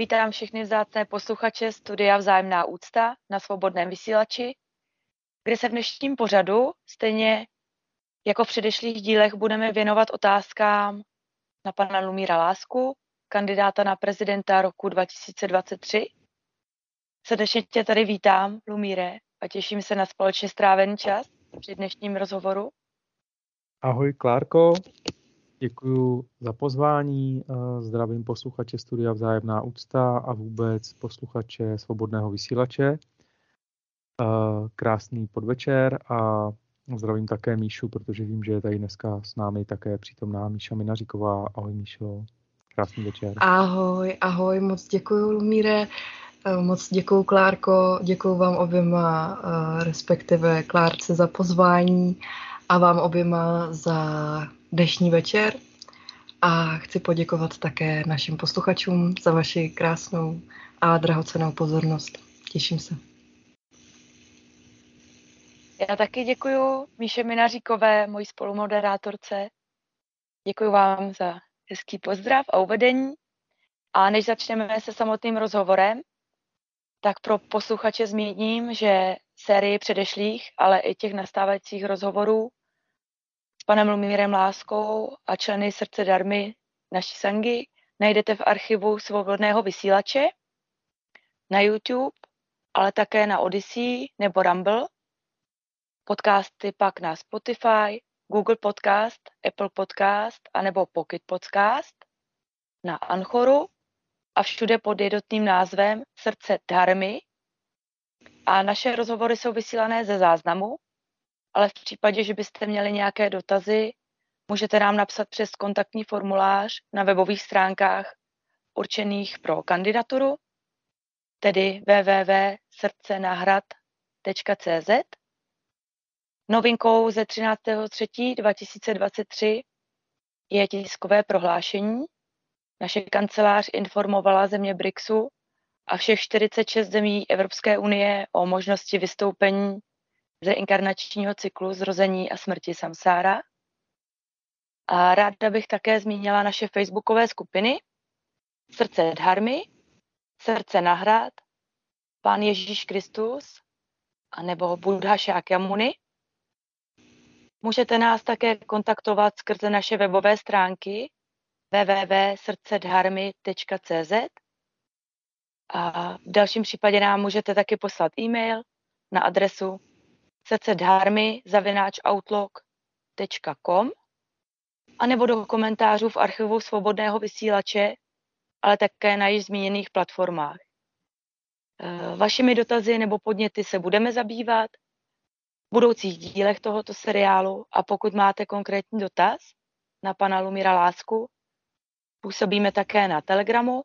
Vítám všechny vzácné posluchače Studia Vzájemná úcta na svobodném vysílači, kde se v dnešním pořadu, stejně jako v předešlých dílech, budeme věnovat otázkám na pana Lumíra Lásku, kandidáta na prezidenta roku 2023. Srdečně tě tady vítám, Lumíre, a těším se na společně strávený čas při dnešním rozhovoru. Ahoj, Klárko. Děkuji za pozvání, zdravím posluchače Studia Vzájemná úcta a vůbec posluchače Svobodného vysílače. Krásný podvečer a zdravím také Míšu, protože vím, že je tady dneska s námi také přítomná Míša Minaříková. Ahoj Míšo, krásný večer. Ahoj, ahoj, moc děkuji Lumíre. Moc děkuji Klárko, děkuji vám oběma, respektive Klárce za pozvání a vám oběma za dnešní večer a chci poděkovat také našim posluchačům za vaši krásnou a drahocenou pozornost. Těším se. Já taky děkuji Míše Minaříkové, mojí spolumoderátorce. Děkuji vám za hezký pozdrav a uvedení. A než začneme se samotným rozhovorem, tak pro posluchače zmíním, že sérii předešlých, ale i těch nastávajících rozhovorů panem Lumírem Láskou a členy Srdce Darmy naší sangy najdete v archivu svobodného vysílače na YouTube, ale také na Odyssey nebo Rumble. Podcasty pak na Spotify, Google Podcast, Apple Podcast a nebo Pocket Podcast, na Anchoru a všude pod jednotným názvem Srdce Dharmy. A naše rozhovory jsou vysílané ze záznamu, ale v případě, že byste měli nějaké dotazy, můžete nám napsat přes kontaktní formulář na webových stránkách určených pro kandidaturu, tedy www.srdcenahrad.cz. Novinkou ze 13.3.2023 je tiskové prohlášení. Naše kancelář informovala země BRICSu a všech 46 zemí Evropské unie o možnosti vystoupení ze inkarnačního cyklu zrození a smrti samsára. A ráda bych také zmínila naše facebookové skupiny Srdce Dharmy, Srdce Nahrad, Pán Ježíš Kristus a nebo Buddha Shakyamuni. Můžete nás také kontaktovat skrze naše webové stránky www.srdcedharmy.cz a v dalším případě nám můžete taky poslat e-mail na adresu srdcedharmy.outlook.com a nebo do komentářů v archivu Svobodného vysílače, ale také na již zmíněných platformách. Eh, vašimi dotazy nebo podněty se budeme zabývat v budoucích dílech tohoto seriálu a pokud máte konkrétní dotaz na pana Lumíra Lásku, působíme také na Telegramu.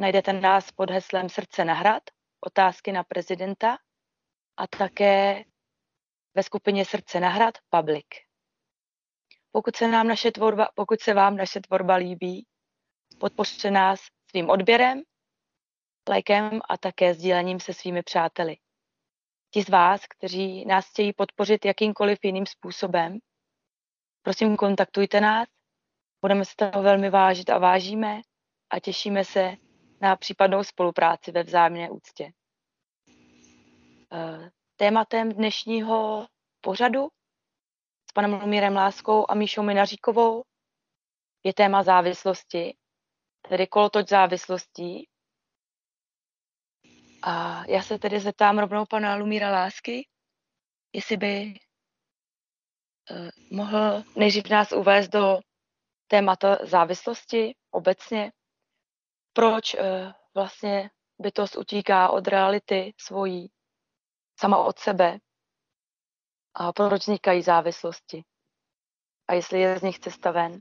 Najdete nás pod heslem Srdce na hrad, otázky na prezidenta a také ve skupině Srdce na hrad Public. Pokud se, nám naše tvorba, pokud se vám naše tvorba líbí, podpořte nás svým odběrem, lajkem a také sdílením se svými přáteli. Ti z vás, kteří nás chtějí podpořit jakýmkoliv jiným způsobem, prosím kontaktujte nás, budeme se toho velmi vážit a vážíme a těšíme se na případnou spolupráci ve vzájemné úctě. Eh, tématem dnešního pořadu s panem Lumírem Láskou a Míšou Minaříkovou je téma závislosti, tedy kolotoč závislostí. A já se tedy zeptám rovnou pana Lumíra Lásky, jestli by uh, mohl nejdřív nás uvést do témata závislosti obecně, proč uh, vlastně bytost utíká od reality svojí sama od sebe a proč vznikají závislosti a jestli je z nich cesta ven.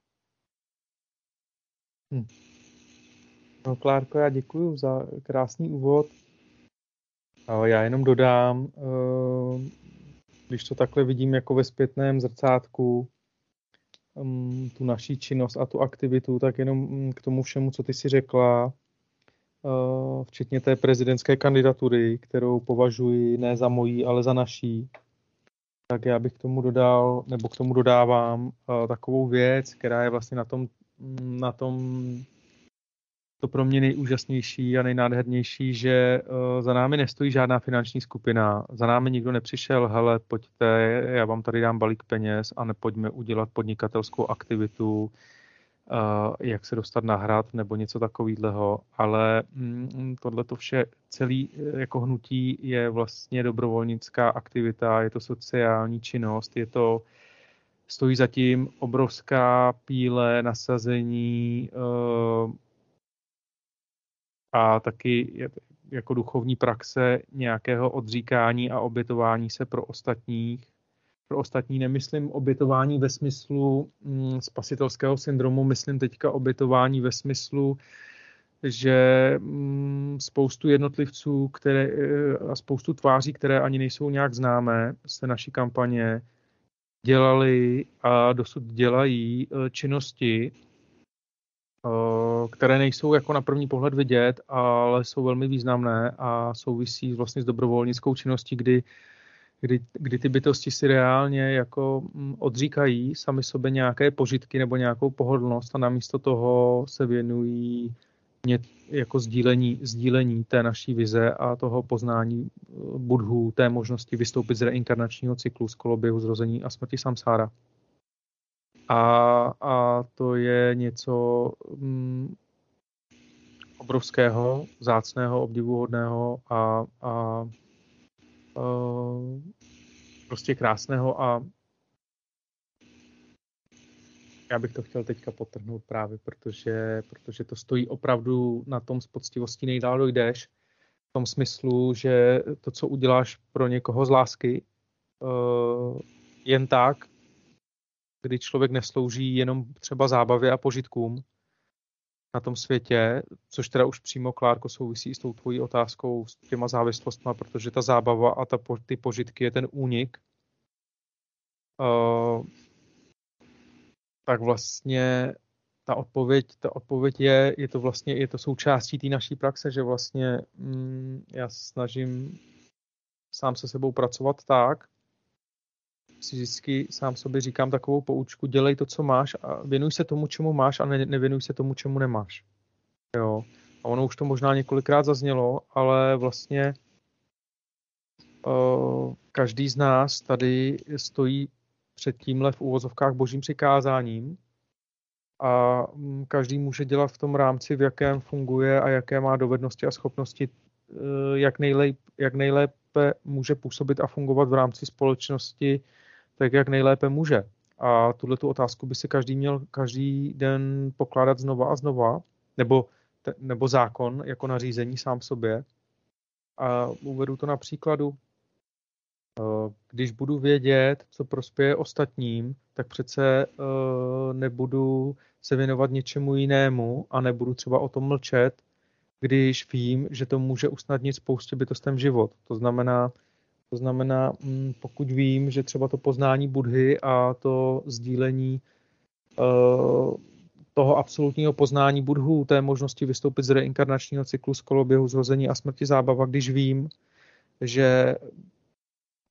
Hm. No, Klárko, já děkuji za krásný úvod. Já jenom dodám, eh, když to takhle vidím jako ve zpětném zrcátku, mm, tu naší činnost a tu aktivitu, tak jenom mm, k tomu všemu, co ty si řekla, včetně té prezidentské kandidatury, kterou považuji ne za mojí, ale za naší, tak já bych k tomu dodal, nebo k tomu dodávám uh, takovou věc, která je vlastně na tom, na tom to pro mě nejúžasnější a nejnádhernější, že uh, za námi nestojí žádná finanční skupina, za námi nikdo nepřišel, hele, pojďte, já vám tady dám balík peněz a nepojďme udělat podnikatelskou aktivitu, jak se dostat na hrad nebo něco takového, ale mm, tohle to vše, celý eh, jako hnutí je vlastně dobrovolnická aktivita, je to sociální činnost, je to stojí zatím obrovská píle nasazení uh, a taky jako duchovní praxe nějakého odříkání a obětování se pro ostatních pro ostatní nemyslím obětování ve smyslu mm, spasitelského syndromu, myslím teďka obětování ve smyslu, že mm, spoustu jednotlivců které, eh, a spoustu tváří, které ani nejsou nějak známé z naší kampaně, dělali a dosud dělají eh, činnosti, eh, které nejsou jako na první pohled vidět, ale jsou velmi významné a souvisí vlastně s dobrovolnickou činností, kdy kdy, kdy ty bytosti si reálně jako mm, odříkají sami sobě nějaké požitky nebo nějakou pohodlnost a namísto toho se věnují jako sdílení, sdílení té naší vize a toho poznání eh, budhů, té možnosti vystoupit z reinkarnačního cyklu z koloběhu zrození a smrti samsára. A, a to je něco mm, obrovského, zácného, obdivuhodného a, a uh, prostě krásného a já bych to chtěl teďka potrhnout právě, protože, protože to stojí opravdu na tom s poctivostí nejdál dojdeš, v tom smyslu, že to, co uděláš pro někoho z lásky, uh, jen tak, kdy člověk neslouží jenom třeba zábavě a požitkům, na tom světě, což teda už přímo, Klárko, souvisí s tou tvojí otázkou s těma závislostma, protože ta zábava a ta, ty požitky je ten únik. Uh, tak vlastně ta odpověď, ta odpověď je, je to vlastně, je to součástí té naší praxe, že vlastně mm, já snažím sám se sebou pracovat tak, si vždycky sám sobě říkám takovou poučku, dělej to, co máš a věnuj se tomu, čemu máš a ne, nevěnuj se tomu, čemu nemáš. Jo. A ono už to možná několikrát zaznělo, ale vlastně uh, každý z nás tady stojí před tímhle v úvozovkách božím přikázáním a mm, každý může dělat v tom rámci, v jakém funguje a jaké má dovednosti a schopnosti, uh, jak, nejlep, jak nejlépe může působit a fungovat v rámci společnosti, tak jak nejlépe může. A tuhle tu otázku by si každý měl každý den pokládat znova a znova, nebo, te, nebo zákon jako nařízení sám sobě. A uvedu to na příkladu. Eh, když budu vědět, co prospěje ostatním, tak přece eh, nebudu se věnovat něčemu jinému a nebudu třeba o tom mlčet, když vím, že to může usnadnit spoustě bytostem život. To znamená, to znamená, mm, pokud vím, že třeba to poznání Budhy a to sdílení uh, toho absolutního poznání Budhu, té možnosti vystoupit z reinkarnačního cyklu z koloběhu zrození a smrti zábava, když vím, že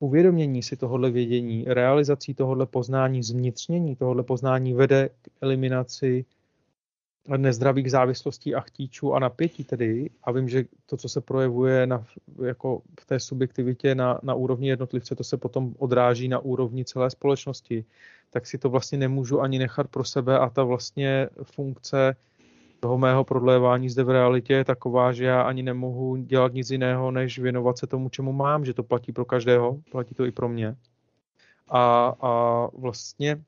uvědomění si tohohle vědění, realizací tohohle poznání, zvnitřnění tohohle poznání vede k eliminaci nezdravých závislostí a chtíčů a napětí tedy, a vím, že to, co se projevuje na, jako v té subjektivitě na, na úrovni jednotlivce, to se potom odráží na úrovni celé společnosti, tak si to vlastně nemůžu ani nechat pro sebe a ta vlastně funkce toho mého prodlévání zde v realitě je taková, že já ani nemohu dělat nic jiného, než věnovat se tomu, čemu mám, že to platí pro každého, platí to i pro mě. A, a vlastně,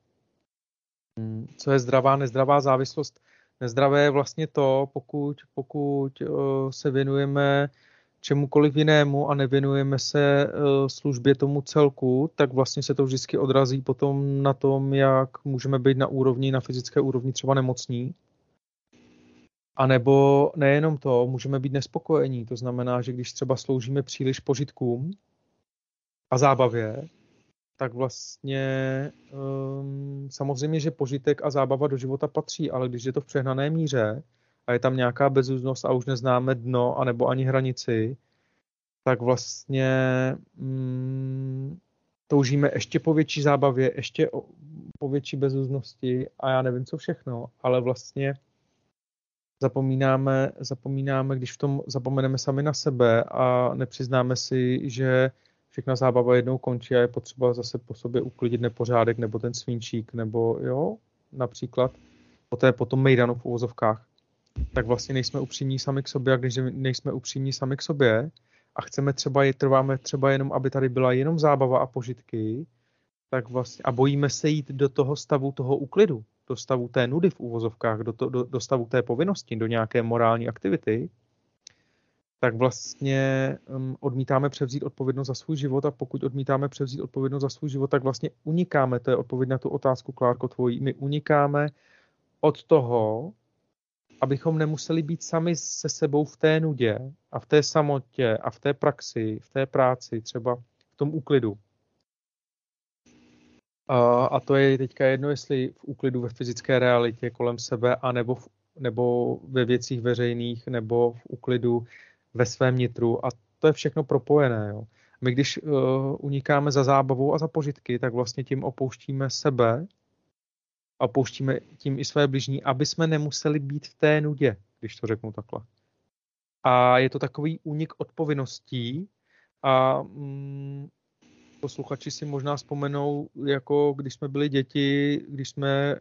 hm, co je zdravá, nezdravá závislost, Nezdravé je vlastně to, pokud, pokud eh, se věnujeme čemukoliv jinému a nevěnujeme se eh, službě tomu celku, tak vlastně se to vždycky odrazí potom na tom, jak můžeme být na úrovni, na fyzické úrovni třeba nemocní. A nebo nejenom to, můžeme být nespokojení. To znamená, že když třeba sloužíme příliš požitkům a zábavě, tak vlastně um, samozřejmě, že požitek a zábava do života patří, ale když je to v přehnané míře a je tam nějaká bezúznost a už neznáme dno anebo ani hranici, tak vlastně um, toužíme ještě po větší zábavě, ještě po větší bezúznosti a já nevím co všechno, ale vlastně zapomínáme, zapomínáme, když v tom zapomeneme sami na sebe a nepřiznáme si, že všechna zábava jednou končí a je potřeba zase po sobě uklidit nepořádek nebo ten svinčík, nebo jo, například poté potom mejdanu v uvozovkách, tak vlastně nejsme upřímní sami k sobě a když nejsme upřímní sami k sobě a chceme třeba, je, trváme třeba jenom, aby tady byla jenom zábava a požitky, tak vlastně, a bojíme se jít do toho stavu toho úklidu, do stavu té nudy v úvozovkách, do, to, do, do stavu té povinnosti, do nějaké morální aktivity, tak vlastně um, odmítáme převzít odpovědnost za svůj život a pokud odmítáme převzít odpovědnost za svůj život, tak vlastně unikáme, to je odpověď na tu otázku, Klárko, tvojí, my unikáme od toho, abychom nemuseli být sami se sebou v té nudě a v té samotě a v té praxi, v té práci, třeba v tom úklidu. A, to je teďka jedno, jestli v úklidu ve fyzické realitě kolem sebe, anebo v, nebo ve věcích veřejných, nebo v úklidu ve svém nitru a to je všechno propojené. Jo. My když uh, unikáme za zábavou a za požitky, tak vlastně tím opouštíme sebe a opouštíme tím i své bližní, aby jsme nemuseli být v té nudě, když to řeknu takhle. A je to takový únik odpovinností a mm, posluchači si možná vzpomenou, jako když jsme byli děti, když jsme,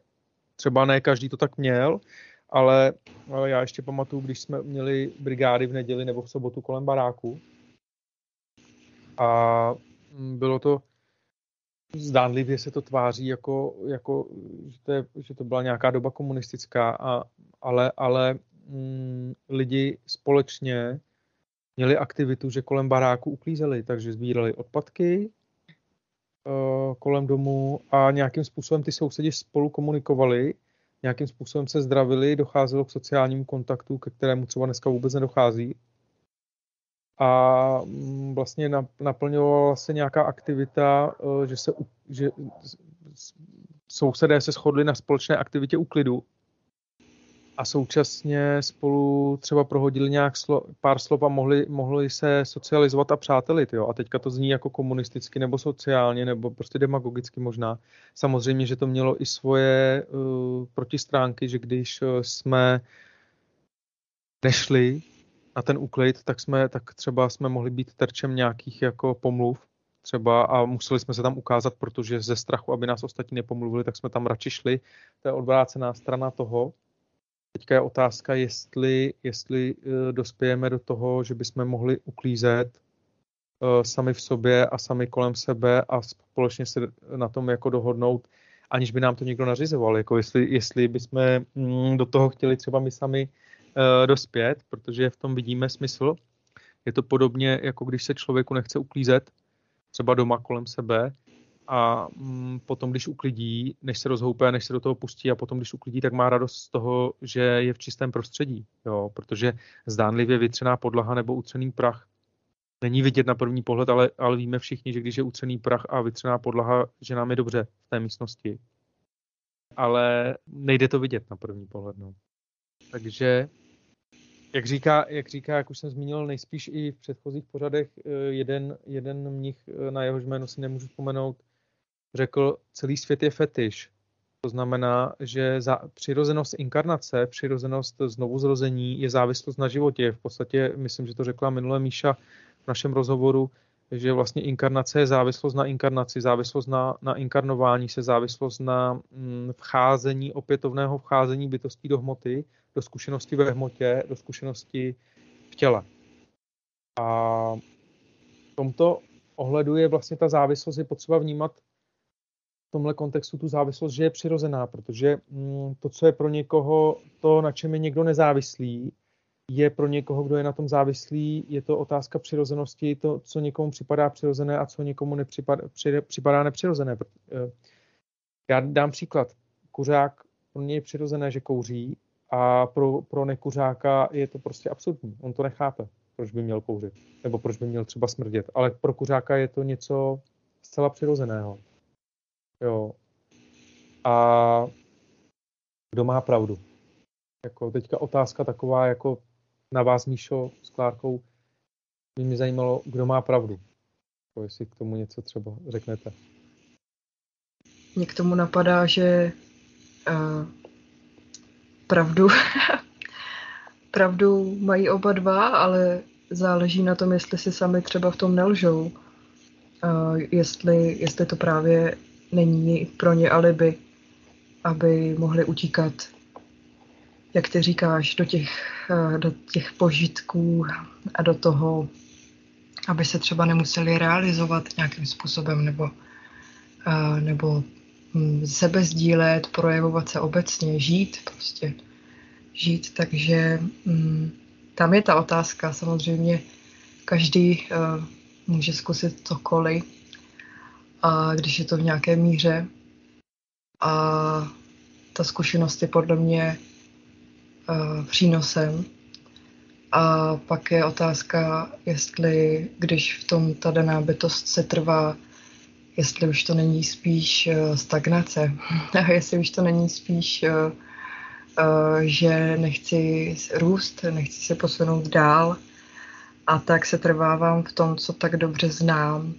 třeba ne každý to tak měl, ale, ale já ještě pamatuju, když jsme měli brigády v neděli nebo v sobotu kolem baráku. A bylo to, zdánlivě se to tváří jako, jako že, to je, že to byla nějaká doba komunistická, a, ale, ale mm, lidi společně měli aktivitu, že kolem baráku uklízeli, takže sbírali odpadky uh, kolem domu a nějakým způsobem ty sousedi spolu komunikovali nějakým způsobem se zdravili, docházelo k sociálnímu kontaktu, ke kterému třeba dneska vůbec nedochází. A mm, vlastně naplňovala se nějaká aktivita, eh, že, se, že sousedé se shodli na společné aktivitě úklidu a současně spolu třeba prohodili nějak slo, pár slov a mohli, mohli se socializovat a přátelit. Jo? A teďka to zní jako komunisticky nebo sociálně nebo prostě demagogicky možná. Samozřejmě, že to mělo i svoje uh, protistránky, že když uh, jsme nešli na ten úklid, tak, jsme, tak třeba jsme mohli být terčem nějakých jako pomluv třeba a museli jsme se tam ukázat, protože ze strachu, aby nás ostatní nepomluvili, tak jsme tam radši šli. To je odvrácená strana toho. Teďka je otázka, jestli, jestli uh, dospějeme do toho, že bychom mohli uklízet uh, sami v sobě a sami kolem sebe a společně se na tom jako dohodnout, aniž by nám to někdo nařizoval. Jako jestli, jestli bychom mm, do toho chtěli třeba my sami uh, dospět, protože v tom vidíme smysl. Je to podobně, jako když se člověku nechce uklízet, třeba doma kolem sebe, a mm, potom, když uklidí, než se rozhoupe, než se do toho pustí a potom, když uklidí, tak má radost z toho, že je v čistém prostředí, jo, protože zdánlivě vytřená podlaha nebo utřený prach není vidět na první pohled, ale, ale víme všichni, že když je utřený prach a vytřená podlaha, že nám je dobře v té místnosti. Ale nejde to vidět na první pohled. No. Takže, jak říká, jak říká, jak už jsem zmínil, nejspíš i v předchozích pořadech eh, jeden, jeden mnich, eh, na jehož jméno si nemůžu vzpomenout, řekl, celý svět je fetiš. To znamená, že za přirozenost inkarnace, přirozenost znovuzrození je závislost na životě. V podstatě, myslím, že to řekla minule Míša v našem rozhovoru, že vlastně inkarnace je závislost na inkarnaci, závislost na, na inkarnování se, závislost na mm, vcházení, opětovného vcházení bytostí do hmoty, do zkušenosti ve hmotě, do zkušenosti v těle. A v tomto ohledu je vlastně ta závislost je potřeba vnímat v tomhle kontextu tu závislost, že je přirozená, protože mm, to, co je pro někoho, to, na čem je někdo nezávislý, je pro někoho, kdo je na tom závislý, je to otázka přirozenosti, to, co někomu připadá přirozené a co někomu nepřipadá, při, připadá nepřirozené. Eh, já dám příklad. Kuřák, pro něj je přirozené, že kouří a pro, pro nekuřáka je to prostě absurdní. On to nechápe, proč by měl kouřit, nebo proč by měl třeba smrdět. Ale pro kuřáka je to něco zcela přirozeného. Jo. A kdo má pravdu? Jako teďka otázka taková jako na vás, Míšo, s Klárkou, by mě zajímalo, kdo má pravdu. Jako jestli k tomu něco třeba řeknete. Mně k tomu napadá, že uh, pravdu, pravdu mají oba dva, ale záleží na tom, jestli si sami třeba v tom nelžou. Uh, jestli, jestli to právě není pro ně alibi, aby mohli utíkat, jak ty říkáš, do těch, uh, do těch požitků a do toho, aby se třeba nemuseli realizovat nějakým způsobem nebo, uh, nebo hm, sebe sdílet, projevovat se obecně, žít prostě. Žít, takže hm, tam je ta otázka. Samozřejmě každý uh, může zkusit cokoliv, a když je to v nějaké míře. A ta zkušenost je podle mě uh, přínosem. A pak je otázka, jestli, když v tom ta daná bytost se trvá, jestli už to není spíš uh, stagnace, a jestli už to není spíš, uh, uh, že nechci růst, nechci se posunout dál, a tak se trvávám v tom, co tak dobře znám.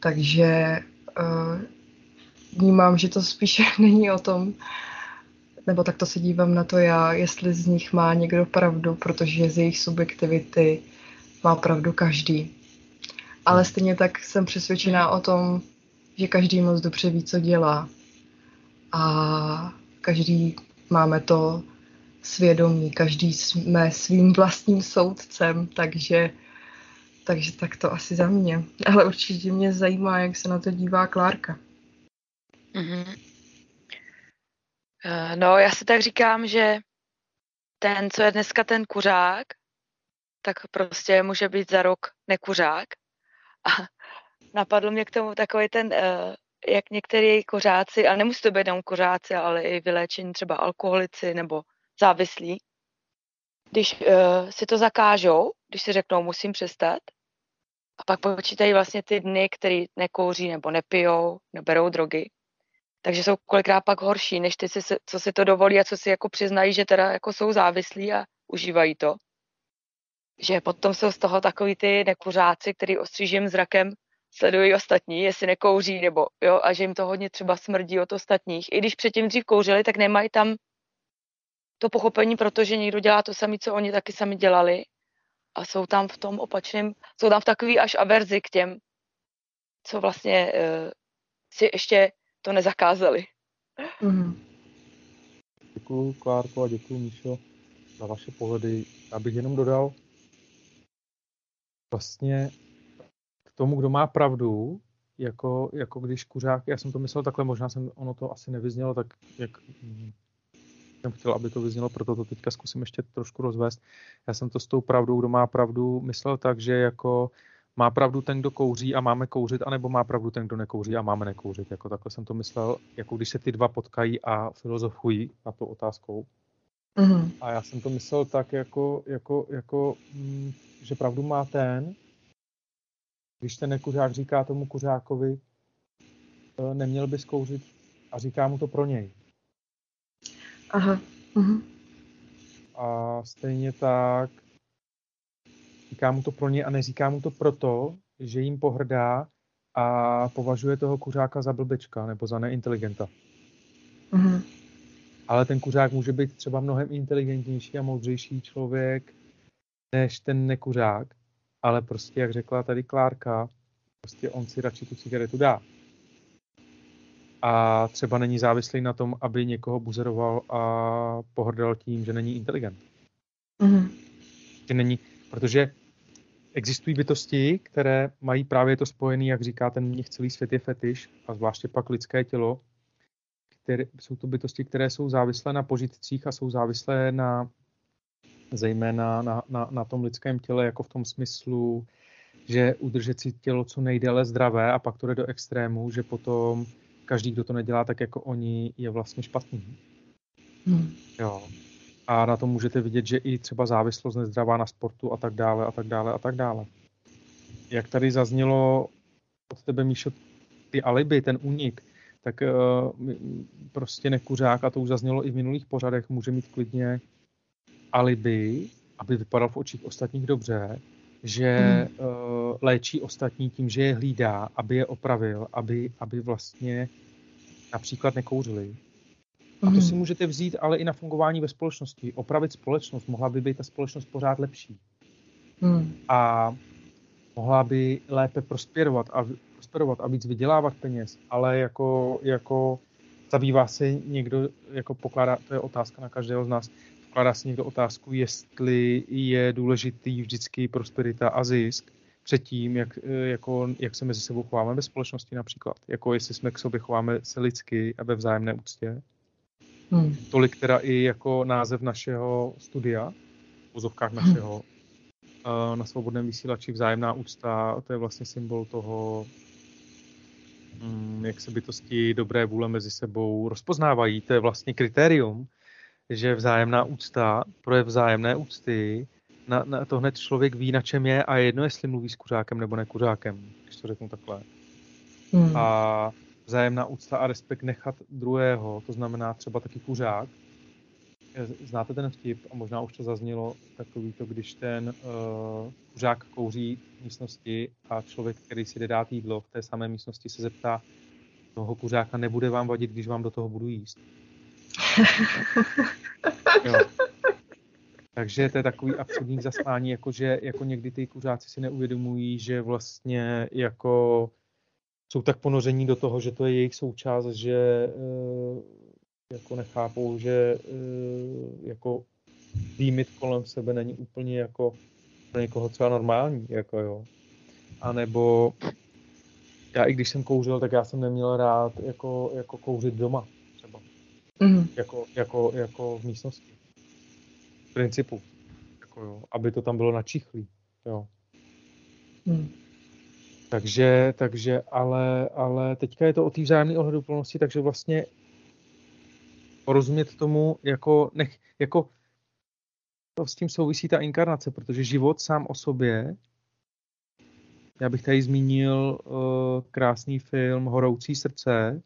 Takže uh, vnímám, že to spíše není o tom, nebo tak to se dívám na to já, jestli z nich má někdo pravdu, protože z jejich subjektivity má pravdu každý. Ale stejně tak jsem přesvědčená o tom, že každý moc dobře ví, co dělá. A každý máme to svědomí, každý jsme svým vlastním soudcem, takže, takže tak to asi za mě. Ale určitě mě zajímá, jak se na to dívá Klárka. Mm-hmm. No, já si tak říkám, že ten, co je dneska ten kuřák, tak prostě může být za rok nekuřák. A napadl mě k tomu takový ten, eh, jak některý kuřáci, a nemusí to být jenom kuřáci, ale i vyléčení třeba alkoholici nebo závislí, když uh, si to zakážou, když si řeknou, musím přestat, a pak počítají vlastně ty dny, který nekouří nebo nepijou, neberou drogy, takže jsou kolikrát pak horší, než ty, si, co si to dovolí a co si jako přiznají, že teda jako jsou závislí a užívají to. Že potom jsou z toho takový ty nekuřáci, který ostřížím zrakem sledují ostatní, jestli nekouří, nebo jo, a že jim to hodně třeba smrdí od ostatních. I když předtím dřív kouřili, tak nemají tam to pochopení, protože někdo dělá to samé, co oni taky sami dělali a jsou tam v tom opačném, jsou tam v takový až averzi k těm, co vlastně uh, si ještě to nezakázali. Mm-hmm. Děkuji, Klárko, a děkuji, Míšo, za vaše pohledy. Abych jenom dodal, vlastně k tomu, kdo má pravdu, jako, jako když kuřák, já jsem to myslel takhle, možná jsem, ono to asi nevyznělo tak, jak jsem chtěl, aby to vyznělo, proto to teďka zkusím ještě trošku rozvést. Já jsem to s tou pravdou, kdo má pravdu, myslel tak, že jako má pravdu ten, kdo kouří a máme kouřit, anebo má pravdu ten, kdo nekouří a máme nekouřit. Jako takhle jsem to myslel, jako když se ty dva potkají a filozofují na to otázkou. Mm-hmm. A já jsem to myslel tak, jako, jako, jako mm, že pravdu má ten, když ten nekuřák říká tomu kuřákovi, e, neměl bys kouřit a říká mu to pro něj. Aha. Mm-hmm. A stejně tak Říká mu to pro ně a neříká mu to proto, že jim pohrdá a považuje toho kuřáka za blbečka nebo za neinteligenta. Mm-hmm. Ale ten kuřák může být třeba mnohem inteligentnější a moudřejší člověk než ten nekuřák. Ale prostě, jak řekla tady Klárka, prostě on si radši tu cigaretu dá. A třeba není závislý na tom, aby někoho buzeroval a pohrdal tím, že není inteligent. Mm-hmm. Že není, protože existují bytosti, které mají právě to spojený, jak říká ten mnich, celý svět je fetiš a zvláště pak lidské tělo. Které, jsou to bytosti, které jsou závislé na požitcích a jsou závislé na zejména na, na, na tom lidském těle, jako v tom smyslu, že udržet si tělo co nejdéle zdravé a pak to jde do extrému, že potom každý, kdo to nedělá tak jako oni, je vlastně špatný. Hmm. Jo. A na tom můžete vidět, že i třeba závislost nezdravá na sportu a tak dále a tak dále a tak dále. Jak tady zaznělo od tebe, Míšo, ty alibi, ten únik, tak uh, prostě nekuřák, a to už zaznělo i v minulých pořadech, může mít klidně alibi, aby vypadal v očích ostatních dobře, že hmm. uh, léčí ostatní tím, že je hlídá, aby je opravil, aby, aby vlastně například nekouřili. A to hmm. si můžete vzít ale i na fungování ve společnosti. Opravit společnost. Mohla by být ta společnost pořád lepší. Hmm. A mohla by lépe prosperovat a, prosperovat a víc vydělávat peněz, ale jako, jako zabývá se někdo, jako pokládá, to je otázka na každého z nás, pokládá si někdo otázku, jestli je důležitý vždycky prosperita a zisk předtím, jak, jako, jak se mezi sebou chováme ve společnosti například. Jako jestli jsme k sobě chováme se lidsky a ve vzájemné úctě. Hmm. Tolik teda i jako název našeho studia, v vozovkách hmm. našeho, hmm. na svobodném vysílači vzájemná úcta, to je vlastně symbol toho, mm, jak se bytosti dobré vůle mezi sebou rozpoznávají. To je vlastně kritérium, že vzájemná úcta, projev vzájemné úcty, na, na to hned člověk ví, na čem je a je jedno, jestli mluví s kuřákem nebo nekuřákem, když to řeknu takhle. Hmm. A vzájemná úcta a respekt nechat druhého, to znamená třeba taky kuřák. Znáte ten vtip a možná už to zaznělo, takový to, když ten uh, kuřák kouří v místnosti a člověk, který si jde dát jídlo v té samé místnosti, se zeptá toho kuřáka, nebude vám vadit, když vám do toho budu jíst. Jo. Takže to je takový absurdní zasmání, jako že jako někdy ty kuřáci si neuvědomují, že vlastně jako jsou tak ponoření do toho, že to je jejich součást, že eh, jako nechápou, že eh, jako výmit kolem sebe není úplně jako pro někoho třeba normální, jako jo. A nebo já i když jsem kouřil, tak já jsem neměl rád jako, jako kouřit doma. Mm. Jako, jako, jako v místnosti. V principu. Jako jo, aby to tam bylo načichlý. Jo. Mm. Takže, takže ale, ale teďka je to o té vzájemné ohleduplnosti, takže vlastně porozumět tomu, jako, nech, jako to s tím souvisí ta inkarnace, protože život sám o sobě, já bych tady zmínil uh, krásný film Horoucí srdce,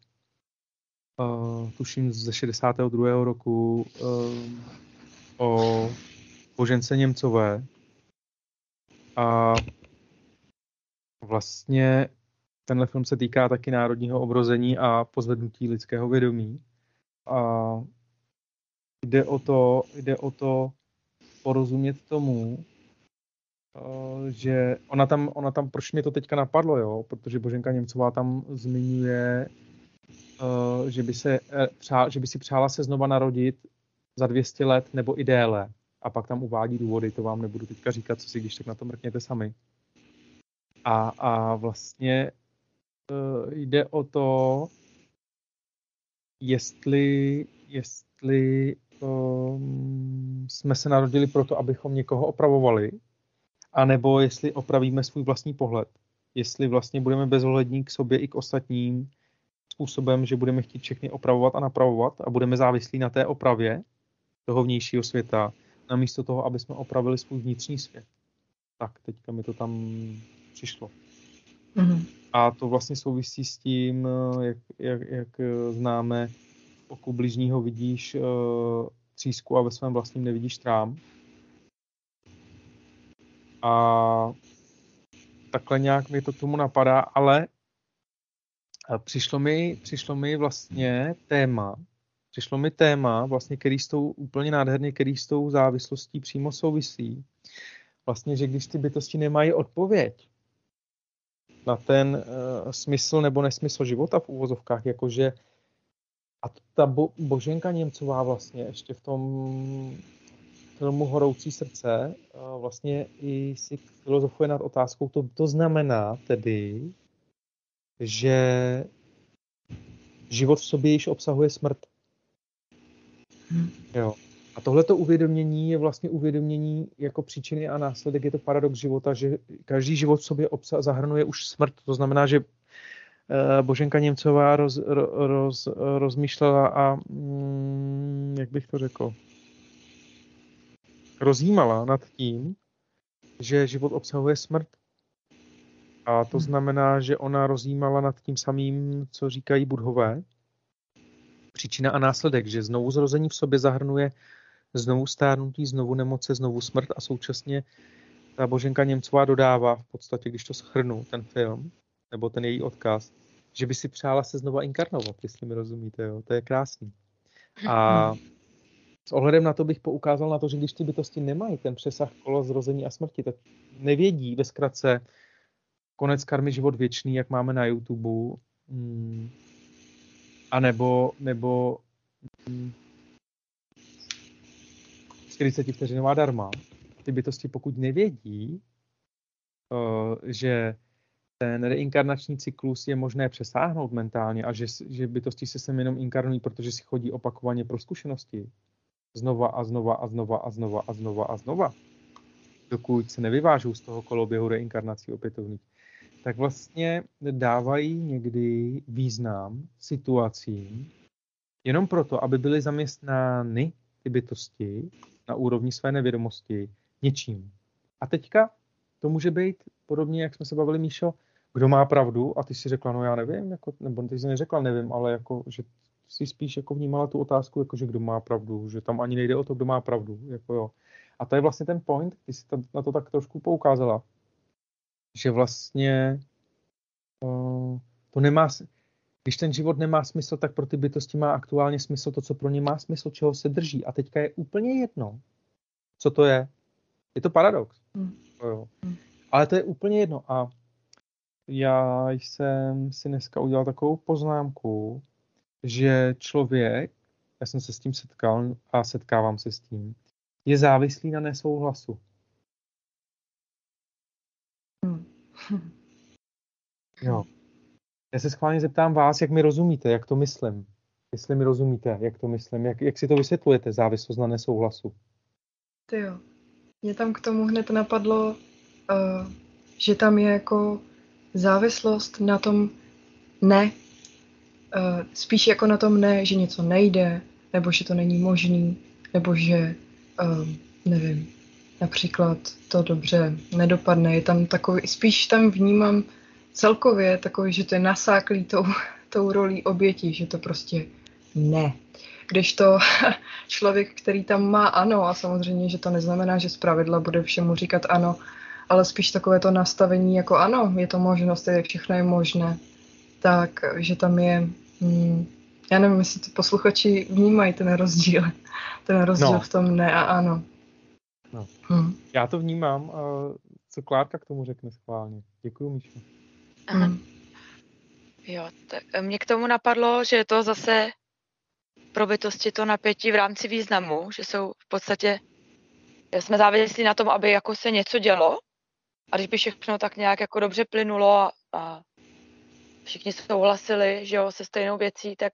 uh, tuším ze 62. roku, uh, o Božence Němcové. A Vlastně tenhle film se týká taky národního obrození a pozvednutí lidského vědomí. A jde o to, jde o to porozumět tomu, eh, že ona tam, ona tam, proč mě to teďka napadlo, jo? protože Boženka Němcová tam zmiňuje, eh, že by, se, přál, že by si přála se znova narodit za 200 let nebo i déle. A pak tam uvádí důvody, to vám nebudu teďka říkat, co si když tak na to mrkněte sami. A, a vlastně uh, jde o to, jestli, jestli um, jsme se narodili proto, abychom někoho opravovali, anebo jestli opravíme svůj vlastní pohled. Jestli vlastně budeme bezohlední k sobě i k ostatním způsobem, že budeme chtít všechny opravovat a napravovat a budeme závislí na té opravě toho vnějšího světa, namísto toho, aby jsme opravili svůj vnitřní svět. Tak, teďka mi to tam přišlo. Mm-hmm. A to vlastně souvisí s tím, eh, jak, jak, jak eh, známe, oku bližního vidíš uh, třísku a ve svém vlastním nevidíš trám. A takhle nějak mi to tomu napadá, ale přišlo mi, přišlo mi vlastně téma, přišlo mi téma, vlastně, který s tou úplně nádherně, který s tou závislostí přímo souvisí. Vlastně, že když ty bytosti nemají odpověď, na ten uh, smysl nebo nesmysl života v úvozovkách, jakože a ta bo, Boženka Němcová vlastně ještě v tom filmu Horoucí srdce uh, vlastně i si filozofuje nad otázkou, to, to znamená tedy, že život v sobě již obsahuje smrt. Hmm. Jo. A tohleto uvědomění je vlastně uvědomění jako příčiny a následek, je to paradox života, že každý život v sobě obsa- zahrnuje už smrt. To znamená, že Boženka Němcová roz, roz, rozmýšlela a, mm, jak bych to řekl, rozjímala nad tím, že život obsahuje smrt. A to znamená, že ona rozjímala nad tím samým, co říkají budhové. Příčina a následek, že znovu zrození v sobě zahrnuje znovu stárnutí, znovu nemoce, znovu smrt a současně ta Boženka Němcová dodává v podstatě, když to schrnu, ten film, nebo ten její odkaz, že by si přála se znova inkarnovat, jestli mi rozumíte, jo? to je krásný. A s ohledem na to bych poukázal na to, že když ty bytosti nemají ten přesah kolo zrození a smrti, tak nevědí ve zkratce konec karmy život věčný, jak máme na YouTube, hmm, a nebo, nebo hmm, 40 vteřinová darma. Ty bytosti, pokud nevědí, uh, že ten reinkarnační cyklus je možné přesáhnout mentálně a že, že bytosti se sem jenom inkarnují, protože si chodí opakovaně pro zkušenosti. Znova a znova a znova a znova a znova a znova. Dokud se nevyvážou z toho koloběhu reinkarnací opětovných. Tak vlastně dávají někdy význam situacím jenom proto, aby byly zaměstnány ty bytosti na úrovni své nevědomosti něčím. A teďka to může být podobně, jak jsme se bavili, Míšo, kdo má pravdu a ty si řekla, no já nevím, jako, nebo ty jsi neřekla nevím, ale jako, že si spíš jako vnímala tu otázku, jako, že kdo má pravdu, že tam ani nejde o to, kdo má pravdu. Jako jo. A to je vlastně ten point, ty jsi na to tak trošku poukázala, že vlastně uh, to nemá, když ten život nemá smysl, tak pro ty bytosti má aktuálně smysl to, co pro ně má smysl, čeho se drží. A teďka je úplně jedno, co to je. Je to paradox. Mm. Jo. Mm. Ale to je úplně jedno. A já jsem si dneska udělal takovou poznámku, že člověk, já jsem se s tím setkal a setkávám se s tím, je závislý na nesouhlasu. Jo. Já se schválně zeptám vás, jak mi rozumíte, jak to myslím. Jestli mi rozumíte, jak to myslím, jak, jak si to vysvětlujete, závislost na nesouhlasu. Ty jo. Mě tam k tomu hned napadlo, uh, že tam je jako závislost na tom ne, uh, spíš jako na tom ne, že něco nejde, nebo že to není možný, nebo že, uh, nevím, například to dobře nedopadne. Je tam takový, spíš tam vnímám celkově takový, že to je nasáklý tou, tou rolí oběti, že to prostě ne. Když to člověk, který tam má ano, a samozřejmě, že to neznamená, že zpravidla bude všemu říkat ano, ale spíš takové to nastavení jako ano, je to možnost, je, všechno je možné, tak, že tam je, hmm, já nevím, jestli to posluchači vnímají ten rozdíl, ten rozdíl no. v tom ne a ano. No. Hmm. Já to vnímám, co Klárka k tomu řekne schválně. Děkuji, Míša. Aha. Hmm. Jo, tak mě k tomu napadlo, že je to zase pro bytosti to napětí v rámci významu, že jsou v podstatě, jsme závislí na tom, aby jako se něco dělo a když by všechno tak nějak jako dobře plynulo a, a všichni souhlasili, že jo, se stejnou věcí, tak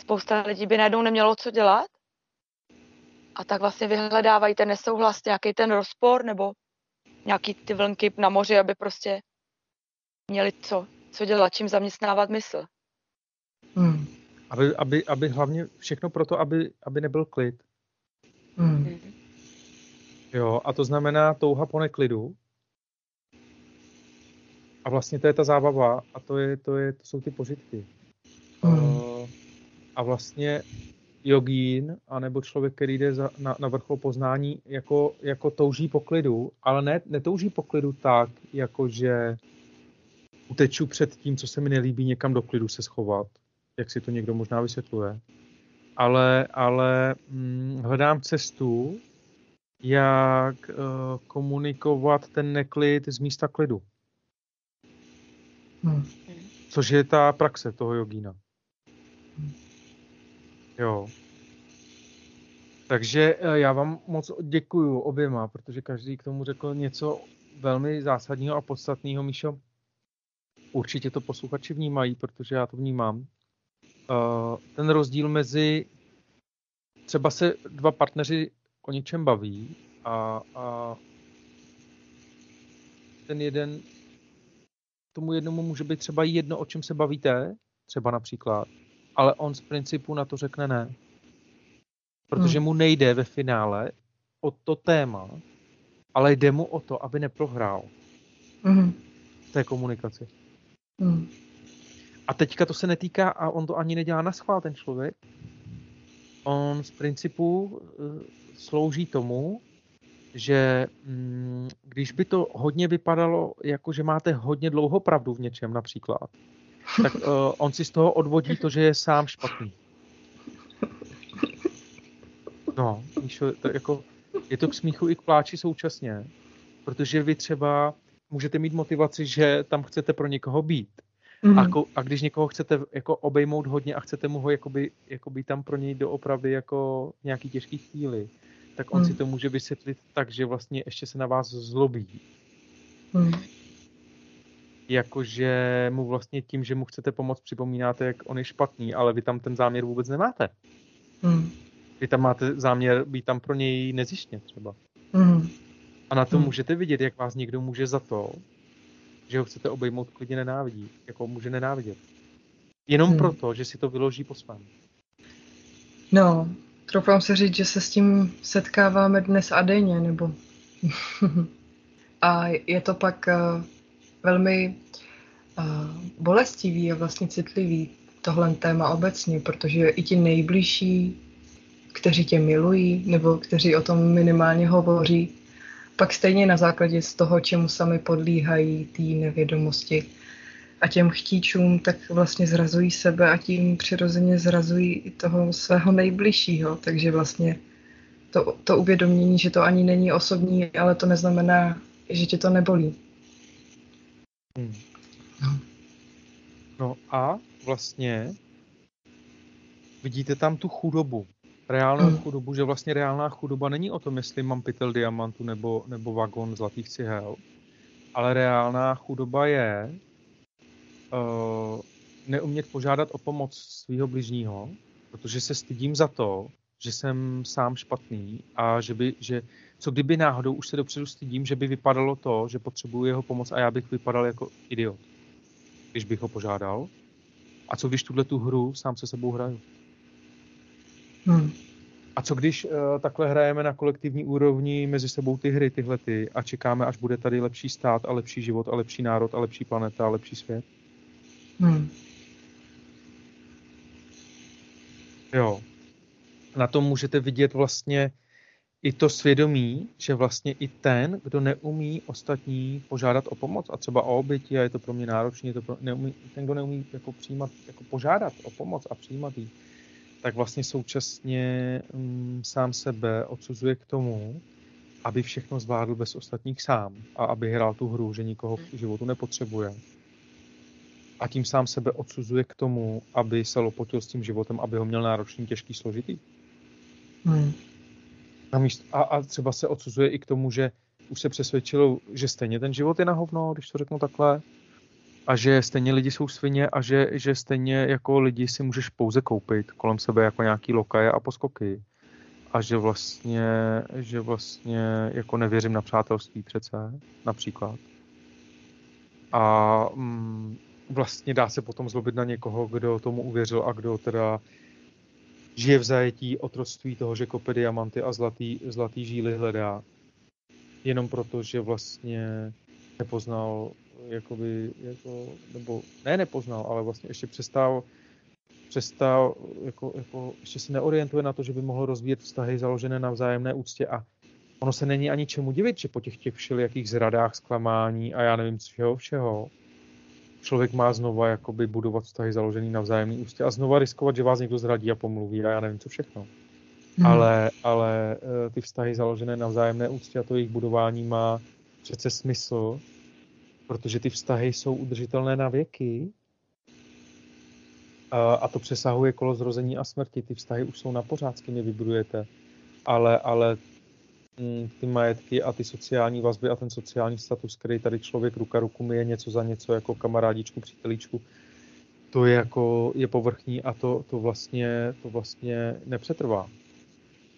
spousta lidí by najednou nemělo co dělat a tak vlastně vyhledávají ten nesouhlas, nějaký ten rozpor nebo nějaký ty vlnky na moři, aby prostě měli co, co dělat, čím zaměstnávat mysl. Hmm. Aby, aby, aby hlavně všechno proto, aby, aby nebyl klid. Hmm. Jo, a to znamená touha po neklidu. A vlastně to je ta zábava a to, je, to, je, to jsou ty požitky. Hmm. Uh, a vlastně jogín, anebo člověk, který jde za, na, na vrchol poznání, jako, jako touží po klidu, ale ne, netouží po klidu tak, jako že uteču před tím, co se mi nelíbí, někam do klidu se schovat, jak si to někdo možná vysvětluje. Ale, ale hm, hledám cestu, jak uh, komunikovat ten neklid z místa klidu. Hmm. Což je ta praxe toho jogína. Jo. Takže eh, já vám moc děkuju oběma, protože každý k tomu řekl něco velmi zásadního a podstatného. Míšo, určitě to posluchači vnímají, protože já to vnímám. Uh, ten rozdíl mezi třeba se dva partneři o něčem baví a, a ten jeden tomu jednomu může být třeba jedno, o čem se bavíte, třeba například, ale on z principu na to řekne ne. Protože hmm. mu nejde ve finále o to téma, ale jde mu o to, aby neprohrál hmm. v té komunikaci. Hmm. A teďka to se netýká, a on to ani nedělá na schvál, ten člověk. On z principu uh, slouží tomu, že mm, když by to hodně vypadalo, jako že máte hodně dlouho pravdu v něčem například, tak uh, on si z toho odvodí to, že je sám špatný. No, Míšo, to jako, je to k smíchu i k pláči současně, protože vy třeba můžete mít motivaci, že tam chcete pro někoho být. Mm-hmm. A, mhm. ko, a když někoho chcete jako obejmout hodně a chcete mu ho jakoby, jakoby tam pro něj doopravdy jako nějaký těžký chvíli, tak on mm. si to může vysvětlit tak, že vlastně ještě se na vás zlobí. Mm. Jakože mu vlastně tím, že mu chcete pomoct, připomínáte, jak on je špatný, ale vy tam ten záměr vůbec nemáte. Mm. Vy tam máte záměr být tam pro něj nezištně třeba. Mm. A na to mm. můžete vidět, jak vás někdo může za to, že ho chcete obejmout, klidně nenávidí. Jako může nenávidět. Jenom mm. proto, že si to vyloží po svém. No, troufám se říct, že se s tím setkáváme dnes a denně, nebo... a je to pak uh, velmi uh, bolestivý a vlastně citlivý tohle téma obecně, protože i ti nejbližší, kteří tě milují, nebo kteří o tom minimálně hovoří, pak stejně na základě z toho, čemu sami podlíhají té nevědomosti a těm chtíčům, tak vlastně zrazují sebe a tím přirozeně zrazují i toho svého nejbližšího. Takže vlastně to, to uvědomění, že to ani není osobní, ale to neznamená, že tě to nebolí. Hmm. No. no a vlastně vidíte tam tu chudobu reálnou mm. chudobu, že vlastně reálná chudoba není o tom, jestli mám pytel diamantu nebo, nebo vagon zlatých cihel, ale reálná chudoba je uh, neumět požádat o pomoc svého bližního, protože se stydím za to, že jsem sám špatný a že by, že co kdyby náhodou už se dopředu stydím, že by vypadalo to, že potřebuji jeho pomoc a já bych vypadal jako idiot, když bych ho požádal. A co když tuhle tu hru sám se sebou hraju? Hmm. A co když uh, takhle hrajeme na kolektivní úrovni mezi sebou ty hry, tyhle ty, a čekáme, až bude tady lepší stát a lepší život a lepší národ a lepší planeta a lepší svět? Hmm. Jo. Na tom můžete vidět vlastně i to svědomí, že vlastně i ten, kdo neumí ostatní požádat o pomoc a třeba o oběti a je to pro mě náročné, to pro, neumí, ten, kdo neumí jako přijímat, jako požádat o pomoc a přijímat ji, tak vlastně současně um, sám sebe odsuzuje k tomu, aby všechno zvládl bez ostatních sám a aby hrál tu hru, že nikoho v životu nepotřebuje. A tím sám sebe odsuzuje k tomu, aby se lopotil s tím životem, aby ho měl náročný, těžký, složitý. Hmm. A, míst, a, a třeba se odsuzuje i k tomu, že už se přesvědčil, že stejně ten život je na hovno, když to řeknu takhle, a že stejně lidi jsou svině a že, že stejně jako lidi si můžeš pouze koupit kolem sebe jako nějaký lokaje a poskoky. A že vlastně, že vlastně jako nevěřím na přátelství přece, například. A mm, vlastně dá se potom zlobit na někoho, kdo tomu uvěřil a kdo teda žije v zajetí otroctví toho, že kope diamanty a zlatý, zlatý žíly hledá. Jenom proto, že vlastně nepoznal jakoby, jako, nebo ne nepoznal, ale vlastně ještě přestal, přestal jako, jako, ještě se neorientuje na to, že by mohl rozvíjet vztahy založené na vzájemné úctě a ono se není ani čemu divit, že po těch těch všelijakých zradách, zklamání a já nevím všeho všeho, člověk má znova jakoby budovat vztahy založený na vzájemné úctě a znova riskovat, že vás někdo zradí a pomluví a já nevím co všechno. Hmm. Ale, ale eh, ty vztahy založené na vzájemné úctě a to jejich budování má přece smysl, protože ty vztahy jsou udržitelné na věky a to přesahuje kolo zrození a smrti. Ty vztahy už jsou na pořád, s kým je vybudujete, ale, ale ty majetky a ty sociální vazby a ten sociální status, který tady člověk ruka ruku je něco za něco jako kamarádičku, přítelíčku, to je jako je povrchní a to, to, vlastně, to vlastně nepřetrvá.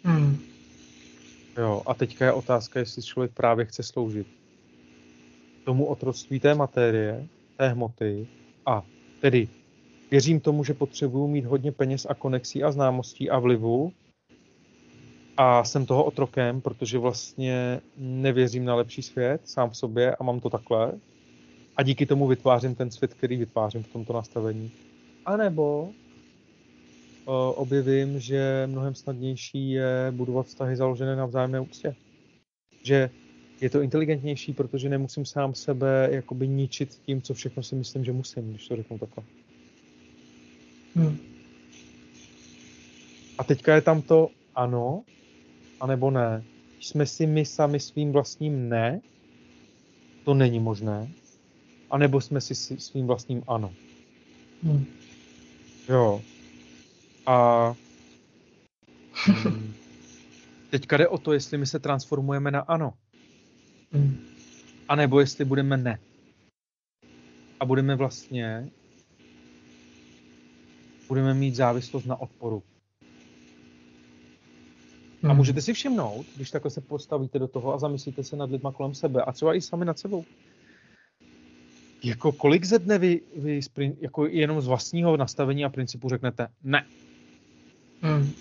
Hmm. Jo, a teďka je otázka, jestli člověk právě chce sloužit tomu otroctví té materie, té hmoty a tedy věřím tomu, že potřebuju mít hodně peněz a konexí a známostí a vlivu a jsem toho otrokem, protože vlastně nevěřím na lepší svět sám v sobě a mám to takhle. A díky tomu vytvářím ten svět, který vytvářím v tomto nastavení. A nebo uh, objevím, že mnohem snadnější je budovat vztahy založené na vzájemné úctě. Že je to inteligentnější, protože nemusím sám sebe jakoby ničit tím, co všechno si myslím, že musím, když to řeknu takhle. Hmm. A teďka je tam to ano, anebo ne. Jsme si my sami svým vlastním ne, to není možné, anebo jsme si svým vlastním ano. Hmm. Jo. A hmm, teďka jde o to, jestli my se transformujeme na ano. Hmm. A nebo jestli budeme ne. A budeme vlastně budeme mít závislost na odporu. Hmm. A můžete si všimnout, když takhle se postavíte do toho a zamyslíte se nad lidma kolem sebe a třeba i sami nad sebou. Jako kolik ze dne vy, vy jako jenom z vlastního nastavení a principu řeknete ne. Hmm.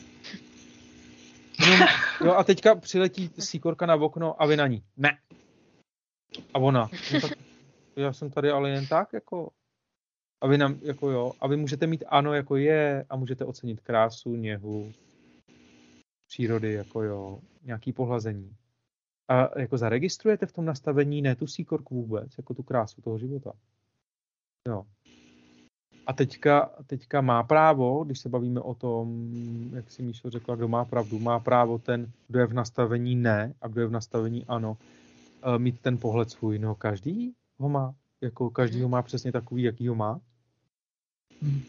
jo, a teďka přiletí síkorka na okno a vy na ní. Ne. A ona. No tak, já jsem tady ale jen tak, jako. A vy nám, jako jo, a vy můžete mít ano, jako je, a můžete ocenit krásu, něhu, přírody, jako jo, nějaký pohlazení. A jako zaregistrujete v tom nastavení ne tu síkorku vůbec, jako tu krásu toho života. Jo. A teďka, teďka má právo, když se bavíme o tom, jak si Míšo řekla, kdo má pravdu, má právo ten, kdo je v nastavení ne a kdo je v nastavení ano, eh, mít ten pohled svůj. No každý ho má, jako každý ho má přesně takový, jaký ho má. Hmm.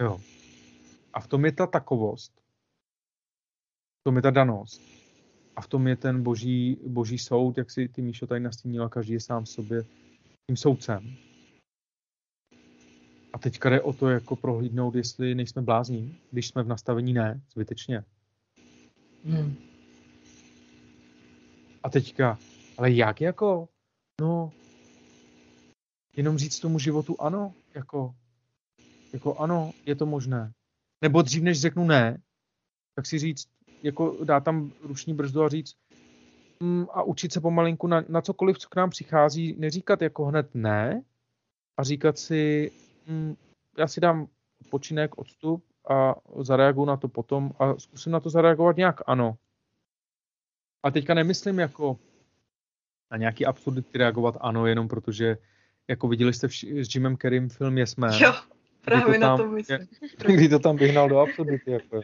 Jo. A v tom je ta takovost, tom je ta danost. A v tom je ten boží, boží soud, jak si ty Míšo tady nastínila, každý je sám sobě tím soudcem. A teďka jde o to, jako prohlídnout, jestli nejsme blázní, když jsme v nastavení ne, zbytečně. Hmm. A teďka, ale jak jako? No, jenom říct tomu životu ano, jako, jako ano, je to možné. Nebo dřív, než řeknu ne, tak si říct, jako dát tam ruční brzdu a říct mm, a učit se pomalinku na, na cokoliv, co k nám přichází, neříkat jako hned ne a říkat si, mm, já si dám počinek, odstup a zareaguju na to potom a zkusím na to zareagovat nějak ano. A teďka nemyslím jako na nějaký absurdity reagovat ano, jenom protože jako viděli jste v, s Jimem Kerrym film Jsme. Jo, právě to na to myslím. Kdy to tam vyhnal do absurdity. Jako.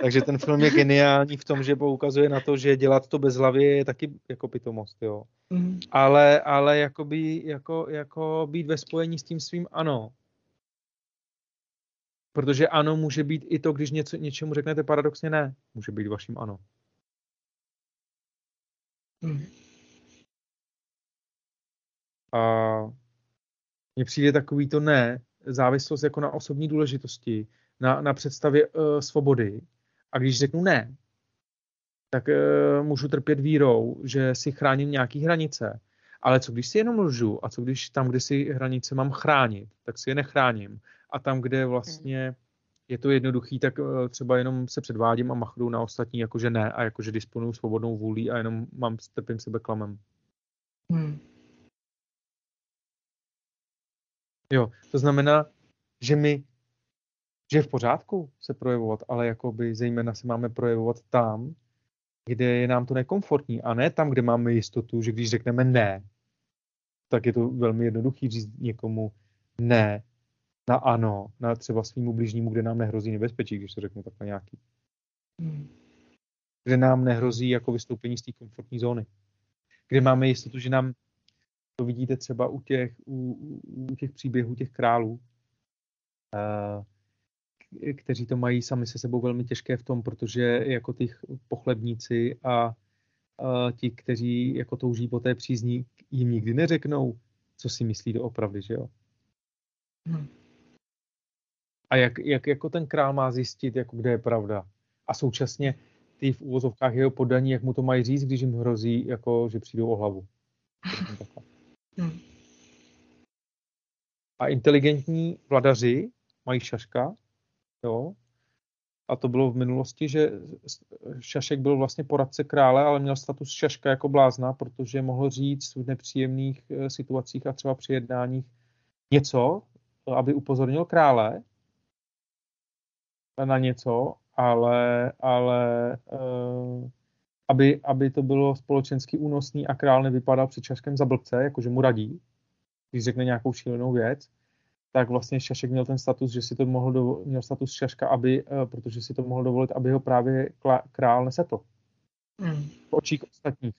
Takže ten film je geniální v tom, že poukazuje na to, že dělat to bez hlavy je taky jako pitomost, jo. Mm. Ale, ale jakoby, jako, jako být ve spojení s tím svým ano. Protože ano může být i to, když něco, něčemu řeknete paradoxně ne. Může být vaším ano. Mm. A mně přijde takový to ne, závislost jako na osobní důležitosti, na, na představě uh, svobody, a když řeknu ne, tak uh, můžu trpět vírou, že si chráním nějaké hranice. Ale co když si jenom lžu a co když tam, kde si hranice mám chránit, tak si je nechráním. A tam, kde vlastně je to jednoduchý, tak uh, třeba jenom se předvádím a machnu na ostatní, jakože ne a jakože disponuju svobodnou vůlí a jenom mám trpím sebe klamem. Hmm. Jo, to znamená, že my že je v pořádku se projevovat, ale jakoby zejména se máme projevovat tam, kde je nám to nekomfortní a ne tam, kde máme jistotu, že když řekneme ne, tak je to velmi jednoduchý říct někomu ne na ano, na třeba svýmu bližnímu, kde nám nehrozí nebezpečí, když to řeknu takhle nějaký. Hmm. Kde nám nehrozí jako vystoupení z té komfortní zóny. Kde máme jistotu, že nám to vidíte třeba u těch, u, u těch příběhů těch králů, uh, kteří to mají sami se sebou velmi těžké v tom, protože jako ty pochlebníci a, a ti, kteří jako touží po té přízní, jim nikdy neřeknou, co si myslí doopravdy, že jo? Hmm. A jak, jak jako ten král má zjistit, jako kde je pravda? A současně ty v úvozovkách jeho podaní, jak mu to mají říct, když jim hrozí, jako, že přijdou o hlavu. A inteligentní vladaři mají šaška, jo, a to bylo v minulosti, že Šašek byl vlastně poradce krále, ale měl status Šaška jako blázna, protože mohl říct v nepříjemných eh, situacích a třeba při jednáních něco, aby upozornil krále na něco, ale, ale uh, aby, aby to bylo společensky únosný a král nevypadal před Šaškem za blbce, jakože mu radí, když řekne nějakou šílenou věc, tak vlastně Šašek měl ten status, že si to mohl dovolit, měl status Šaška, aby, uh, protože si to mohl dovolit, aby ho právě král nesetl. Mm. V očích ostatních.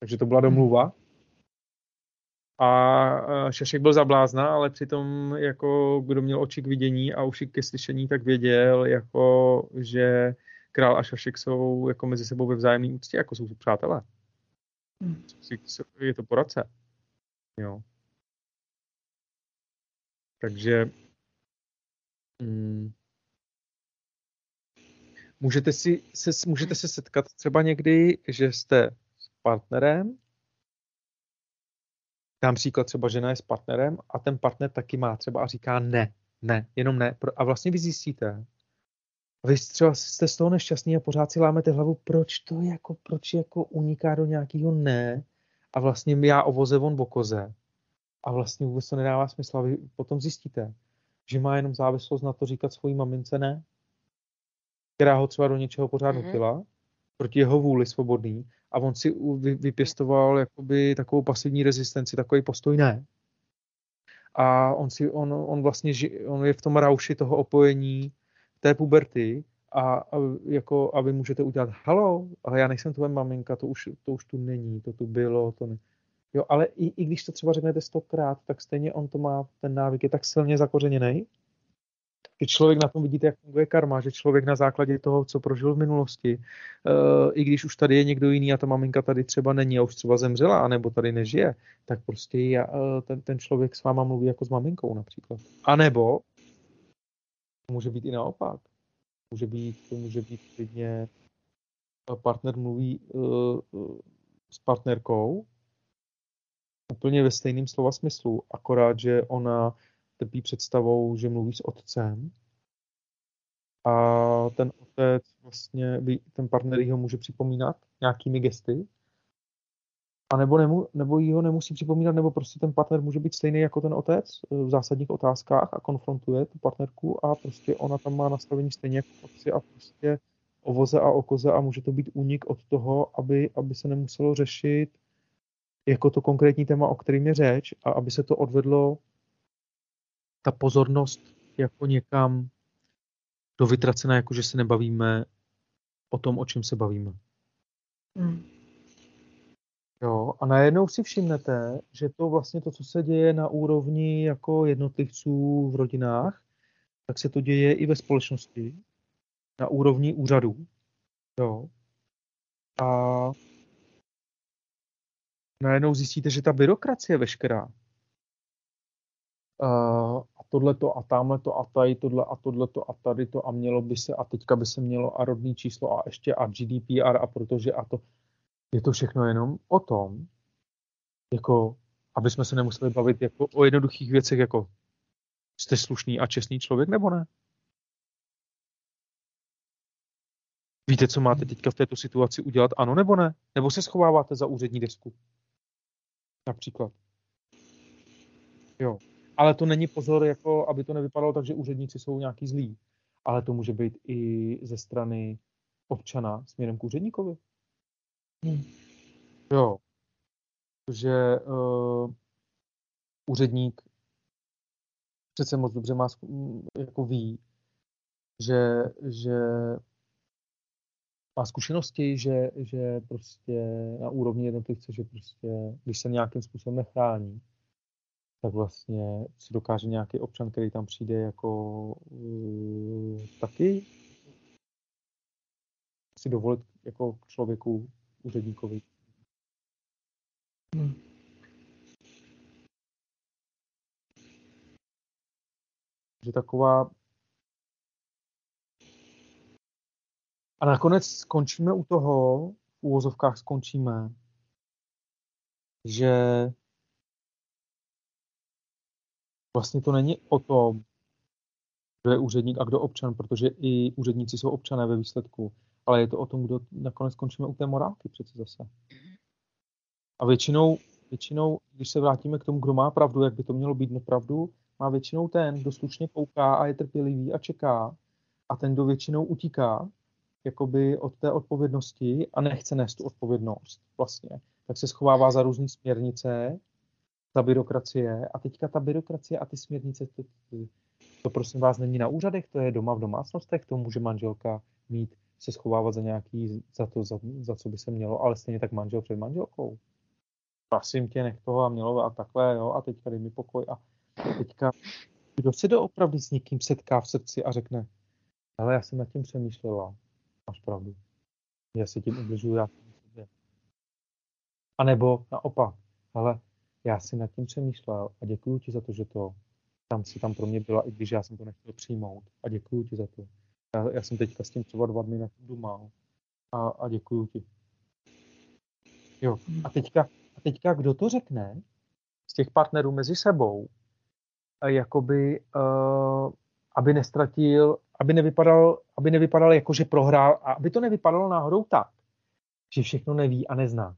Takže to byla domluva. A Šašek byl zablázna, ale přitom jako kdo měl oči k vidění a uši ke slyšení, tak věděl, jako, že král a Šašek jsou jako mezi sebou ve vzájemné úctě, jako jsou přátelé. Hmm. Je to poradce. Jo. Takže mm, můžete, si, se, můžete se setkat třeba někdy, že jste s partnerem dám příklad třeba žena je s partnerem a ten partner taky má třeba a říká ne, ne, jenom ne. A vlastně vy zjistíte, vy třeba jste z toho nešťastní a pořád si lámete hlavu, proč to jako, proč jako uniká do nějakého ne a vlastně já o voze, on koze. A vlastně vůbec to nedává smysl. A vy potom zjistíte, že má jenom závislost na to říkat svojí mamince ne, která ho třeba do něčeho pořád mm-hmm. nutila, proti jeho vůli svobodný a on si vypěstoval jakoby takovou pasivní rezistenci, takový postoj ne. A on, si, on, on vlastně ži, on je v tom rauši toho opojení té puberty a, a, jako, a vy můžete udělat halo, ale já nejsem tvoje maminka, to už, to už tu není, to tu bylo, to ne. Jo, ale i, i když to třeba řeknete stokrát, tak stejně on to má, ten návyk je tak silně zakořeněný, že člověk na tom vidíte, jak funguje karma, že člověk na základě toho, co prožil v minulosti, uh, i když už tady je někdo jiný a ta maminka tady třeba není a už třeba zemřela, anebo tady nežije, tak prostě já, uh, ten, ten člověk s váma mluví jako s maminkou například. A nebo může být i naopak. Může být, může být klidně partner mluví uh, s partnerkou úplně ve stejném slova smyslu, akorát, že ona trpí představou, že mluví s otcem. A ten otec vlastně, ten partner ho může připomínat nějakými gesty, a nebo, nemu, nebo jí ho nemusí připomínat, nebo prostě ten partner může být stejný jako ten otec v zásadních otázkách a konfrontuje tu partnerku a prostě ona tam má nastavení stejně jako otci a prostě o voze a o koze a může to být únik od toho, aby, aby se nemuselo řešit jako to konkrétní téma, o kterým je řeč a aby se to odvedlo ta pozornost jako někam do vytracena, jako že se nebavíme o tom, o čem se bavíme. Hmm. Jo, a najednou si všimnete, že to vlastně to, co se děje na úrovni jako jednotlivců v rodinách, tak se to děje i ve společnosti, na úrovni úřadů. Jo. A najednou zjistíte, že ta byrokracie veškerá, a tohleto a tamhleto a tady tohle a tohleto a tady to a mělo by se a teďka by se mělo a rodný číslo a ještě a GDPR a protože a to. Je to všechno jenom o tom, jako, aby jsme se nemuseli bavit jako o jednoduchých věcech, jako jste slušný a čestný člověk nebo ne? Víte, co máte teďka v této situaci udělat, ano nebo ne? Nebo se schováváte za úřední desku? Například. Jo. Ale to není pozor, jako aby to nevypadalo tak, že úředníci jsou nějaký zlí. Ale to může být i ze strany občana směrem k úředníkovi. Hmm. Jo. Že uh, úředník přece moc dobře má, jako ví, že, že má zkušenosti, že, že prostě na úrovni jednotlivce, že prostě, když se nějakým způsobem nechrání, tak vlastně si dokáže nějaký občan, který tam přijde jako uh, taky si dovolit jako člověku úředníkovi. Hmm. Že taková a nakonec skončíme u toho, v úvozovkách skončíme, že vlastně to není o tom, kdo je úředník a kdo občan, protože i úředníci jsou občané ve výsledku, ale je to o tom, kdo nakonec skončíme u té morálky přece zase. A většinou, většinou, když se vrátíme k tomu, kdo má pravdu, jak by to mělo být nepravdu, má většinou ten, kdo slušně kouká a je trpělivý a čeká a ten, kdo většinou utíká jakoby od té odpovědnosti a nechce nést tu odpovědnost vlastně, tak se schovává za různé směrnice, za byrokracie. A teďka ta byrokracie a ty směrnice, to, to, prosím vás není na úřadech, to je doma v domácnostech, to může manželka mít, se schovávat za nějaký, za to, za, za co by se mělo, ale stejně tak manžel před manželkou. Prosím tě, nech toho a mělo a takhle, jo, a teďka dej mi pokoj a teďka, kdo se doopravdy s někým setká v srdci a řekne, ale já jsem nad tím přemýšlela, máš pravdu. Já se tím ubližuju, já sobě. A nebo naopak, ale já si nad tím přemýšlel a děkuji ti za to, že to tam si tam pro mě byla, i když já jsem to nechtěl přijmout. A děkuji ti za to. Já, já jsem teďka s tím třeba dva dny na tím dumal. A, a děkuji ti. Jo. A teďka, a teďka, kdo to řekne z těch partnerů mezi sebou, jakoby, uh, aby nestratil, aby nevypadal, aby nevypadal jako, že prohrál a aby to nevypadalo náhodou tak, že všechno neví a nezná.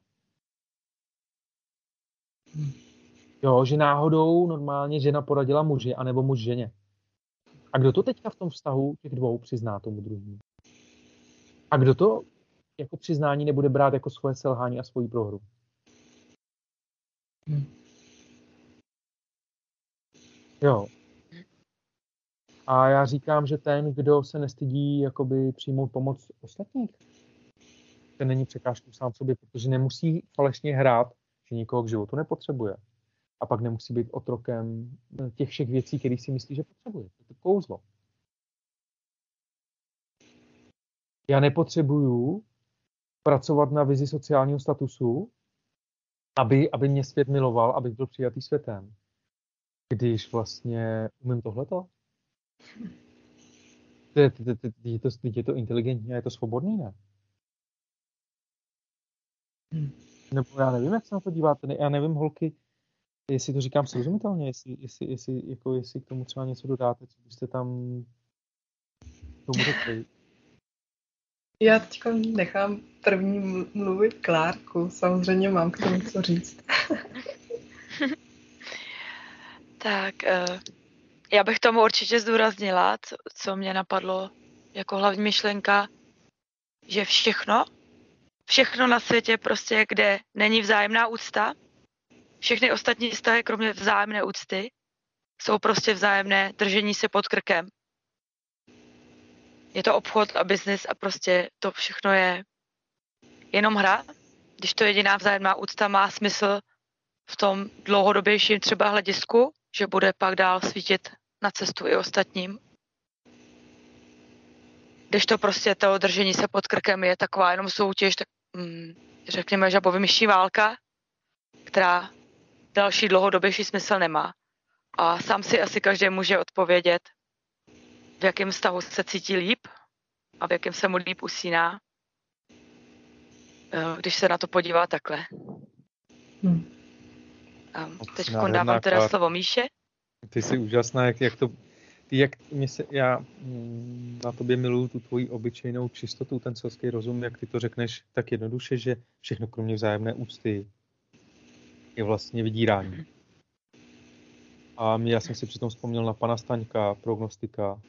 Jo, že náhodou normálně žena poradila muži, anebo muž ženě. A kdo to teďka v tom vztahu těch dvou přizná tomu druhému? A kdo to jako přiznání nebude brát jako svoje selhání a svoji prohru? Hmm. Jo. A já říkám, že ten, kdo se nestydí jakoby přijmout pomoc ostatních, ten není překážkou sám sobě, protože nemusí falešně hrát, že nikoho k životu nepotřebuje a pak nemusí být otrokem těch všech věcí, které si myslí, že potřebuje. To je to kouzlo. Já nepotřebuju pracovat na vizi sociálního statusu, aby, aby mě svět miloval, abych byl přijatý světem. Když vlastně umím tohleto. Je to, je, to, je to inteligentní a je to svobodný, ne? Nebo já nevím, jak se na to díváte. Já nevím, holky, jestli to říkám srozumitelně, jestli, jestli, jestli, jako jestli k tomu třeba něco dodáte, co byste tam tomu řekli. Já teď nechám první mluvit Klárku. Samozřejmě mám k tomu co říct. tak, uh, já bych tomu určitě zdůraznila, co, co mě napadlo jako hlavní myšlenka, že všechno, všechno na světě prostě, kde není vzájemná úcta, všechny ostatní vztahy, kromě vzájemné úcty, jsou prostě vzájemné držení se pod krkem. Je to obchod a biznis a prostě to všechno je jenom hra. Když to jediná vzájemná úcta má smysl v tom dlouhodobějším třeba hledisku, že bude pak dál svítit na cestu i ostatním. Když to prostě to držení se pod krkem je taková jenom soutěž, tak mm, řekněme žabově myší válka, která další dlouhodobější smysl nemá. A sám si asi každý může odpovědět, v jakém stavu se cítí líp a v jakém se mu líp usíná, eh, když se na to podívá takhle. Hmm. A teď dávám teda slovo Míše. Ty jsi úžasná, jak, jak to, ty jak mě se, já mm, na tobě miluju tu tvoji obyčejnou čistotu, ten selský rozum, jak ty to řekneš tak jednoduše, že všechno kromě vzájemné úcty je vlastně vydírání. A já jsem si přitom vzpomněl na pana Staňka, prognostika,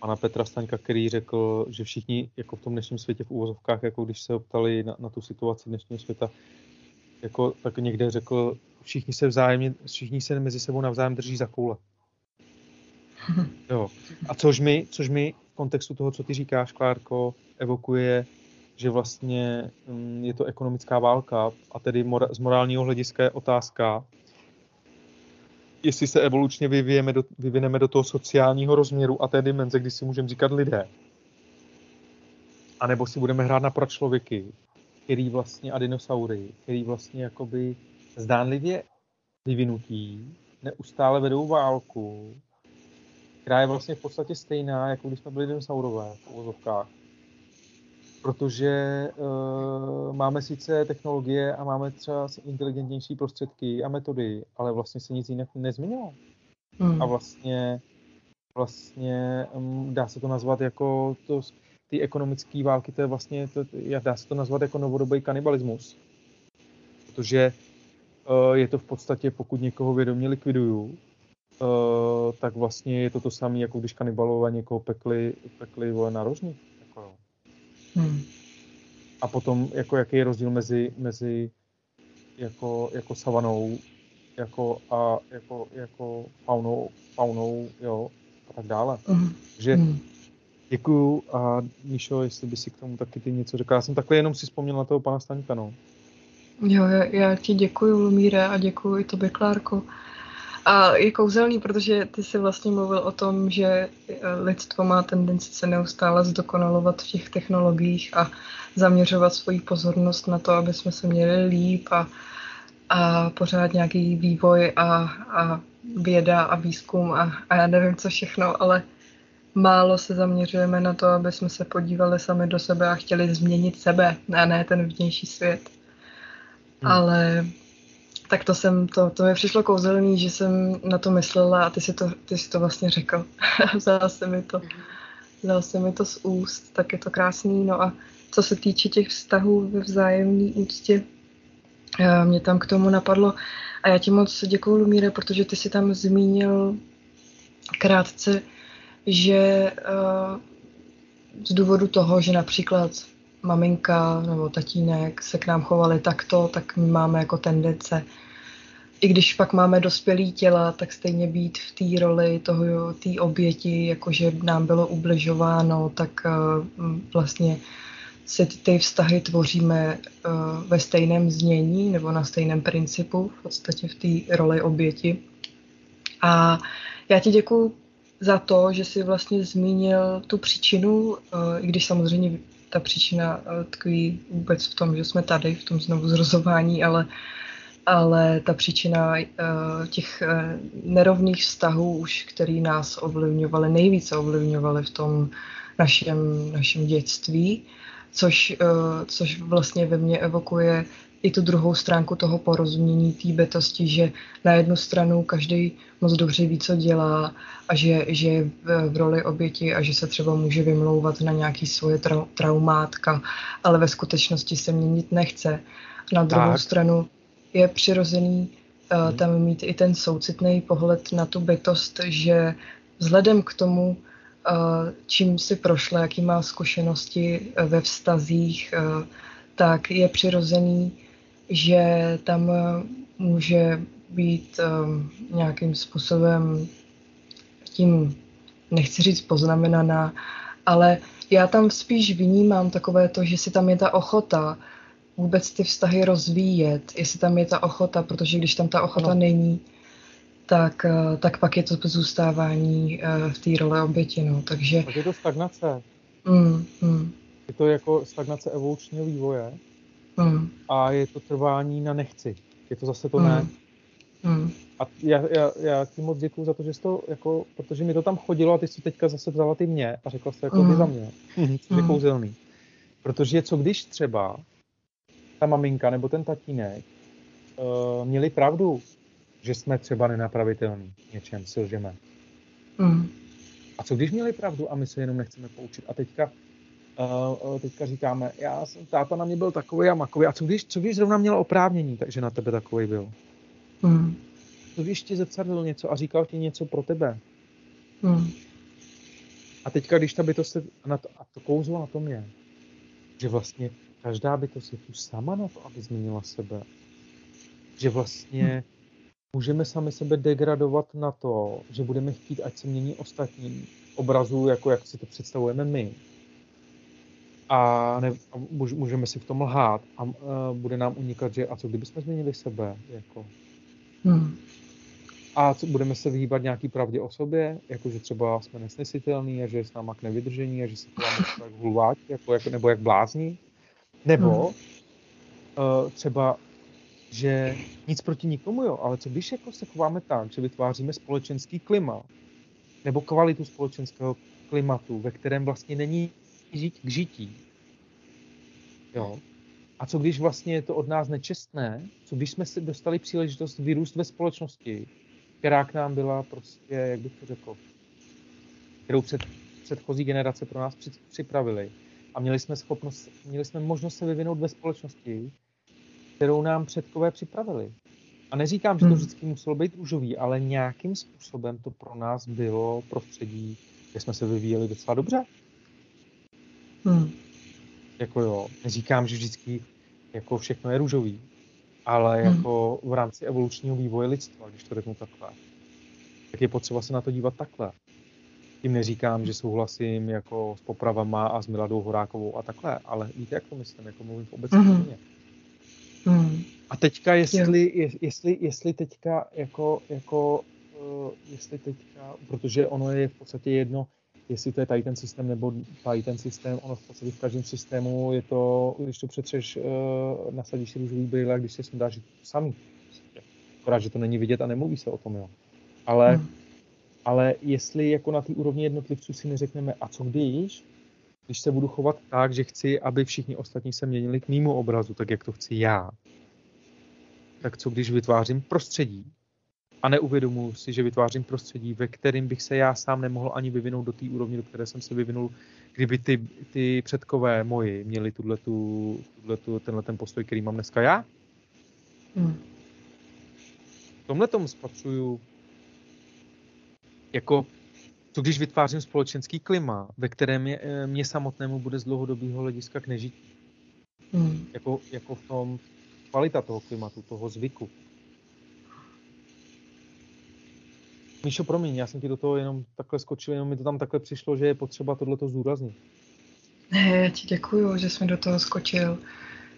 pana Petra Staňka, který řekl, že všichni jako v tom dnešním světě v úvozovkách, jako když se optali na, na tu situaci dnešního světa, jako, tak někde řekl, všichni se vzájemně, všichni se mezi sebou navzájem drží za koule. Jo. A což mi, což mi v kontextu toho, co ty říkáš, Klárko, evokuje že vlastně mm, je to ekonomická válka a tedy z morálního hlediska je otázka, jestli se evolučně vyvíjeme do, vyvineme do toho sociálního rozměru a té dimenze, kdy si můžeme říkat lidé. A nebo si budeme hrát na pračlověky, který vlastně a dinosaury, který vlastně jakoby zdánlivě vyvinutí, neustále vedou válku, která je vlastně v podstatě stejná, jako když jsme byli dinosaurové v uvozovkách protože uh, máme sice technologie a máme třeba inteligentnější prostředky a metody, ale vlastně se nic jinak nezměnilo. Hmm. A vlastně, vlastně um, dá se to nazvat jako to, ty ekonomické války, to je vlastně, to, dá se to nazvat jako novodobý kanibalismus. Protože je to v podstatě, pokud někoho vědomě likviduju, uh, tak vlastně je to to samé, jako když kanibalové někoho pekli, pekli vole na rožní. Jako, hmm. A potom, jako jaký je rozdíl mezi, mezi jako, jako savanou jako, a jako, jako faunou, faunou, jo, a tak dále. Mm. Takže mm. děkuju a Míšo, jestli by si k tomu taky ty něco řekla. Já jsem takhle jenom si vzpomněl na toho pana Staňka, no. Jo, já, já ti děkuju, Lumíre, a děkuju i tobě, Klárko. A je kouzelný, protože ty jsi vlastně mluvil o tom, že eh, lidstvo má tendenci se neustále zdokonalovat v těch technologiích a zaměřovat svoji pozornost na to, aby jsme se měli líp a, a pořád nějaký vývoj a, a věda a výzkum a, a já nevím co všechno, ale málo se zaměřujeme na to, aby jsme se podívali sami do sebe a chtěli změnit sebe, a ne ten vnější svět. Hmm. Ale tak to jsem, to, to mi přišlo kouzelný, že jsem na to myslela a ty si to, ty si to vlastně řekl. vzal se mi to, vzal se mi to z úst, tak je to krásný. No a co se týče těch vztahů ve vzájemné úctě, eh, mě tam k tomu napadlo, a já ti moc děkuju, Lumíre, protože ty si tam zmínil krátce, že uh, z důvodu toho, že například maminka nebo tatínek se k nám chovali takto, tak my máme jako tendence, i když pak máme dospělý těla, tak stejně být v té roli toho, té oběti, jakože nám bylo ubližováno, tak uh, vlastně si ty vztahy tvoříme uh, ve stejném znění nebo na stejném principu, v podstatě v té roli oběti. A já ti děkuji za to, že jsi vlastně zmínil tu příčinu, uh, i když samozřejmě ta příčina uh, tkví vůbec v tom, že jsme tady, v tom znovu zrozování, ale ale ta příčina uh, těch uh, nerovných vztahů už, který nás ovlivňovaly, nejvíce ovlivňovaly v tom našem, našem dětství, což, což vlastně ve mně evokuje i tu druhou stránku toho porozumění té bytosti, že na jednu stranu každý moc dobře ví, co dělá a že, že je v, v roli oběti a že se třeba může vymlouvat na nějaký svoje trau, traumátka, ale ve skutečnosti se měnit nechce. Na druhou tak. stranu je přirozený uh, tam mít i ten soucitný pohled na tu bytost, že vzhledem k tomu, čím si prošla, jaký má zkušenosti e, ve vztazích, tak je přirozený, že tam e, může být nějakým způsobem tím, nechci říct poznamenaná, ale já tam spíš vnímám takové to, že si tam je ta ochota vůbec ty vztahy rozvíjet, jestli tam je ta ochota, protože když tam ta ochota no. není, tak, eh, tak pak je to zůstávání eh, v té role oběti. No. Takže... Tak je to stagnace. Mm, mm. Je to jako stagnace evolučního vývoje mm. a je to trvání na nechci. Je to zase to mm. ne. Mm. A já, já, já ti moc děkuju za to, že jsi to, jako, protože mi to tam chodilo a ty jsi teďka zase vzala ty mě a řekla jsi jako mm. ty za mě, je mm. kouzelný. Protože co když třeba ta maminka nebo ten tatínek uh, měli pravdu, že jsme třeba nenapravitelní něčem, si lžeme. Mm. A co když měli pravdu a my se jenom nechceme poučit? A teďka, uh, teďka říkáme, já jsem, táta na mě byl takový a makový. A co když, co když zrovna měl oprávnění, takže na tebe takový byl? Mm. Co když ti zrcadlil něco a říkal ti něco pro tebe? Mm. A teďka, když ta bytost se, na to, a to kouzlo na tom je, že vlastně každá bytost je tu sama na to, aby změnila sebe. Že vlastně mm můžeme sami sebe degradovat na to, že budeme chtít, ať se mění ostatní obrazů, jako jak si to představujeme my. A, ne, a můžeme si v tom lhát a uh, bude nám unikat, že a co kdybychom změnili sebe, jako. Hmm. A co, budeme se vyhýbat nějaký pravdě o sobě, jako že třeba jsme nesnesitelní a že je s náma k nevydržení a že se chováme jak hulváč, jako, jako, nebo jak blázni. Nebo hmm. uh, třeba že nic proti nikomu, jo, ale co když jako se chováme tak, že vytváříme společenský klima, nebo kvalitu společenského klimatu, ve kterém vlastně není k žití. Jo. A co když vlastně je to od nás nečestné? Co když jsme si dostali příležitost vyrůst ve společnosti, která k nám byla prostě, jak bych to řekl, kterou před, předchozí generace pro nás připravili. A měli jsme, schopnost, měli jsme možnost se vyvinout ve společnosti, kterou nám předkové připravili. A neříkám, že to hmm. vždycky muselo být růžový, ale nějakým způsobem to pro nás bylo prostředí, kde jsme se vyvíjeli docela dobře. Hmm. Jako jo, neříkám, že vždycky jako všechno je růžový, ale hmm. jako v rámci evolučního vývoje lidstva, když to řeknu takhle, tak je potřeba se na to dívat takhle. Tím neříkám, že souhlasím jako s popravama a s Miladou Horákovou a takhle, ale víte, jak to myslím, jako mluvím v obecné mm. Mm. A teďka, jestli, je, jestli, jestli teďka jako, jako uh, jestli teďka, protože ono je v podstatě jedno, jestli to je tady ten systém nebo tady ten systém, ono v podstatě v každém systému je to, když to přetřeš, uh, nasadíš si růžový brýle, když že to samý. Akorát, že to není vidět a nemluví se o tom, jo. Ale, hmm. ale jestli jako na té úrovni jednotlivců si neřekneme, a co když, když se budu chovat tak, že chci, aby všichni ostatní se měnili k mýmu obrazu, tak jak to chci já, tak co když vytvářím prostředí a neuvědomuji si, že vytvářím prostředí, ve kterém bych se já sám nemohl ani vyvinout do té úrovně, do které jsem se vyvinul, kdyby ty, ty předkové moji měli tuto, tenhle ten postoj, který mám dneska já? Hmm. V tomhle tom spatřuju jako co když vytvářím společenský klima, ve kterém je, eh, mě samotnému bude z dlouhodobého hlediska k nežití. Hmm. Jako, jako v tom kvalita toho klimatu, toho zvyku. Míšo, promiň, já jsem ti do toho jenom takhle skočil, jenom mi to tam takhle přišlo, že je potřeba tohleto zdůraznit. Ne, já ti děkuju, že jsi mi do toho skočil.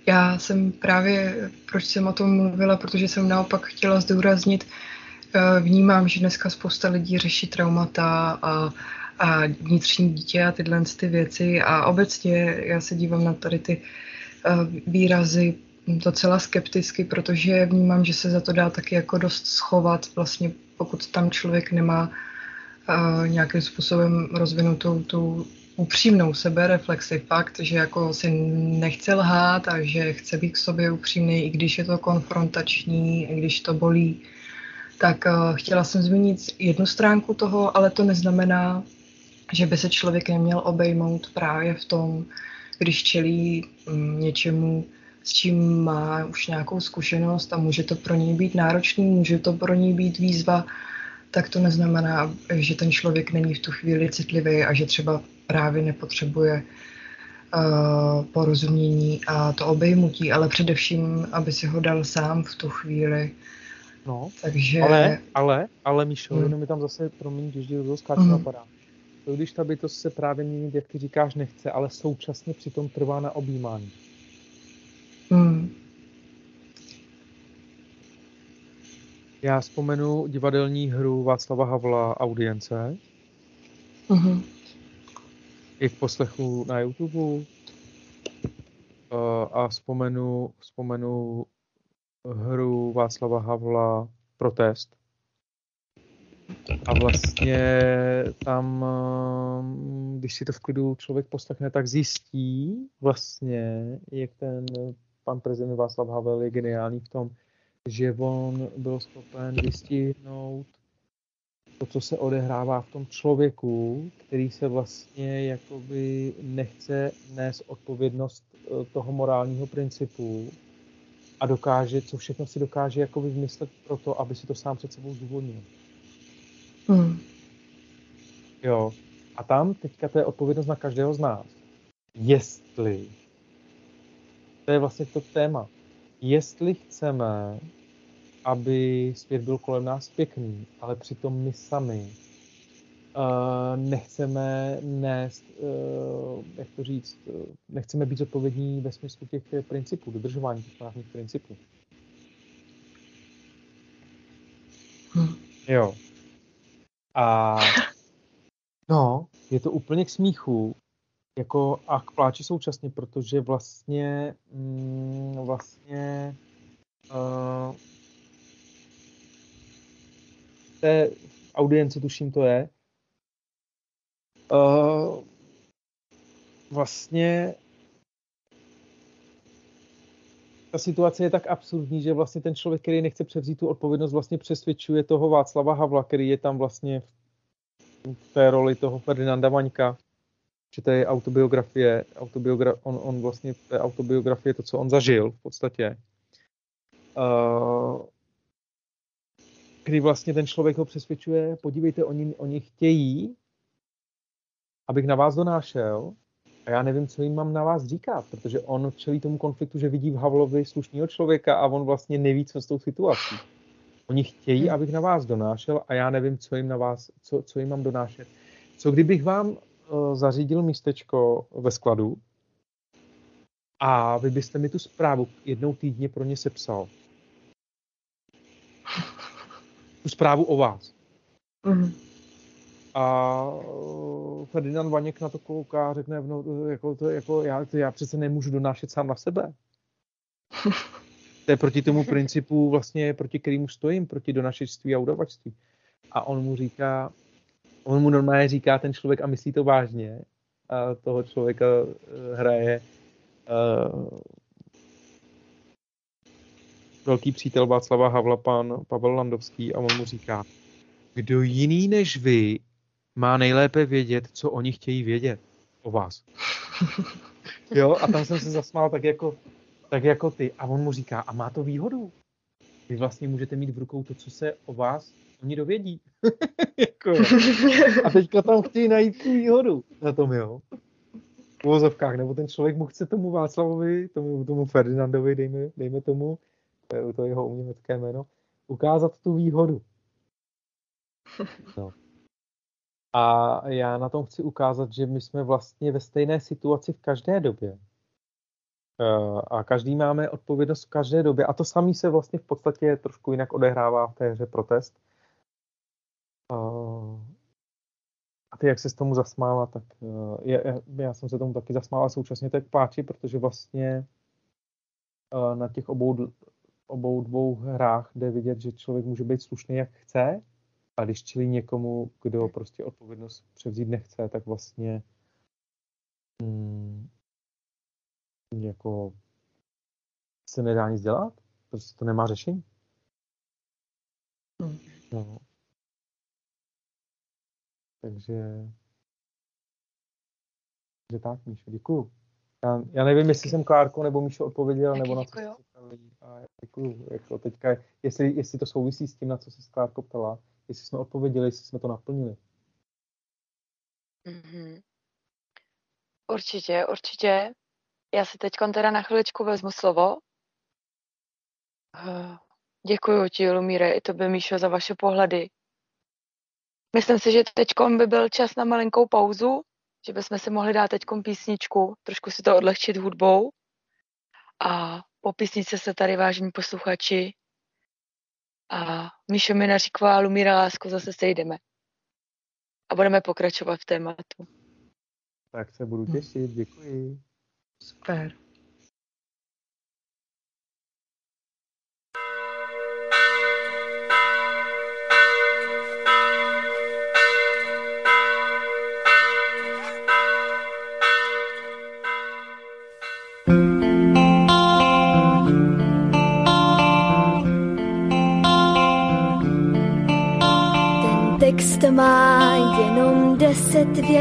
Já jsem právě, proč jsem o tom mluvila, protože jsem naopak chtěla zdůraznit, eh, vnímám, že dneska spousta lidí řeší traumata a, a vnitřní dítě a tyhle ty věci a obecně já se dívám na tady ty eh, výrazy docela skepticky, protože vnímám, že se za to dá taky jako dost schovat, vlastně pokud tam člověk nemá uh, nějakým způsobem rozvinutou tu upřímnou sebereflexi, fakt, že jako si nechce lhát a že chce být k sobě upřímný, i když je to konfrontační, i když to bolí, tak uh, chtěla jsem zmínit jednu stránku toho, ale to neznamená, že by se člověk neměl obejmout právě v tom, když čelí um, něčemu, s čím má už nějakou zkušenost a může to pro něj být náročný, může to pro něj být výzva, tak to neznamená, že ten člověk není v tu chvíli citlivý a že třeba právě nepotřebuje uh, porozumění a to obejmutí, ale především, aby si ho dal sám v tu chvíli. No, Takže... ale, ale, ale Míšo, hmm. jenom mi tam zase, promiň, když do toho skáču hmm. napadá. To když ta bytost se právě měnit, jak ty říkáš, nechce, ale současně přitom trvá na objímání. Hmm. Já vzpomenu divadelní hru Václava Havla Audience. Uh-huh. I v poslechu na YouTube. Uh, a vzpomenu, vzpomenu hru Václava Havla Protest. A vlastně tam, eh, když si to v klidu člověk poslechne, tak zjistí vlastně, jak ten pan prezident Václav Havel je geniální v tom, že on byl schopen vystihnout to, co se odehrává v tom člověku, který se vlastně jakoby nechce nést odpovědnost eh, toho morálního principu a dokáže, co všechno si dokáže jakoby vymyslet pro to, aby si to sám před sebou zdůvodnil. Hmm. Jo. A tam teďka to je odpovědnost na každého z nás. Jestli to je vlastně to téma. Jestli chceme, aby svět byl kolem nás pěkný, ale přitom my sami uh, nechceme nést, uh, jak to říct, uh, nechceme být odpovědní ve smyslu těch principů, dodržování těch právních principů. Hm. Jo. A no, je to úplně k smíchu, jako a k pláči současně, protože vlastně mm, vlastně uh, té audience, tuším to je, uh, vlastně ta situace je tak absurdní, že vlastně ten člověk, který nechce převzít tu odpovědnost, vlastně přesvědčuje toho Václava Havla, který je tam vlastně v té roli toho Ferdinanda Vaňka, že to je autobiografie, autobiogra- on, on vlastně v té autobiografie to, co on zažil v podstatě. Uh, kdy vlastně ten člověk ho přesvědčuje, podívejte, oni, oni chtějí, abych na vás donášel, a já nevím, co jim mám na vás říkat, protože on čelí tomu konfliktu, že vidí v Havlovi slušného člověka a on vlastně neví, co s tou situací. Oni chtějí, abych na vás donášel a já nevím, co jim, na vás, co, co jim mám donášet. Co kdybych vám zařídil místečko ve skladu a vy byste mi tu zprávu jednou týdně pro ně sepsal. Tu zprávu o vás. Mm-hmm. A uh, Ferdinand Vaněk na to kouká a řekne, no, jako, to, jako, já, to já přece nemůžu donášet sám na sebe. To je proti tomu principu, vlastně proti kterému stojím, proti donašečství a udavačství. A on mu říká, on mu normálně říká ten člověk a myslí to vážně. A toho člověka uh, hraje uh, velký přítel Václava Havla, pan Pavel Landovský a on mu říká, kdo jiný než vy má nejlépe vědět, co oni chtějí vědět o vás. jo, a tam jsem se zasmál tak jako, tak jako ty. A on mu říká, a má to výhodu. Vy vlastně můžete mít v rukou to, co se o vás oni dovědí. jako, a teďka tam chtějí najít tu výhodu na tom, jo. V vozovkách, nebo ten člověk mu chce tomu Václavovi, tomu, tomu Ferdinandovi, dejme, dejme tomu, to je to jeho umělecké jméno, ukázat tu výhodu. No. A já na tom chci ukázat, že my jsme vlastně ve stejné situaci v každé době. Eh, a každý máme odpovědnost v každé době. A to samý se vlastně v podstatě trošku jinak odehrává v té hře Protest. Eh, a ty, jak se s tomu zasmála, tak eh, je, já jsem se tomu taky zasmála současně tak páči, protože vlastně na těch obou, obou dvou hrách jde vidět, že člověk může být slušný, jak chce, a když čili někomu, kdo prostě odpovědnost převzít nechce, tak vlastně hmm, jako se nedá nic dělat. Prostě to nemá řešení. Hmm. No. Takže, že tak, Míšo, děkuju. Já, já nevím, jestli jsem Klárko nebo Míšo odpověděl, nebo na co jste A děkuju. Jako teďka, jestli, jestli to souvisí s tím, na co se Klárko ptala, jestli jsme odpověděli, jestli jsme to naplnili. Mm-hmm. Určitě, určitě. Já si teď teda na chviličku vezmu slovo. Uh, děkuji ti, Lumíre, i tobě, Míšo, za vaše pohledy. Myslím si, že teď by byl čas na malinkou pauzu, že bychom si mohli dát teď písničku, trošku si to odlehčit hudbou. A po písnice se tady, vážení posluchači, a Míšo Minaříková a Lumíra Lásko zase sejdeme. A budeme pokračovat v tématu. Tak se budu těšit, děkuji. Super.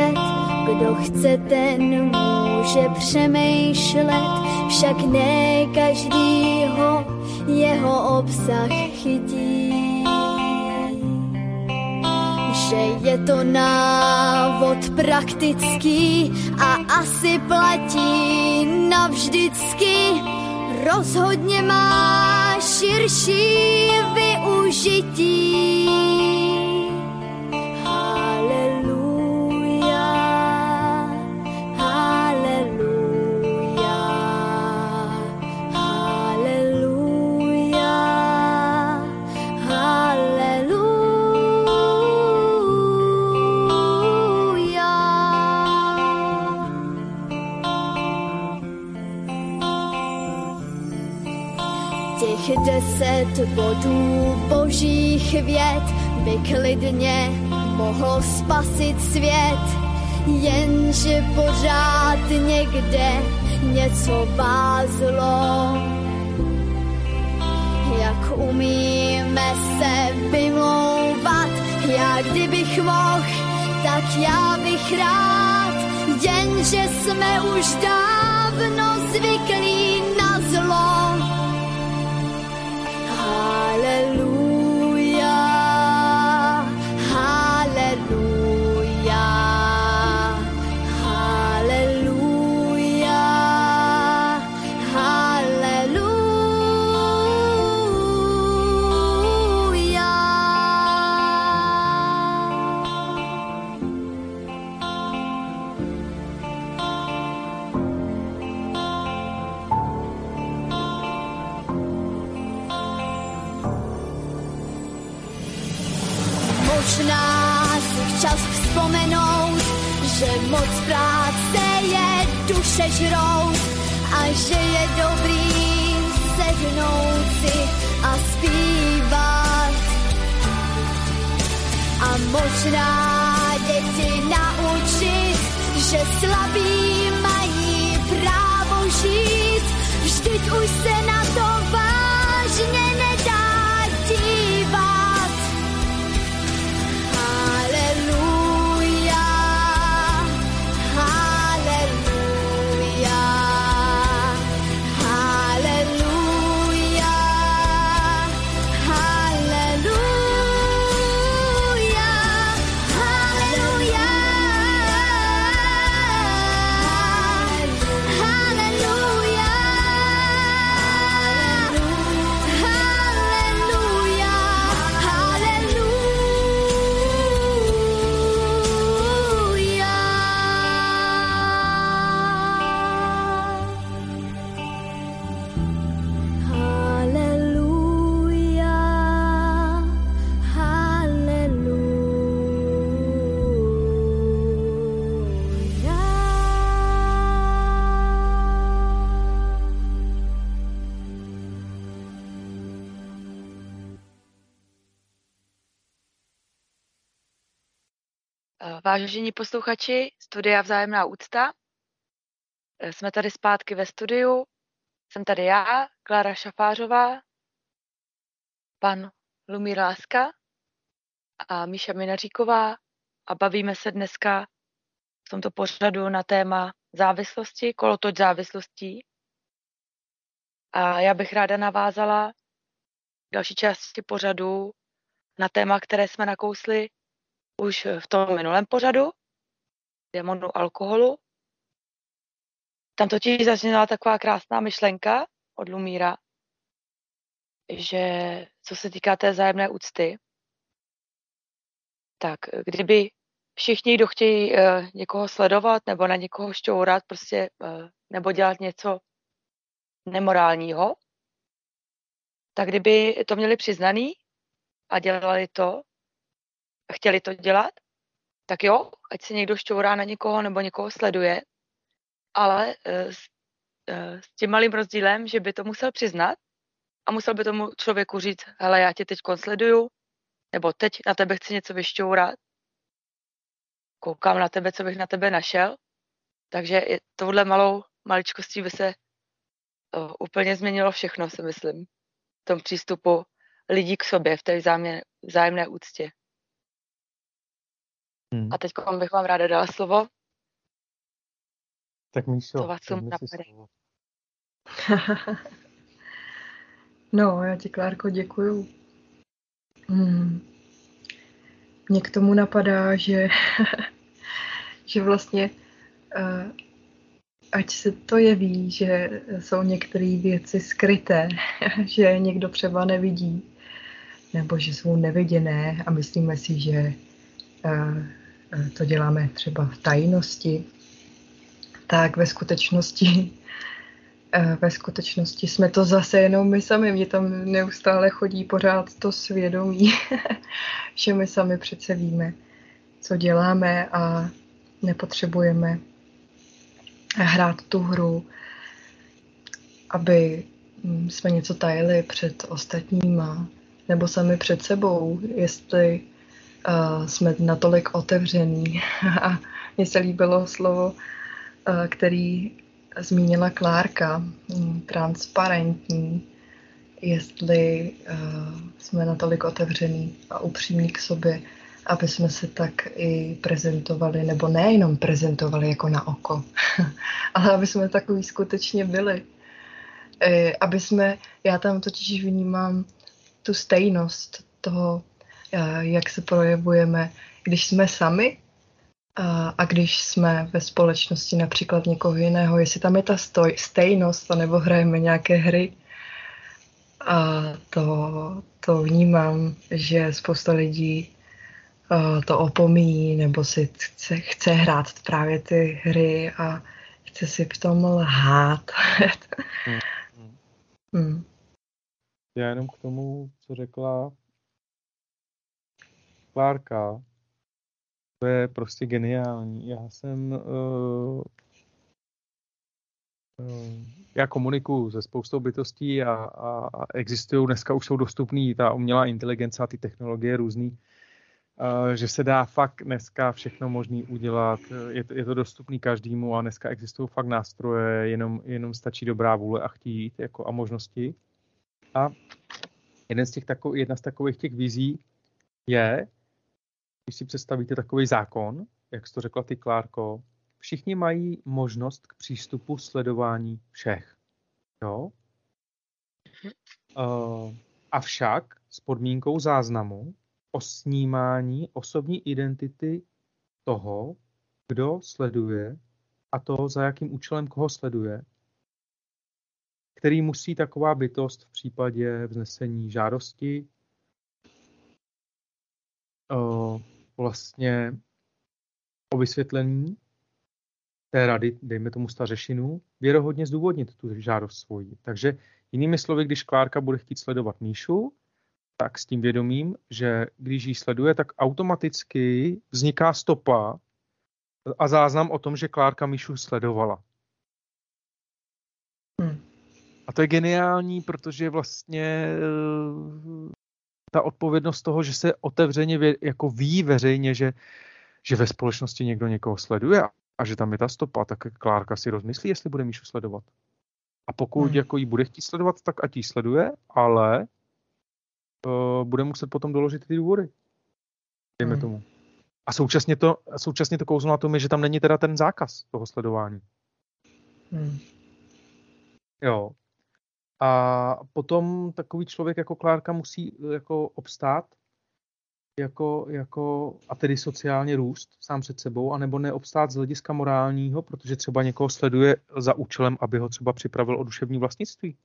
Deset vět, kdo chce, ten může přemýšlet, však ne každýho jeho obsah chytí. Že je to návod praktický a asi platí navždycky, rozhodně má širší využití. Deset bodů božích věd by klidně mohl spasit svět, jenže pořád někde něco vázlo. neumíme se vymlouvat. Já kdybych mohl, tak já bych rád, jenže jsme už dávno zvyklí na zlo. Vážení posluchači, studia Vzájemná úcta. Eh, jsme tady zpátky ve studiu. Jsem tady já, Klára Šafářová, pan Lumír Láska a Míša Minaříková a bavíme se dneska v tomto pořadu na téma závislosti, kolotoč závislostí. A já bych ráda navázala další části pořadu na téma, které jsme nakousli už v tom minulém pořadu, demonu alkoholu. Tam totiž zazněla taková krásná myšlenka od Lumíra, že co se týká té zájemné úcty, tak kdyby všichni, kdo chtějí uh, někoho sledovat nebo na někoho šťourat, prostě, uh, nebo dělat něco nemorálního, tak kdyby to měli přiznaný a dělali to, chtěli to dělat, tak jo, ať se někdo šťourá na někoho nebo někoho sleduje, ale uh, s, uh, s tím malým rozdílem, že by to musel přiznat a musel by tomu člověku říct, hele, já tě teď sleduju, nebo teď na tebe chci něco vyšťourat, koukám na tebe, co bych na tebe našel, takže je, touhle malou maličkostí by se uh, úplně změnilo všechno, si myslím, v tom přístupu lidí k sobě, v té vzájemné, vzájemné úctě. Hmm. A teď bych vám ráda dala slovo. Tak Míšo, co vás napade. no, já ti, Klárko, děkuju. Hmm. Mně k tomu napadá, že, že vlastně uh, ať se to jeví, že jsou některé věci skryté, že někdo třeba nevidí, nebo že jsou neviděné a myslíme si, že uh, Eh, to děláme třeba v tajnosti, tak ve skutečnosti eh, ve skutečnosti jsme to zase jenom my sami. Mě tam neustále chodí pořád to svědomí, že my sami přece víme, co děláme a nepotřebujeme hrát tu hru, aby hm, jsme něco tajili před ostatníma nebo sami před sebou, jestli jsme natolik otevření. A mně se líbilo slovo, který zmínila Klárka, um, transparentní. jestli jsme natolik otevření a upřímní k sobě, aby jsme se tak i prezentovali, nebo nejenom prezentovali jako na oko, ale aby jsme takový skutečně byli. E, aby jsme, já tam totiž vnímám tu stejnost toho, jak se projevujeme, když jsme sami a, a když jsme ve společnosti například někoho jiného, jestli tam je ta stoj, stejnost, nebo hrajeme nějaké hry. A to, to vnímám, že spousta lidí uh, to opomíjí, nebo si chce, chce hrát právě ty hry a chce si v tom lhát. hmm. hmm. Já jenom k tomu, co řekla Klárka, to je prostě geniální. Já jsem uh, já komunikuju se spoustou bytostí a, a, a existují, dneska už jsou dostupný ta umělá inteligence a ty technologie různý, uh, že se dá fakt dneska všechno možný udělat, je, je to dostupný každému a dneska existují fakt nástroje, jenom, jenom stačí dobrá vůle a chtít jako a možnosti. A jeden z těch tako, jedna z takových těch vizí je, když si představíte takový zákon, jak jsi to řekla ty, Klárko, všichni mají možnost k přístupu sledování všech. Jo? Uh, avšak s podmínkou záznamu o snímání osobní identity toho, kdo sleduje a to, za jakým účelem koho sleduje, který musí taková bytost v případě vznesení žádosti uh, vlastně o vysvětlení té rady, dejme tomu stařešinu, věrohodně zdůvodnit tu žádost svoji. Takže jinými slovy, když Klárka bude chtít sledovat Míšu, tak s tím vědomím, že když ji sleduje, tak automaticky vzniká stopa a záznam o tom, že Klárka Míšu sledovala. Hmm. A to je geniální, protože vlastně ta odpovědnost toho, že se otevřeně vě, jako ví veřejně, že, že ve společnosti někdo někoho sleduje a že tam je ta stopa, tak Klárka si rozmyslí, jestli bude Míšu sledovat. A pokud hmm. jako jí bude chtít sledovat, tak ať jí sleduje, ale uh, bude muset potom doložit ty důvody. Dejme hmm. tomu. A současně to, současně to kouzlo na tom je, že tam není teda ten zákaz toho sledování. Hmm. Jo. A potom takový člověk jako Klárka musí eh, jako obstát jako, jako, a tedy sociálně růst sám před sebou, anebo neobstát z hlediska morálního, protože třeba někoho sleduje za účelem, aby ho třeba připravil o duševní vlastnictví.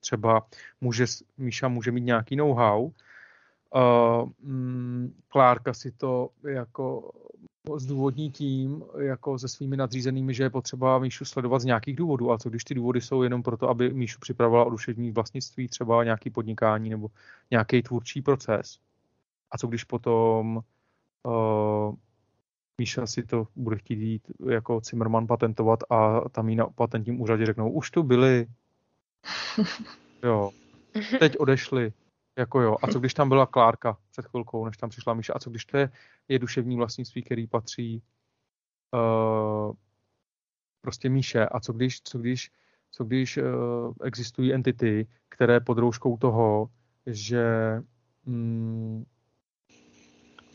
Třeba může, Míša může mít nějaký know-how, uh, Klárka si to jako zdůvodní tím, jako se svými nadřízenými, že je potřeba Míšu sledovat z nějakých důvodů. A co když ty důvody jsou jenom proto, aby Míšu připravila o duševní vlastnictví, třeba nějaký podnikání nebo nějaký tvůrčí proces. A co když potom uh, Míša si to bude chtít jít jako Zimmerman patentovat a tam jí na patentním úřadě řeknou, už tu byli. Jo. Teď odešli. Jako jo. A co když tam byla Klárka před chvilkou, než tam přišla Míša? A co když to je, je duševní vlastnictví, který patří uh, prostě Míše? A co když, co když, co když uh, existují entity, které pod rouškou toho, že mm,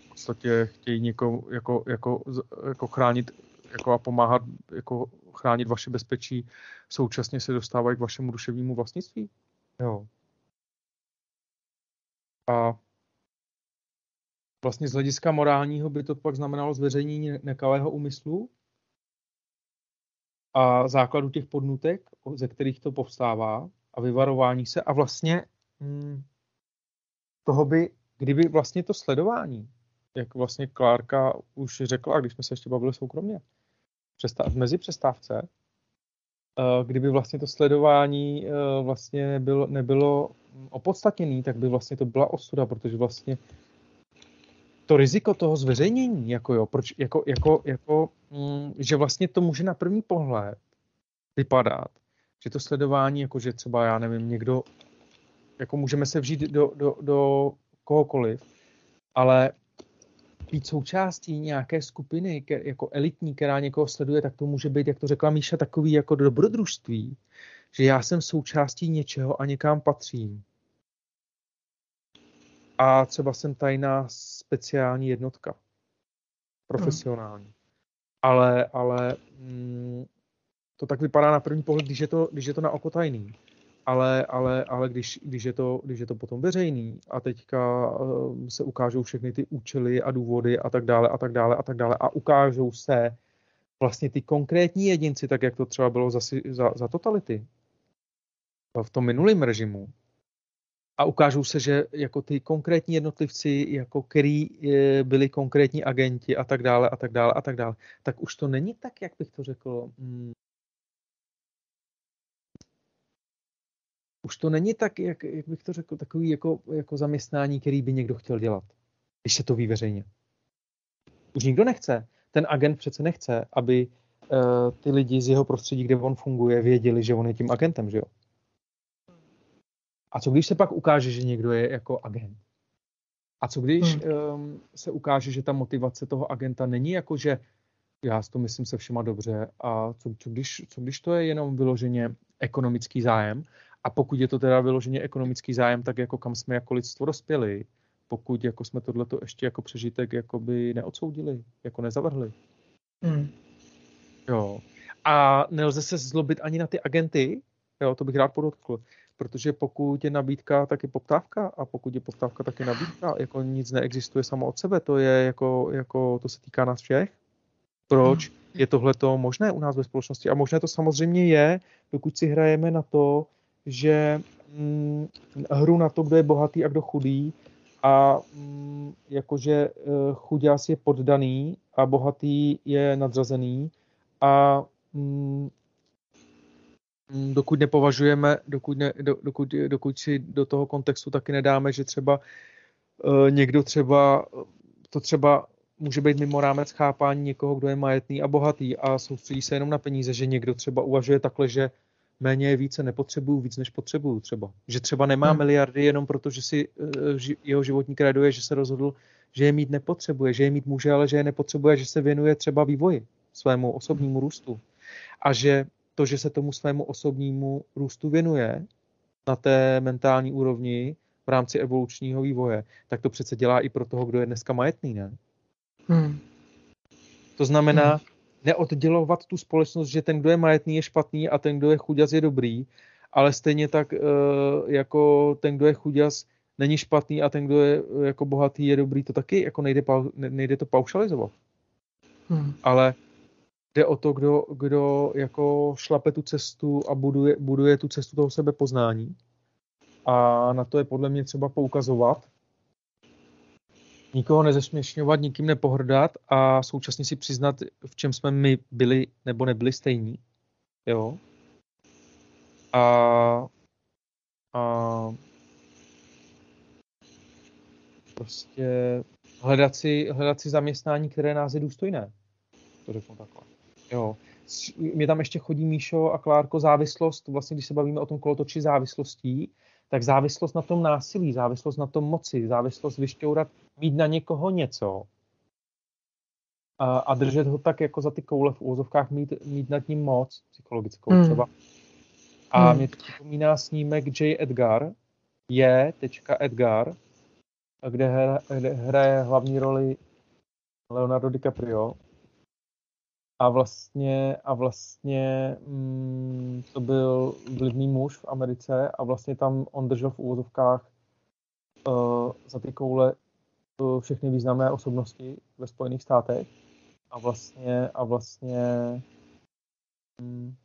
v podstatě chtějí někoho jako, jako, jako chránit jako a pomáhat jako chránit vaše bezpečí, současně se dostávají k vašemu duševnímu vlastnictví? Jo. A vlastně z hlediska morálního by to pak znamenalo zveřejnění nekalého úmyslu a základu těch podnutek, ze kterých to povstává a vyvarování se. A vlastně hm, toho by, kdyby vlastně to sledování, jak vlastně Klárka už řekla, když jsme se ještě bavili soukromně, přestáv, mezi přestávce, kdyby vlastně to sledování eh, vlastně nebylo, nebylo opodstatněný, tak by vlastně to byla osuda, protože vlastně to riziko toho zveřejnění, jako jo, proč, jako, jako, jako mm, že vlastně to může na první pohled vypadat, že to sledování, jako že třeba, já nevím, někdo, jako můžeme se vžít do, do, do kohokoliv, ale být součástí nějaké skupiny, jako elitní, která někoho sleduje, tak to může být, jak to řekla Míša, takový jako dobrodružství, že já jsem součástí něčeho a někam patřím. a třeba jsem tajná speciální jednotka. Profesionální. Hmm. Ale, ale mm, to tak vypadá na první pohled, když je to, když je to na oko tajný. Ale, ale, ale když, když, je to, když je to potom veřejný a teďka uh, se ukážou všechny ty účely a důvody a tak dále a tak dále a tak dále a ukážou se vlastně ty konkrétní jedinci, tak jak to třeba bylo za, za, za totality v tom minulém režimu, a ukážou se, že jako ty konkrétní jednotlivci, jako který eh, byli konkrétní agenti a tak dále a tak dále a tak dále, tak už to není tak, jak bych to řekl, už to není tak, jak, jak bych to řekl, takový jako, jako zaměstnání, který by někdo chtěl dělat, když se to ví veřejně. Už nikdo nechce. Ten agent přece nechce, aby uh, ty lidi z jeho prostředí, kde on funguje, věděli, že on je tím agentem, že jo? A co když se pak ukáže, že někdo je jako agent? A co když hmm. um, se ukáže, že ta motivace toho agenta není jako, že já to myslím se všema dobře a co, co, když, co když to je jenom vyloženě ekonomický zájem a pokud je to teda vyloženě ekonomický zájem, tak jako kam jsme jako lidstvo dospěli, pokud jako jsme tohleto ještě jako přežitek jakoby neodsoudili, jako nezavrhli. Hmm. Jo. A nelze se zlobit ani na ty agenty, jo, to bych rád podotkl, protože pokud je nabídka, tak je poptávka a pokud je poptávka, tak je nabídka. Jako nic neexistuje samo od sebe, to je jako, jako to se týká nás všech. Proč je tohle to možné u nás ve společnosti? A možné to samozřejmě je, pokud si hrajeme na to, že hm, hru na to, kdo je bohatý a kdo chudý a hm, jakože uh, chuďás je poddaný a bohatý je nadřazený a hm, Mm, dokud nepovažujeme, dokud, ne, do, dokud, dokud si do toho kontextu taky nedáme, že třeba uh, někdo třeba, to třeba může být mimo rámec chápání někoho, kdo je majetný a bohatý a soustředí se jenom na peníze, že někdo třeba uvažuje takhle, že méně je více, nepotřebuju víc, než potřebuju třeba. Že třeba nemá hmm. miliardy jenom proto, že si uh, jeho životní kredo je, že se rozhodl, že je mít nepotřebuje, že je mít může, ale že je nepotřebuje, že se věnuje třeba vývoji, svému osobnímu růstu. A že to, že se tomu svému osobnímu růstu věnuje na té mentální úrovni v rámci evolučního vývoje, tak to přece dělá i pro toho, kdo je dneska majetný, ne? Hmm. To znamená, hmm. Neoddělovat tu společnost, že ten, kdo je majetný, je špatný a ten, kdo je chuděz, je dobrý, ale stejně tak uh, jako ten, kdo je chuděz, není špatný a ten, kdo je jako bohatý, je dobrý, to taky jako nejde, nejde to paušalizovat. Hmm. Ale jde o to, kdo, kdo jako šlape tu cestu a buduje, buduje tu cestu toho sebepoznání. A na to je podle mě třeba poukazovat. Nikoho nezesměšňovat, nikým nepohrdat a současně si přiznat, v čem jsme my byli nebo nebyli stejní. Jo. A, a prostě hledat si, hledat si zaměstnání, které nás je důstojné. To řeknu takhle. Jo. Mě tam ještě chodí Míšo a Klárko závislost, vlastně když se bavíme o tom kolotoči závislostí, tak závislost na tom násilí, závislost na tom moci, závislost vyšťourat, mít na někoho něco a, a držet ho tak jako za ty koule v úvozovkách, mít, mít nad ním moc psychologickou hmm. třeba. A hmm. mě to připomíná snímek J. Edgar, je tečka Edgar, kde hraje hlavní roli Leonardo DiCaprio a vlastně, a vlastně mm, to byl vlivný muž v Americe a vlastně tam on držel v úvozovkách uh, za ty koule uh, všechny významné osobnosti ve Spojených státech a vlastně, a vlastně um,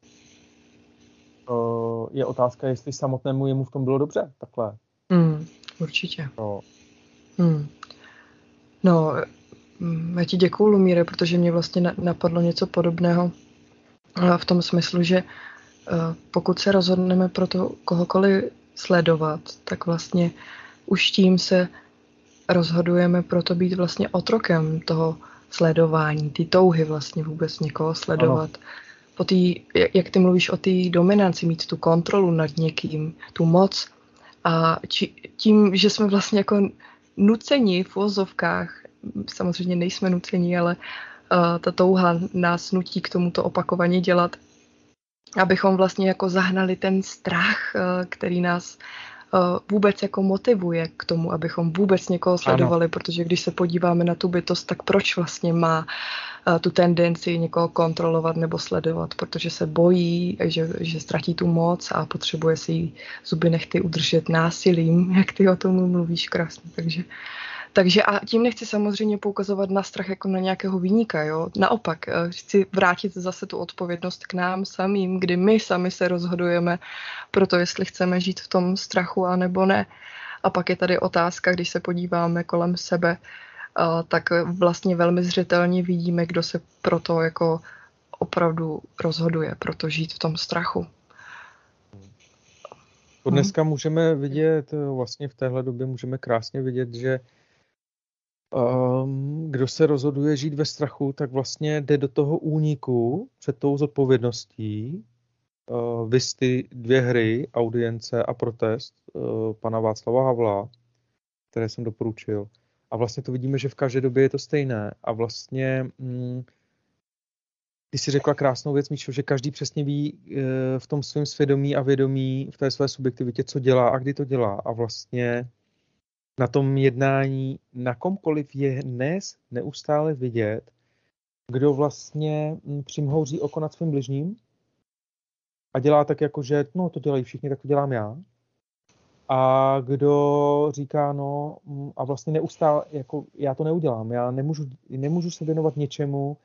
uh, je otázka, jestli samotnému jemu v tom bylo dobře, takhle. Mm, určitě. No. Mm. No, Mm, já ti děkuju, Lumíre, protože mě vlastně napadlo něco podobného v tom smyslu, že e, pokud se rozhodneme pro to kohokoliv sledovat, tak vlastně už tím se rozhodujeme pro to být vlastně otrokem toho sledování, ty touhy vlastně vůbec někoho sledovat. Ano. Po tý, jak ty mluvíš o té dominanci, mít tu kontrolu nad někým, tu moc a či, tím, že jsme vlastně jako nuceni v vozovkách samozřejmě nejsme nuceni, ale uh, ta touha nás nutí k tomuto opakovaně dělat, abychom vlastně jako zahnali ten strach, uh, který nás vůbec jako motivuje k tomu, abychom vůbec někoho sledovali, ano. protože když se podíváme na tu bytost, tak proč vlastně má tu tendenci někoho kontrolovat nebo sledovat, protože se bojí, že, že ztratí tu moc a potřebuje si zuby nechty udržet násilím, jak ty o tom mluvíš krásně. Takže uh, takže a tím nechci samozřejmě poukazovat na strach jako na nějakého výnika, jo. Naopak, eh, chci vrátit zase tu odpovědnost k nám samým, kdy my sami se rozhodujeme pro to, jestli chceme žít v tom strachu a nebo ne. A pak je tady otázka, když se podíváme kolem sebe, eh, tak vlastně velmi zřetelně vidíme, kdo se pro to jako opravdu rozhoduje, pro to žít v tom strachu. Dneska můžeme vidět, eh, vlastně v téhle době můžeme krásně vidět, že um, kdo se rozhoduje žít ve strachu, tak vlastně jde do toho úniku před tou zodpovědností. Uh, vys ty dvě hry, audience a protest uh, pana Václava Havla, které jsem doporučil. A vlastně to vidíme, že v každé době je to stejné. A vlastně mm, ty si řekla krásnou věc, Míšo, že každý přesně ví v tom svém svědomí a vědomí, v té své subjektivitě, co dělá a kdy to dělá. A vlastně na tom jednání na komkoliv je dnes neustále vidět, kdo vlastně hm, přimhouří oko nad svým bližním a dělá tak jako, že no to dělají všichni, tak to dělám já. A kdo říká, no hm, a vlastně neustále, jako já to neudělám, já nemůžu, nemůžu se věnovat něčemu,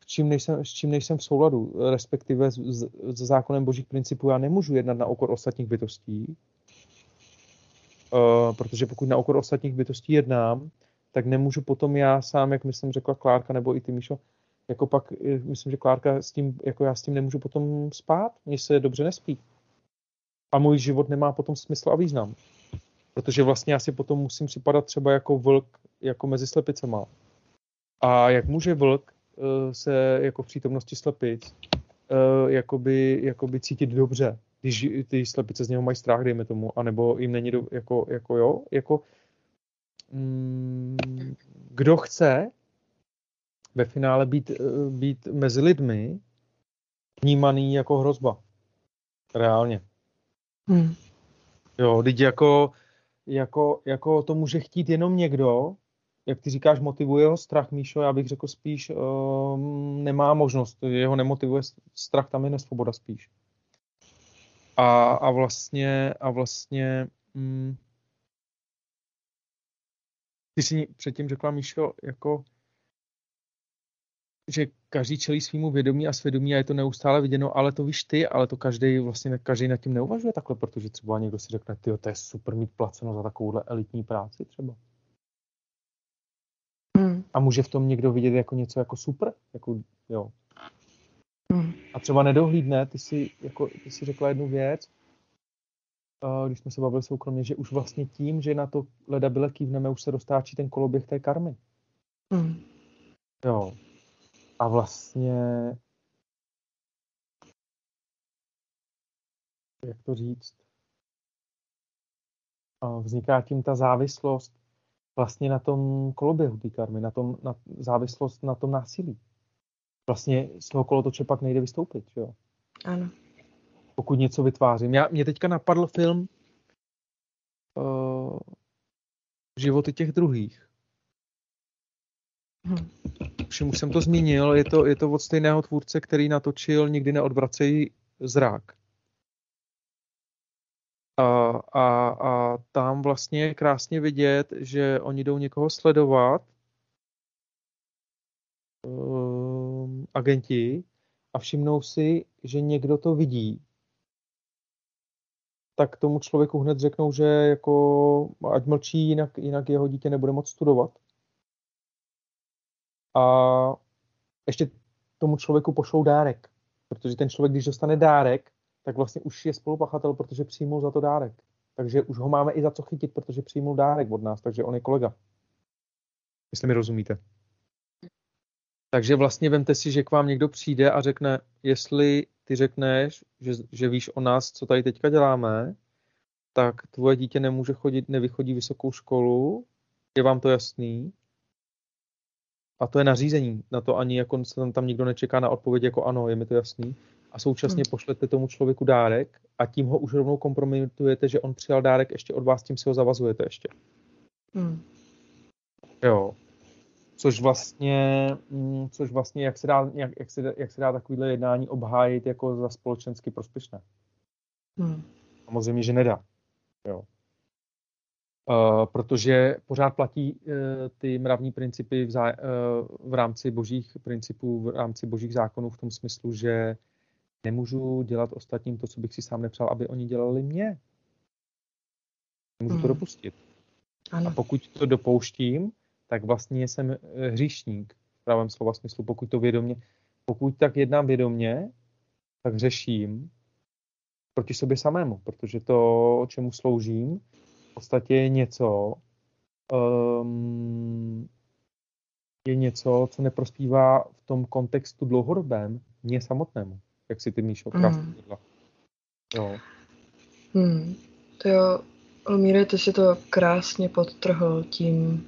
s čím nejsem, s čím nejsem v souladu, respektive s, s, s zákonem božích principů, já nemůžu jednat na okor ostatních bytostí, Uh, protože pokud na okor ostatních bytostí jednám, tak nemůžu potom já sám, jak myslím řekla Klárka nebo i ty, Míšo, jako pak, eh, myslím, že Klárka s tím, jako já s tím nemůžu potom spát, mně se dobře nespí. A můj život nemá potom smysl a význam. Protože vlastně já si potom musím připadat třeba jako vlk, jako mezi slepicema. A jak může vlk uh, se jako v přítomnosti slepic jakoby, jakoby cítit dobře, když ty slepice z něho mají strach, dejme tomu, anebo jim není do, jako, jako jo, jako mm, kdo chce ve finále být, eh, být mezi lidmi vnímaný jako hrozba. Reálně. Hmm. Jo, teď jako, jako, jako to může chtít jenom někdo, jak ty říkáš, motivuje ho strach, Míšo, já bych řekl spíš, um, nemá možnost, jeho nemotivuje strach, tam je nesvoboda spíš. A, a vlastně, a vlastně mm, ty jsi předtím řekla, Míšo, jako, že každý čelí svýmu vědomí a svědomí a je to neustále viděno, ale to víš ty, ale to každý vlastně každý nad tím neuvažuje takhle, protože třeba někdo si řekne, ty to je super mít placeno za takovouhle elitní práci třeba. Hmm. A může v tom někdo vidět jako něco jako super, jako jo, Hmm. A třeba nedohlídne, ty si, jako, ty si řekla jednu věc, když jsme se bavili soukromně, že už vlastně tím, že na to leda byle kývneme, už se roztáčí ten koloběh té karmy. Hmm. Jo. A vlastně jak to říct, vzniká tím ta závislost vlastně na tom koloběhu té karmy, na tom, na závislost na tom násilí vlastně z toho kolotoče pak nejde vystoupit, jo? Ano. Pokud něco vytvářím. Já, mě teďka napadl film uh, Životy těch druhých. Hmm. Už jsem to zmínil, je to, je to od stejného tvůrce, který natočil Nikdy neodvracejí zrak. A, a, a tam vlastně je krásně vidět, že oni jdou někoho sledovat uh, agenti a všimnou si, že někdo to vidí, tak tomu člověku hned řeknou, že jako ať mlčí, jinak, jinak jeho dítě nebude moc studovat. A ještě tomu člověku pošlou dárek, protože ten člověk, když dostane dárek, tak vlastně už je spolupachatel, protože přijmul za to dárek. Takže už ho máme i za co chytit, protože přijmul dárek od nás, takže on je kolega. Jestli mi rozumíte. Takže vlastně vemte si, že k vám někdo přijde a řekne, jestli ty řekneš, že, že víš o nás, co tady teďka děláme, tak tvoje dítě nemůže chodit, nevychodí vysokou školu, je vám to jasný? A to je nařízení, na to ani jako se tam, tam nikdo nečeká na odpověď jako ano, je mi to jasný. a současně hmm. pošlete tomu člověku dárek a tím ho už rovnou kompromitujete, že on přijal dárek ještě od vás, tím si ho zavazujete ještě. Hmm. Jo. Což vlastně, mm, což vlastně jak, se dá, jak, jak, se, jak se dá takovýhle jednání obhájit jako za společensky prospěšné? Hmm. Samozřejmě, že nedá. Jo. Uh, protože pořád platí uh, ty mravní principy v, zá, uh, v rámci božích principů, v rámci božích zákonů v tom smyslu, že nemůžu dělat ostatním to, co bych si sám nepřál, aby oni dělali mě. Nemůžu hmm. to dopustit. Ano. A pokud to dopouštím, tak vlastně jsem hříšník v pravém slova smyslu. Pokud to vědomě, pokud tak jednám vědomě, tak řeším proti sobě samému, protože to, o čemu sloužím, v podstatě je něco, um, je něco, co neprospívá v tom kontextu dlouhodobém mě samotnému, jak si ty Míšo krásně mm. Jo. Hmm. To jo, Lumíre, ty si to krásně podtrhl tím,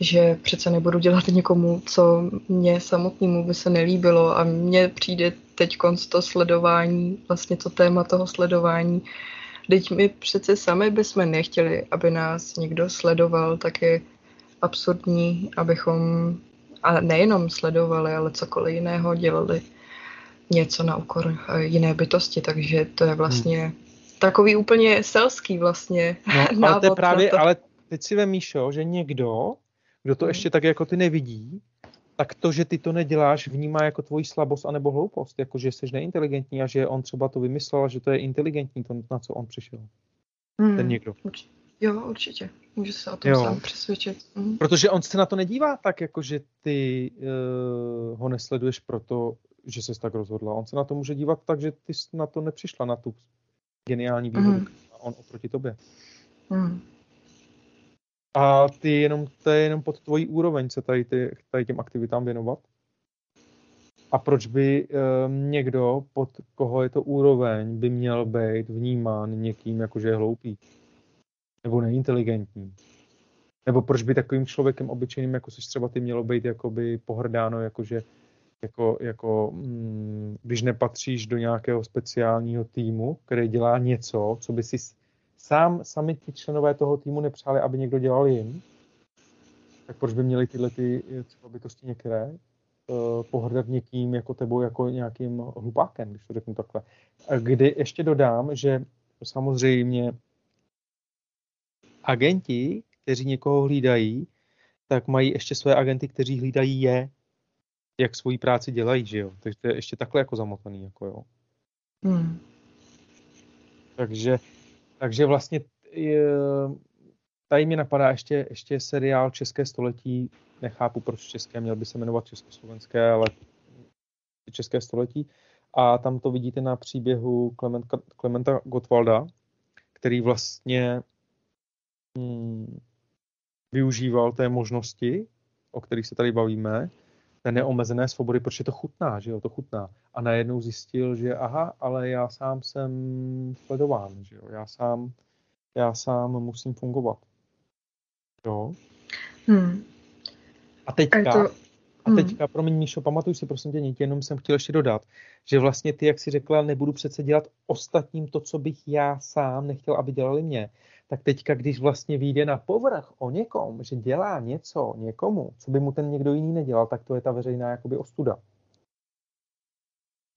že přece nebudu dělat někomu, co mě samotnému by se nelíbilo a mně přijde teď to sledování, vlastně to téma toho sledování, Teď my přece sami bychom nechtěli, aby nás někdo sledoval, tak je absurdní, abychom a nejenom sledovali, ale cokoliv jiného dělali něco na úkor eh, jiné bytosti, takže to je vlastně hmm. takový úplně selský vlastně no, ale to je právě, to. ale teď si vem, Míšo, že někdo, kdo to hmm. ještě tak jako ty nevidí, tak to, že ty to neděláš, vnímá jako tvoji slabost anebo hloupost, jako že jsi neinteligentní a že on třeba to vymyslel a že to je inteligentní, to, na co on přišel. Hmm. Ten někdo. Určitě. Jo, určitě. Můžu se o tom jo. sám přesvědčit. Hmm. Protože on se na to nedívá tak, jako že ty uh, ho nesleduješ proto, že jsi tak rozhodla. On se na to může dívat tak, že ty jsi na to nepřišla, na tu geniální výhodu. Hmm. A on oproti tobě. Hmm. A ty jenom, to je jenom pod tvojí úroveň se tady, ty, tady těm aktivitám věnovat. A proč by um, někdo, pod koho je to úroveň, by měl být vnímán někým, jakože je hloupý? Nebo neinteligentní? Nebo proč by takovým člověkem obyčejným, jako jsi třeba ty, mělo být jakoby pohrdáno, jakože jako, jako mm, když nepatříš do nějakého speciálního týmu, který dělá něco, co by si sám, sami ti členové toho týmu nepřáli, aby někdo dělal jim, tak proč by měli tyhle ty třeba bytosti některé uh, pohrdat někým jako tebou, jako nějakým hlupákem, když to řeknu takhle. A kdy ještě dodám, že samozřejmě agenti, kteří někoho hlídají, tak mají ještě své agenty, kteří hlídají je, jak svoji práci dělají, že jo. Takže to je ještě takhle jako zamotaný, jako jo. Hmm. Takže takže vlastně tady mi napadá ještě, ještě seriál České století. Nechápu, proč české, měl by se jmenovat Československé, ale České století. A tam to vidíte na příběhu Klementa, Klementa Gottwalda, který vlastně hmm, využíval té možnosti, o kterých se tady bavíme, té neomezené svobody, protože to chutná, že jo, to chutná. A najednou zjistil, že aha, ale já sám jsem sledován, že jo, já sám, já sám musím fungovat. Jo. Hmm. A teďka, to... a hmm. teďka, promiň Míšo, pamatuj si prosím tě, nic, jenom jsem chtěl ještě dodat, že vlastně ty, jak si řekla, nebudu přece dělat ostatním to, co bych já sám nechtěl, aby dělali mě tak teďka, když vlastně vyjde na povrch o někom, že dělá něco někomu, co by mu ten někdo jiný nedělal, tak to je ta veřejná jakoby ostuda.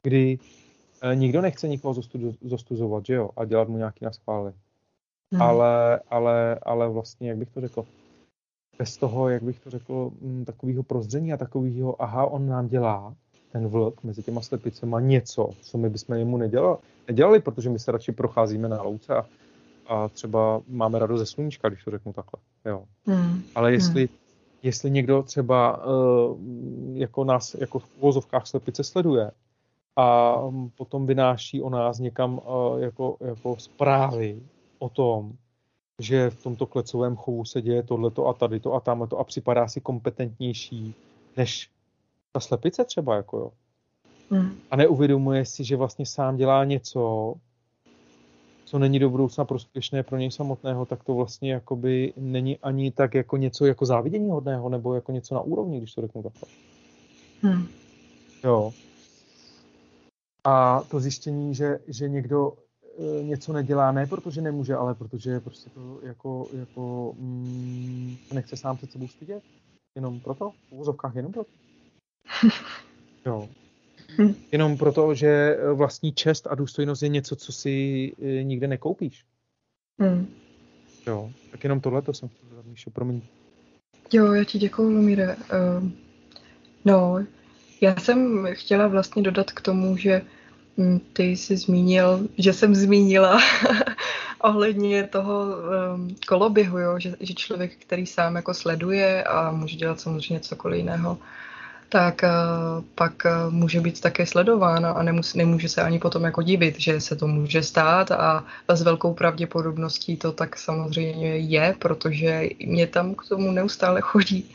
Kdy e, nikdo nechce nikoho zostuzovat, že jo, a dělat mu nějaký naschvály. Hmm. Ale, ale, ale vlastně, jak bych to řekl, bez toho, jak bych to řekl, m, takového prozření a takového, aha, on nám dělá, ten vlk mezi těma slepicema něco, co my bychom jemu nedělali, nedělali, protože my se radši procházíme na louce a a třeba máme radost ze sluníčka, když to řeknu takhle. Jo. Hmm. Ale jestli, hmm. jestli někdo třeba uh, jako nás jako v uvozovkách slepice sleduje a potom vynáší o nás někam uh, jako, jako zprávy o tom, že v tomto klecovém chovu se děje tohleto a tady to a tamhle to a připadá si kompetentnější než ta slepice třeba, jako jo. Hmm. A neuvědomuje si, že vlastně sám dělá něco, co není do budoucna prospěšné pro něj samotného, tak to vlastně jakoby není ani tak jako něco jako závidění hodného, nebo jako něco na úrovni, když to řeknu takhle. Hmm. Jo. A to zjištění, že, že někdo e, něco nedělá, ne protože nemůže, ale protože prostě to jako, jako mm, nechce sám před sebou stydět. Jenom proto? V úvozovkách jenom proto? jo. Hm. Jenom proto, že vlastní čest a důstojnost je něco, co si e, nikde nekoupíš. Hmm. Jo, tak jenom tohle to jsem chtěl dodat, Míšo, promiň. Jo, já ti děkuju, Lumíre. Uh, no, já jsem chtěla vlastně dodat k tomu, že hm, ty jsi zmínil, že jsem zmínila ohledně toho um, koloběhu, jo? Že, že člověk, který sám jako sleduje a může dělat samozřejmě cokoliv jiného, tak uh, pak uh, může být také sledována a nemus, nemůže se ani potom jako divit, že se to může stát a s velkou pravděpodobností to tak samozřejmě je, protože mě tam k tomu neustále chodí,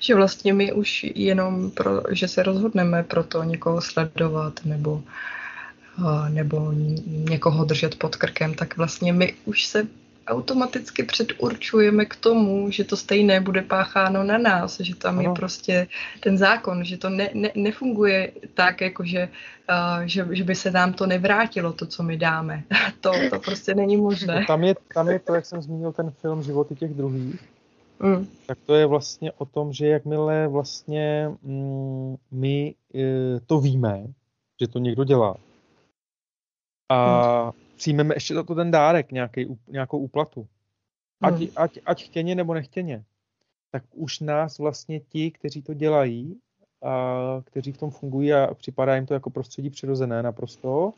že vlastně my už jenom, pro, že se rozhodneme pro to někoho sledovat nebo uh, nebo někoho držet pod krkem, tak vlastně my už se automaticky předurčujeme k tomu, že to stejné bude pácháno na nás, že tam ano. je prostě ten zákon, že to ne, ne, nefunguje tak, jako že, uh, že, že by se nám to nevrátilo, to, co my dáme. to, to prostě není možné. Tam je, tam je to, jak jsem zmínil ten film Životy těch druhých, mm. tak to je vlastně o tom, že jakmile vlastně mm, my e, to víme, že to někdo dělá, a mm přijmeme ještě za to ten dárek, nějaký, nějakou úplatu. Ať, hmm. ať, ať chtěně nebo nechtěně. Tak už nás vlastně ti, kteří to dělají, a kteří v tom fungují a připadá jim to jako prostředí přirozené naprosto,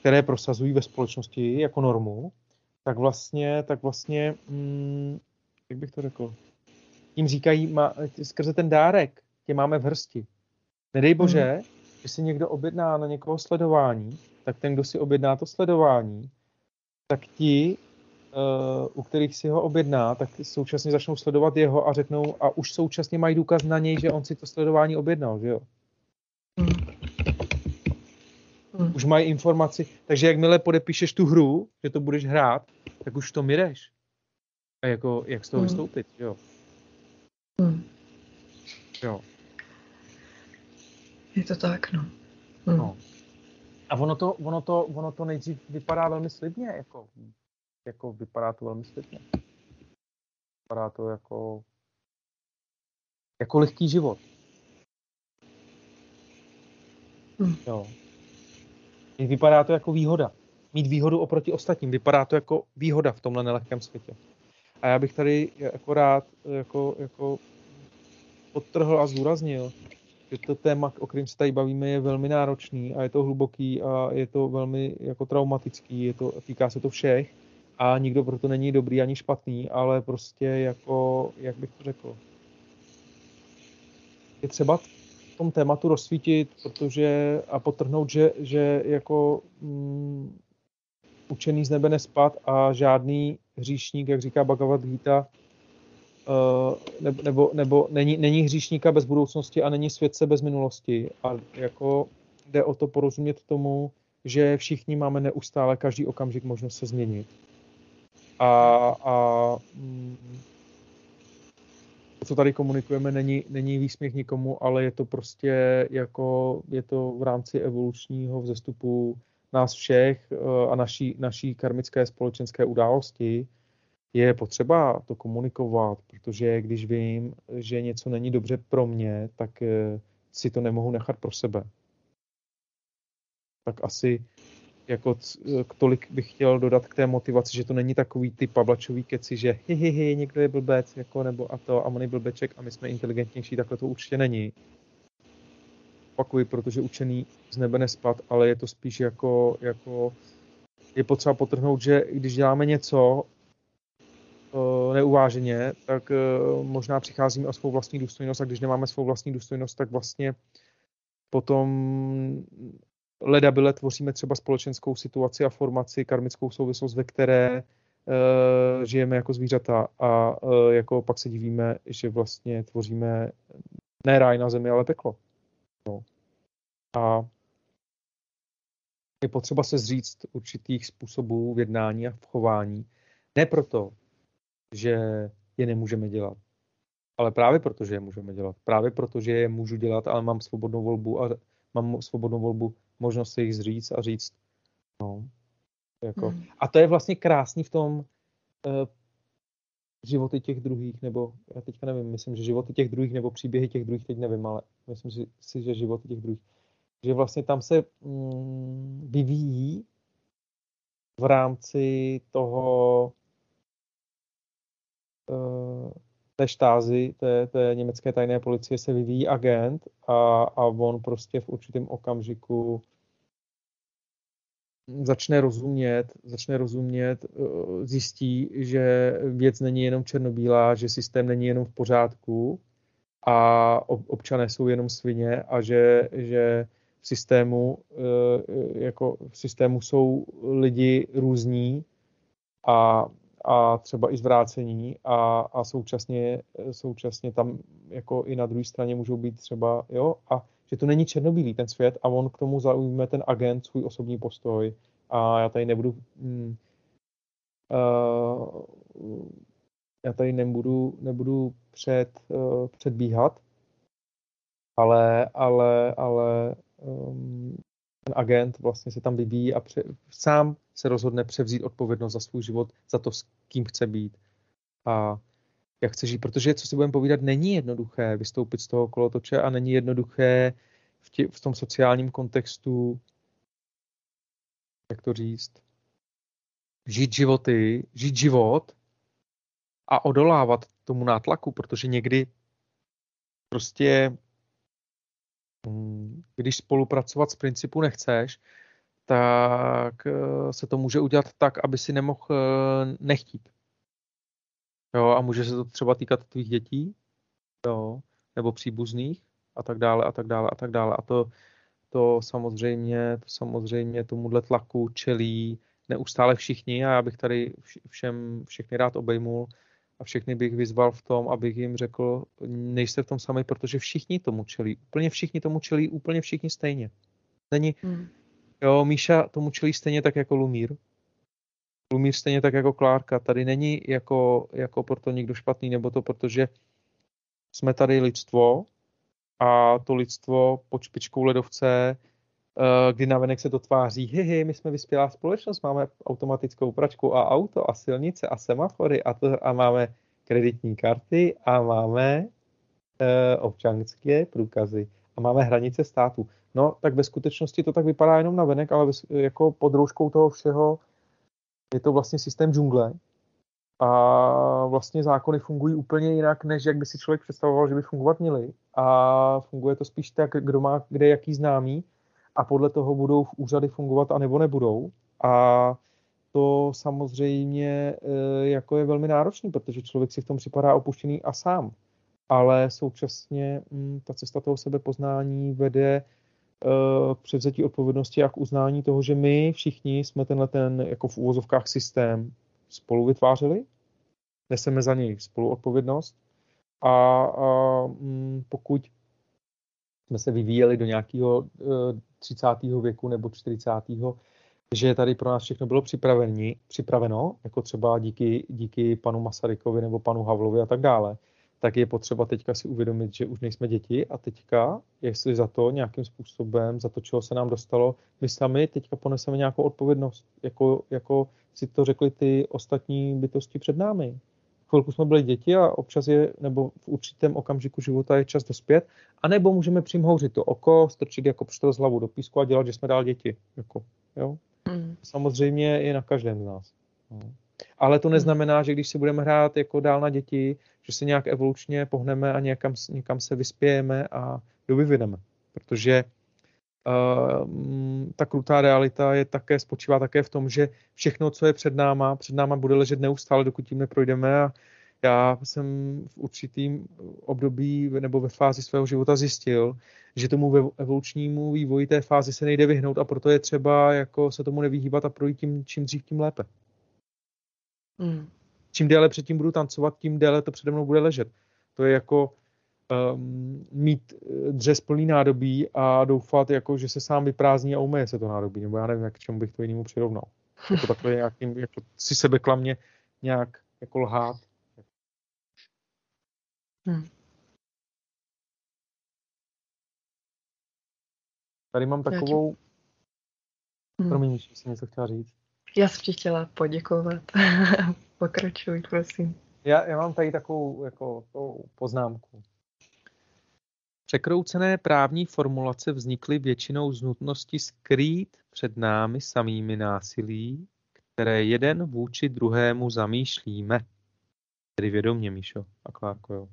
které prosazují ve společnosti jako normu, tak vlastně, tak vlastně, mm, jak bych to řekl, tím říkají, má, skrze ten dárek tě máme v hrsti. Nedej bože, hmm. že si někdo objedná na někoho sledování, tak ten, kdo si objedná to sledování, tak ti, uh, u kterých si ho objedná, tak současně začnou sledovat jeho a řeknou, a už současně mají důkaz na něj, že on si to sledování objednal, že jo? Hmm. Už mají informaci, takže jakmile podepíšeš tu hru, že to budeš hrát, tak už to mireš. A jako, jak z toho hmm. vystoupit, jo? Hmm. Jo. Je to tak, no. Hmm. no. A ono to, ono to, ono to nejdřív vypadá velmi slibně, jako, jako vypadá to velmi slibně. Vypadá to jako, jako lehký život. Hmm. Jo. Vypadá to jako výhoda. Mít výhodu oproti ostatním. Vypadá to jako výhoda v tomhle nelehkém světě. A já bych tady jako rád jako, jako podtrhl a zdůraznil, že to téma, o kterém se tady bavíme, je velmi náročný a je to hluboký a je to velmi jako traumatický, je to, týká se to všech a nikdo proto není dobrý ani špatný, ale prostě jako, jak bych to řekl, je třeba v tom tématu rozsvítit, protože a potrhnout, že, že jako mm, učený z nebe nespad a žádný hříšník, jak říká Bhagavad Gita, nebo, nebo, nebo není, není hříšníka bez budoucnosti a není světce bez minulosti. A jako jde o to porozumět tomu, že všichni máme neustále každý okamžik možnost se změnit. A, a mm, to, co tady komunikujeme, není, není výsměch nikomu, ale je to prostě jako, je to v rámci evolučního vzestupu nás všech eh, a naší, naší karmické společenské události, je potřeba to komunikovat, protože když vím, že něco není dobře pro mě, tak eh, si to nemohu nechat pro sebe. Tak asi jako eh, tolik bych chtěl dodat k té motivaci, že to není takový ty pavlačový keci, že hi, hi, hi někdo je blbec, jako, nebo a to, a on je blbeček a my jsme inteligentnější, takhle to určitě není. Opakuji, protože učený z nebe nespad, ale je to spíš jako, jako je potřeba potrhnout, že když děláme něco, neuváženě, tak eh, možná přicházíme o svou vlastní důstojnost a když nemáme svou vlastní důstojnost, tak vlastně potom leda byle tvoříme třeba společenskou situaci a formaci, karmickou souvislost, ve které uh, žijeme jako zvířata a jako pak se divíme, že vlastně tvoříme ne ráj na zemi, ale peklo. No. A je potřeba se zříct určitých způsobů v jednání a v chování. Ne proto, že je nemůžeme dělat. Ale právě proto, že je můžeme dělat. Právě proto, že je můžu dělat, ale mám svobodnou volbu a mám svobodnou volbu, možnost se jich zříct a říct, no, jako. Hmm. A to je vlastně krásný v tom uh, životy těch druhých, nebo já teďka nevím, myslím, že životy těch druhých, nebo příběhy těch druhých, teď nevím, ale myslím si, si že životy těch druhých. Že vlastně tam se mm, vyvíjí v rámci toho té štázy, té, té německé tajné policie se vyvíjí agent a, a on prostě v určitém okamžiku začne rozumět, začne rozumět, eh, zjistí, že věc není jenom černobílá, že systém není jenom v pořádku a občané jsou jenom svině a že, že v systému, eh, jako v systému jsou lidi různí a, a třeba i zvrácení a, a současně, současně tam jako i na druhé straně můžou být třeba, jo, a že to není černobílý ten svět a on k tomu zaujme ten agent svůj osobní postoj. A já tady nebudu mm, uh, já tady nebudu, nebudu před, uh, předbíhat, ale, ale, ale um, ten agent vlastně se tam vyvíjí a pře- sám se rozhodne převzít odpovědnost za svůj život, za to, s kým chce být a jak chce žít. Protože, co si budeme povídat, není jednoduché vystoupit z toho kolotoče a není jednoduché v, tě, v tom sociálním kontextu, jak to říct, žít životy, žít život a odolávat tomu nátlaku, protože někdy prostě mm, když spolupracovat z principu nechceš, tak eh, se to může udělat tak, aby si nemohl eh, nechtít. Jo, a může se to třeba týkat tvých dětí, jo, nebo příbuzných a tak dále a tak dále a tak dále. A to, to samozřejmě, to samozřejmě tomuhle tlaku čelí neustále všichni a já bych tady všem všechny rád obejmul a všechny bych vyzval v tom, abych jim řekl, nejste v tom sami, protože všichni tomu čelí. Úplně všichni tomu čelí, úplně všichni stejně. Není, hmm. Jo, Míša tomu čelí stejně tak jako Lumír. Lumír stejně tak jako Klárka. Tady není jako, jako proto nikdo špatný, nebo to protože jsme tady lidstvo a to lidstvo pod špičkou ledovce, eh, kdy navenek se to tváří, hehe, my jsme vyspělá společnost, máme automatickou pračku a auto a silnice a semafory a, to, a máme kreditní karty a máme e, občanské průkazy a máme hranice státu. No, tak ve skutečnosti to tak vypadá jenom na venek, ale jako pod rouškou toho všeho je to vlastně systém džungle a vlastně zákony fungují úplně jinak, než jak by si člověk představoval, že by fungovat měly. A funguje to spíš tak, kdo má kde jaký známý a podle toho budou v úřady fungovat a nebo nebudou. A to samozřejmě e, jako je velmi náročný, protože člověk si v tom připadá opuštěný a sám. Ale současně mm, ta cesta toho sebepoznání vede k převzetí odpovědnosti a k uznání toho, že my všichni jsme tenhle ten jako v úvozovkách systém spolu vytvářeli, neseme za něj spolu odpovědnost a, a mm, pokud jsme se vyvíjeli do nějakého 30. E, věku nebo 40. že tady pro nás všechno bylo připraveno, jako třeba díky, díky panu Masarykovi nebo panu Havlovi a tak dále, tak je potřeba teďka si uvědomit, že už nejsme děti a teďka, jestli za to nějakým způsobem, za to, čeho se nám dostalo, my sami teďka poneseme nějakou odpovědnost, jako, jako si to řekli ty ostatní bytosti před námi. Chvilku jsme byli děti a občas je, nebo v určitém okamžiku života je čas dospět, anebo můžeme přimhouřit to oko, strčit jako pštro z hlavu do písku a dělat, že jsme dál děti. Jako, jo? Mm. Samozřejmě je na každém z nás. No. Ale to neznamená, že když si budeme hrát jako dál na děti, že se nějak evolučně pohneme a někam, někam se vyspějeme a dovyvineme. Protože uh, ta krutá realita je také, spočívá také v tom, že všechno, co je před náma, před náma bude ležet neustále, dokud tím neprojdeme a já jsem v určitým období nebo ve fázi svého života zjistil, že tomu evolučnímu vývoji té fázi se nejde vyhnout a proto je třeba jako se tomu nevyhýbat a projít tím čím dřív, tím lépe. Mm. Čím déle předtím budu tancovat, tím déle to přede mnou bude ležet. To je jako um, mít eh, dřez plný nádobí a doufat, jako, že se sám vyprázdní a umeje se to nádobí. Nebo já nevím, jak čemu bych to jinému přirovnal. Jako takhle nějakým, jako si sebe klamně nějak jako lhát. Hmm. Tady mám takovou... Hmm. Promiň, že jsi něco chtěla říct. Já jsem ti chtěla poděkovat. Pokračuj, prosím. Já, já mám tady takovou jako, poznámku. Překroucené právní formulace vznikly většinou z nutnosti skrýt před námi samými násilí, které jeden vůči druhému zamýšlíme. Tedy vědomě, Míšo a Klárko, jo.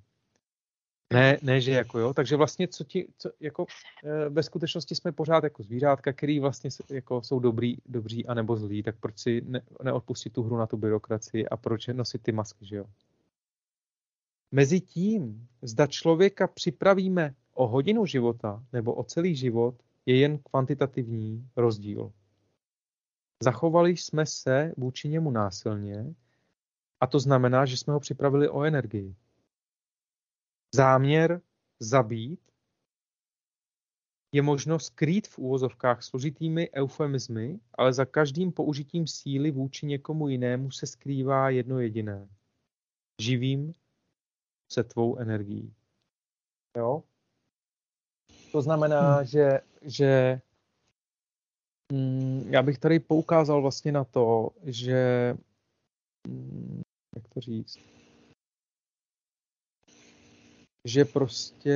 Ne, ne, že jako jo. Takže vlastně, co ti, co, jako, e, ve skutečnosti jsme pořád jako zvířátka, který vlastně jako jsou dobrý, dobří a nebo zlí, tak proč si ne, neodpustit tu hru na tu byrokracii a proč nosit ty masky, že jo? Mezi tím, zda člověka připravíme o hodinu života nebo o celý život, je jen kvantitativní rozdíl. Zachovali jsme se vůči němu násilně a to znamená, že jsme ho připravili o energii. Záměr zabít je možno skrýt v úvozovkách složitými eufemizmy, ale za každým použitím síly vůči někomu jinému se skrývá jedno jediné. Živím se tvou energií. Jo? To znamená, hmm. že, že mm, já bych tady poukázal vlastně na to, že mm, jak to říct, že prostě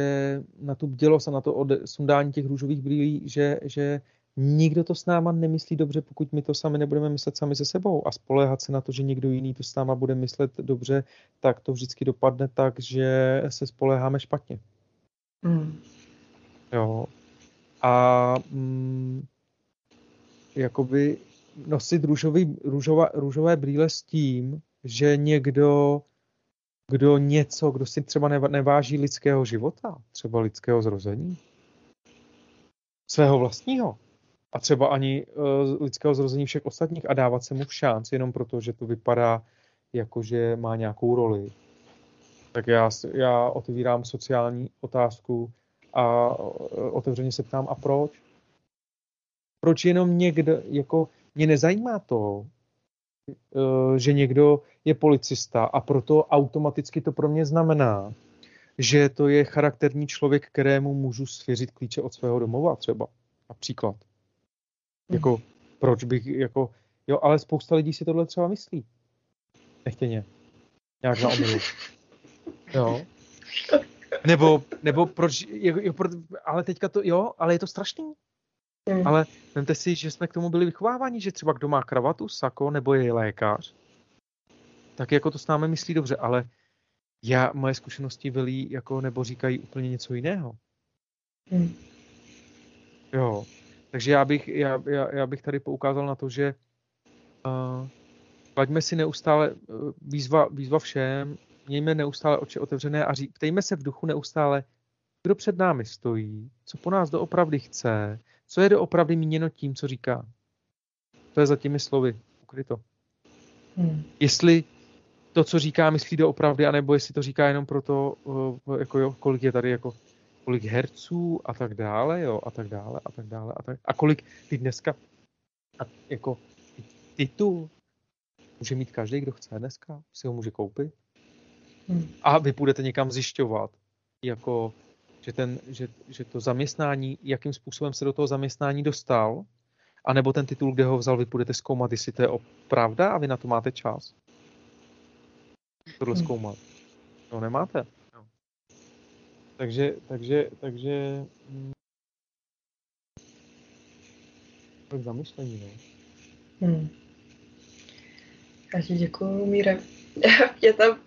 na tu bdělost a na to sundání těch růžových brýlí, že, že nikdo to s náma nemyslí dobře, pokud my to sami nebudeme myslet sami se sebou a spoléhat se na to, že někdo jiný to s náma bude myslet dobře, tak to vždycky dopadne tak, že se spoléháme špatně. Mm. Jo. A mm, jakoby nosit růžový, růžová, růžové brýle s tím, že někdo, kdo něco, kdo si třeba neváží lidského života, třeba lidského zrození, svého vlastního, a třeba ani uh, lidského zrození všech ostatních a dávat se mu v jenom proto, že to vypadá jako, že má nějakou roli. Tak já, já otevírám sociální otázku a uh, otevřeně se ptám, a proč? Proč jenom někdo, jako mě nezajímá to, že někdo je policista a proto automaticky to pro mě znamená, že to je charakterní člověk, kterému můžu svěřit klíče od svého domova třeba. Například. Jako, proč bych, jako, jo, ale spousta lidí si tohle třeba myslí. Nechtěně. Nějak na omilu. Jo. Nebo, nebo proč, jo, jo, pro, ale teďka to, jo, ale je to strašný. Mm. Ale vemte si, že jsme k tomu byli vychováváni, že třeba kdo má kravatu, sako, nebo je lékař, tak jako to s námi myslí dobře, ale já, moje zkušenosti velí jako, nebo říkají úplně něco jiného. Mm. Jo. Takže já bych, já, já, já bych tady poukázal na to, že uh, klaďme si neustále uh, výzva, výzva všem, mějme neustále oči otevřené a ří, ptejme se v duchu neustále, kdo před námi stojí, co po nás doopravdy chce, co je doopravdy míněno tím, co říká. To je za těmi slovy ukryto. Hmm. Jestli to, co říká, myslí doopravdy, anebo jestli to říká jenom proto, uh, jako jo, kolik je tady jako kolik herců a tak dále, jo, a tak dále, a tak dále, a tak A kolik ty dneska, a jako titul může mít každý, kdo chce dneska, si ho může koupit. Hmm. A vy půjdete někam zjišťovat, jako, že, ten, že, že to zaměstnání, jakým způsobem se do toho zaměstnání dostal, anebo ten titul, kde ho vzal, vy půjdete zkoumat, jestli to je pravda a vy na to máte čas. Tohle hmm. zkoumat. No nemáte. Takže, takže, takže hm, tak zamyšlení, no. Hmm. Já ti děkuju, Míre. Já, tam,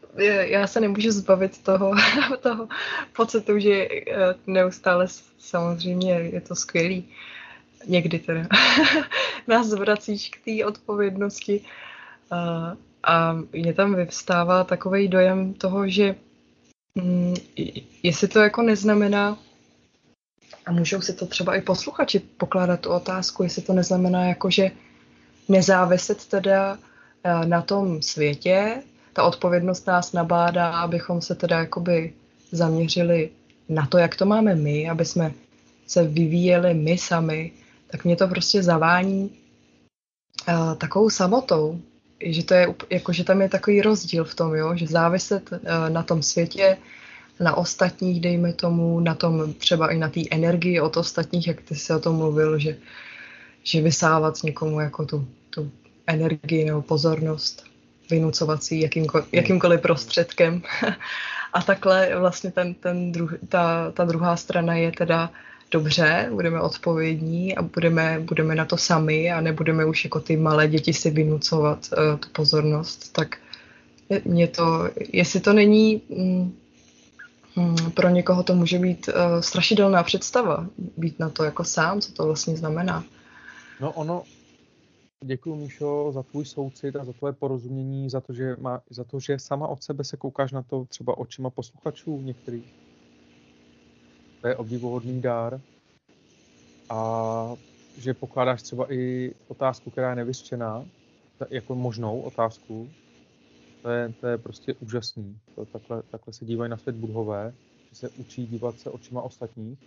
já se nemůžu zbavit toho, toho pocitu, že eh, neustále samozřejmě je to skvělý. Někdy teda. Nás vracíš k té odpovědnosti. A, a mě tam vyvstává takový dojem toho, že Mm, jestli to jako neznamená, a můžou si to třeba i posluchači pokládat tu otázku, jestli to neznamená jako, že nezáviset teda na tom světě, ta odpovědnost nás nabádá, abychom se teda jakoby zaměřili na to, jak to máme my, aby jsme se vyvíjeli my sami, tak mě to prostě zavání uh, takovou samotou, že to je, jako, že tam je takový rozdíl v tom, jo, že záviset uh, na tom světě na ostatních, dejme tomu, na tom třeba i na té energii od ostatních, jak ty jsi o tom mluvil, že, že vysávat někomu jako tu, tu energii nebo pozornost, vynucovací jakýmkoliv, jakýmkoliv prostředkem. A takhle vlastně ten, ten druh, ta, ta druhá strana je teda dobře, budeme odpovědní a budeme, budeme na to sami a nebudeme už jako ty malé děti si vynucovat uh, tu pozornost, tak mě to, jestli to není mm, mm, pro někoho to může být uh, strašidelná představa, být na to jako sám, co to vlastně znamená. No ono, děkuji Míšo za tvůj soucit a za tvoje porozumění, za to, že, má, za to, že sama od sebe se koukáš na to třeba očima posluchačů některých. To je obdivuhodný dár. A že pokládáš třeba i otázku, která je nevyřčená, jako možnou otázku, to je, to je prostě úžasný. To, takhle, takhle se dívají na svět budhové, že se učí dívat se očima ostatních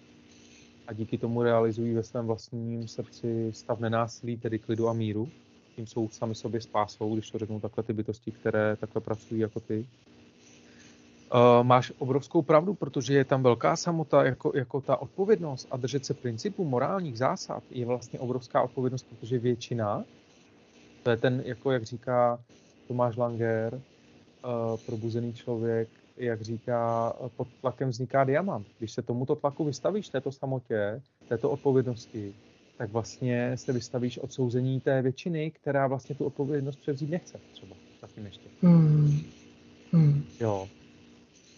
a díky tomu realizují ve svém vlastním srdci stav nenásilí, tedy klidu a míru. Tím jsou sami sobě spásou, když to řeknu takhle ty bytosti, které takhle pracují jako ty. Uh, máš obrovskou pravdu, protože je tam velká samota, jako, jako ta odpovědnost a držet se principů morálních zásad je vlastně obrovská odpovědnost, protože většina, to je ten, jako jak říká Tomáš Langer, uh, probuzený člověk, jak říká, pod tlakem vzniká diamant. Když se tomuto tlaku vystavíš, této samotě, této odpovědnosti, tak vlastně se vystavíš odsouzení té většiny, která vlastně tu odpovědnost převzít nechce třeba. Zatím ještě. Hmm. Hmm. Jo.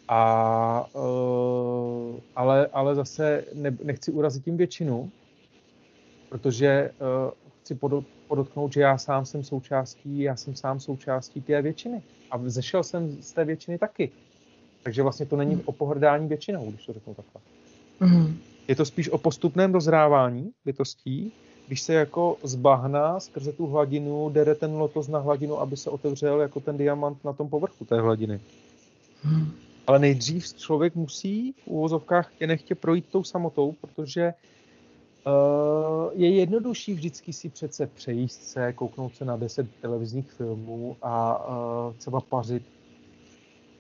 A, uh, ale, ale zase ne, nechci urazit tím většinu, protože uh, chci podotknout, že já sám jsem součástí, já jsem sám součástí té většiny. A zešel jsem z té většiny taky. Takže vlastně to není o pohrdání většinou, když to řeknu takhle. Mm. Je to spíš o postupném dozrávání bytostí, když se jako zbahná skrze tu hladinu dere ten lotos na hladinu, aby se otevřel jako ten diamant na tom povrchu té hladiny. Mm. Ale nejdřív člověk musí v úvozovkách je nechtě projít tou samotou, protože uh, je jednodušší vždycky si přece přejíst se, kouknout se na deset televizních filmů a uh, třeba pařit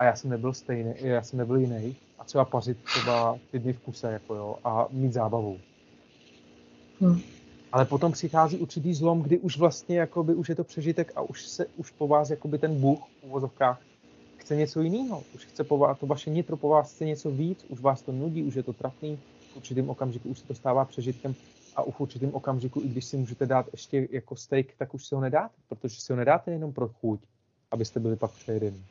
a já jsem nebyl stejný, já jsem nebyl jiný a třeba pařit třeba ty dny v kuse jako jo, a mít zábavu. Hmm. Ale potom přichází určitý zlom, kdy už vlastně jakoby, už je to přežitek a už se už po vás jakoby ten Bůh v uvozovkách chce něco jiného. Už chce po vás, to vaše nitro po vás chce něco víc, už vás to nudí, už je to trapný. V určitém okamžiku už se to stává přežitkem a v určitém okamžiku, i když si můžete dát ještě jako steak, tak už si ho nedáte, protože si ho nedáte jenom pro chuť, abyste byli pak přejedení.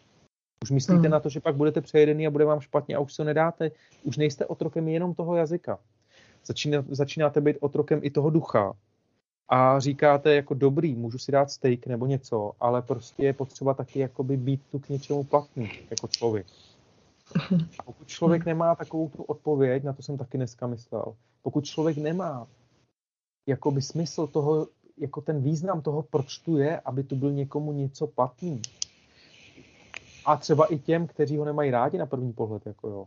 Už myslíte hmm. na to, že pak budete přejedený a bude vám špatně a už se nedáte. Už nejste otrokem jenom toho jazyka. Začíná, začínáte být otrokem i toho ducha. A říkáte jako dobrý, můžu si dát steak nebo něco, ale prostě je potřeba taky jakoby být tu k něčemu platný, jako člověk. A pokud člověk nemá takovou tu odpověď, na to jsem taky dneska myslel, pokud člověk nemá jakoby smysl toho, jako ten význam toho, proč tu je, aby tu byl někomu něco platný, a třeba i těm, kteří ho nemají rádi na první pohled, jako jo.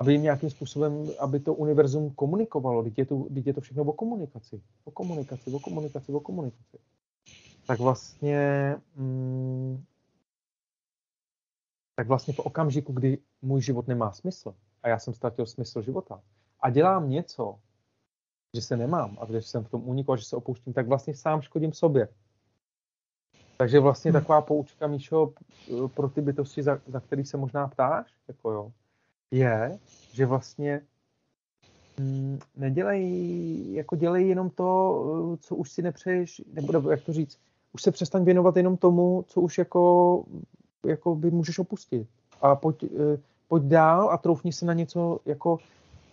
Aby jim nějakým způsobem, aby to univerzum komunikovalo, teď je, to, je to všechno o komunikaci, o komunikaci, o komunikaci, o komunikaci. Tak vlastně, mm, tak vlastně v okamžiku, kdy můj život nemá smysl a já jsem ztratil smysl života a dělám něco, že se nemám a že jsem v tom úniku a že se opouštím, tak vlastně sám škodím sobě. Takže vlastně hmm. taková poučka, Míšo, pro ty bytosti, za, za který se možná ptáš, jako jo, je, že vlastně mm, nedělej, jako dělej jenom to, co už si nepřeješ, nebo jak to říct, už se přestaň věnovat jenom tomu, co už jako, jako by můžeš opustit. A pojď, eh, pojď dál a troufni si na něco, jako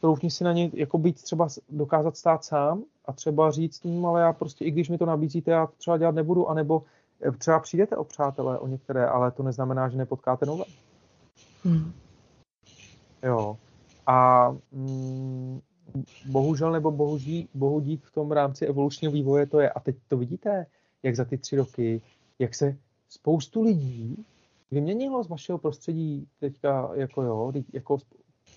troufni si na ně, jako být třeba dokázat stát sám a třeba říct, hm, ale já prostě, i když mi to nabízíte, já to třeba dělat nebudu, anebo Třeba přijdete o přátelé, o některé, ale to neznamená, že nepotkáte nové. Hmm. Jo. A mm, bohužel nebo bohuží, bohudík v tom rámci evolučního vývoje to je. A teď to vidíte, jak za ty tři roky, jak se spoustu lidí vyměnilo z vašeho prostředí teďka, jako jo, jako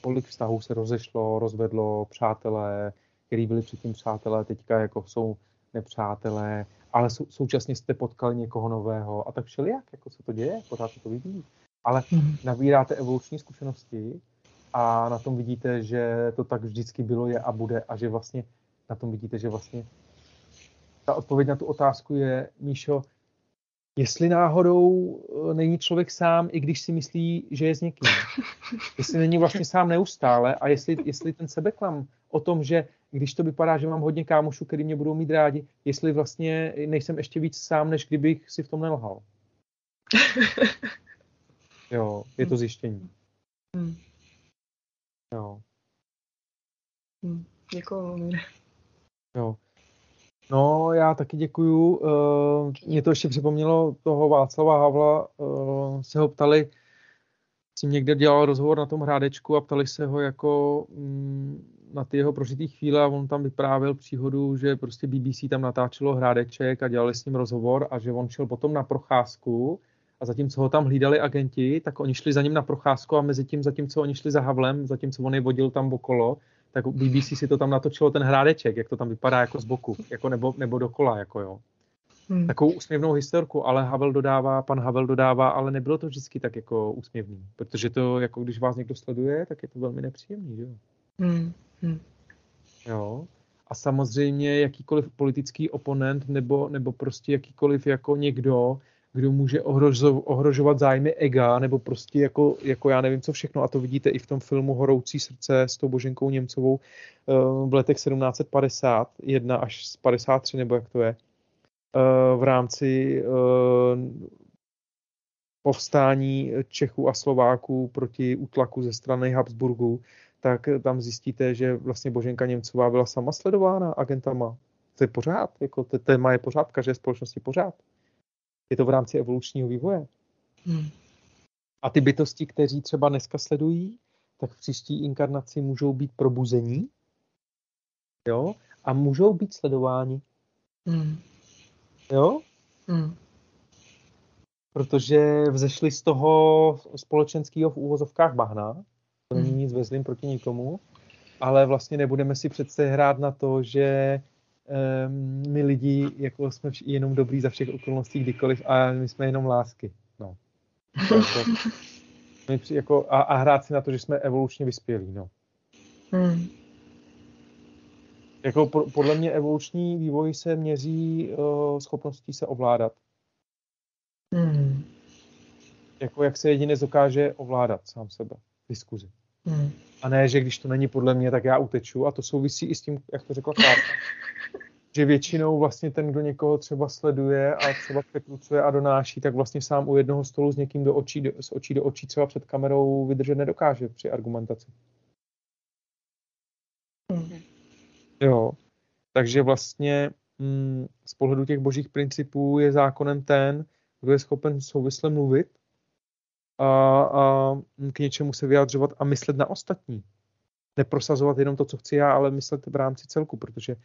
kolik vztahů se rozešlo, rozvedlo, přátelé, který byli předtím přátelé, teďka jako jsou nepřátelé ale sou, současně jste potkali někoho nového a tak všelijak, jako se to děje, pořád se to vyvíjí. Ale mm-hmm. nabíráte evoluční zkušenosti a na tom vidíte, že to tak vždycky bylo, je a bude a že vlastně na tom vidíte, že vlastně ta odpověď na tu otázku je, Míšo, jestli náhodou eh, není člověk sám, i když si myslí, že je s někým. Jestli není vlastně sám neustále a jestli, jestli ten sebeklam o tom, že když to vypadá, že mám hodně kámošů, který mě budou mít rádi, jestli vlastně nejsem ještě víc sám, než kdybych si v tom nelhal. Jo, je to zjištění. Hmm. Jo. Hmm. Děkuju, Jo. No, já taky děkuju. Uh, mě to ještě připomnělo toho Václava Havla. Uh, se ho ptali, jsem někde dělal rozhovor na tom hrádečku a ptali se ho jako mm, na ty jeho prožitý chvíle a on tam vyprávěl příhodu, že prostě BBC tam natáčelo hrádeček a dělali s ním rozhovor a že on šel potom na procházku a zatímco ho tam hlídali agenti, tak oni šli za ním na procházku a mezi tím, zatímco oni šli za Havlem, zatímco on je vodil tam okolo, tak BBC si to tam natočilo ten hrádeček, jak to tam vypadá jako z boku, jako nebo, nebo dokola, jako jo. Hmm. Takovou úsměvnou historku, ale Havel dodává, pan Havel dodává, ale nebylo to vždycky tak jako úsměvný, protože to, jako když vás někdo sleduje, tak je to velmi nepříjemný, že jo. Hmm. Hmm. Jo. A samozřejmě jakýkoliv politický oponent nebo, nebo prostě jakýkoliv jako někdo, kdo může ohrožo, ohrožovat zájmy ega, nebo prostě jako, jako já nevím co všechno, a to vidíte i v tom filmu Horoucí srdce s tou Boženkou Němcovou uh, v letech 1750, 1 až 53, nebo jak to je, uh, v rámci uh, povstání Čechů a Slováků proti útlaku ze strany Habsburgu, tak tam zjistíte, že vlastně Boženka Němcová byla sama sledována agentama. To je pořád, jako to téma je pořád, každé společnosti pořád. Je to v rámci evolučního vývoje. Hmm. A ty bytosti, kteří třeba dneska sledují, tak v příští inkarnaci můžou být probuzení jo? a můžou být sledováni. Hmm. Jo? Hmm. Protože vzešli z toho společenského v úvozovkách bahna, nic vezlým proti nikomu, ale vlastně nebudeme si přece hrát na to, že um, my lidi jako jsme jenom dobrý za všech okolností kdykoliv a my jsme jenom lásky. No. Jako, my jako, a, a hrát si na to, že jsme evolučně vyspělí. No. Hmm. Jako po, podle mě evoluční vývoj se měří uh, schopností se ovládat. Hmm. Jako jak se jedinec dokáže ovládat sám sebe diskuzi. Hmm. A ne, že když to není podle mě, tak já uteču. A to souvisí i s tím, jak to řekla Klárka, že většinou vlastně ten, kdo někoho třeba sleduje a třeba překrucuje a donáší, tak vlastně sám u jednoho stolu s někým do očí, do, z očí do očí třeba před kamerou vydržet nedokáže při argumentaci. Hmm. Jo. Takže vlastně mm, z pohledu těch božích principů je zákonem ten, kdo je schopen souvisle mluvit a, a k něčemu se vyjadřovat a myslet na ostatní. Neprosazovat jenom to, co chci já, ale myslet v rámci celku, protože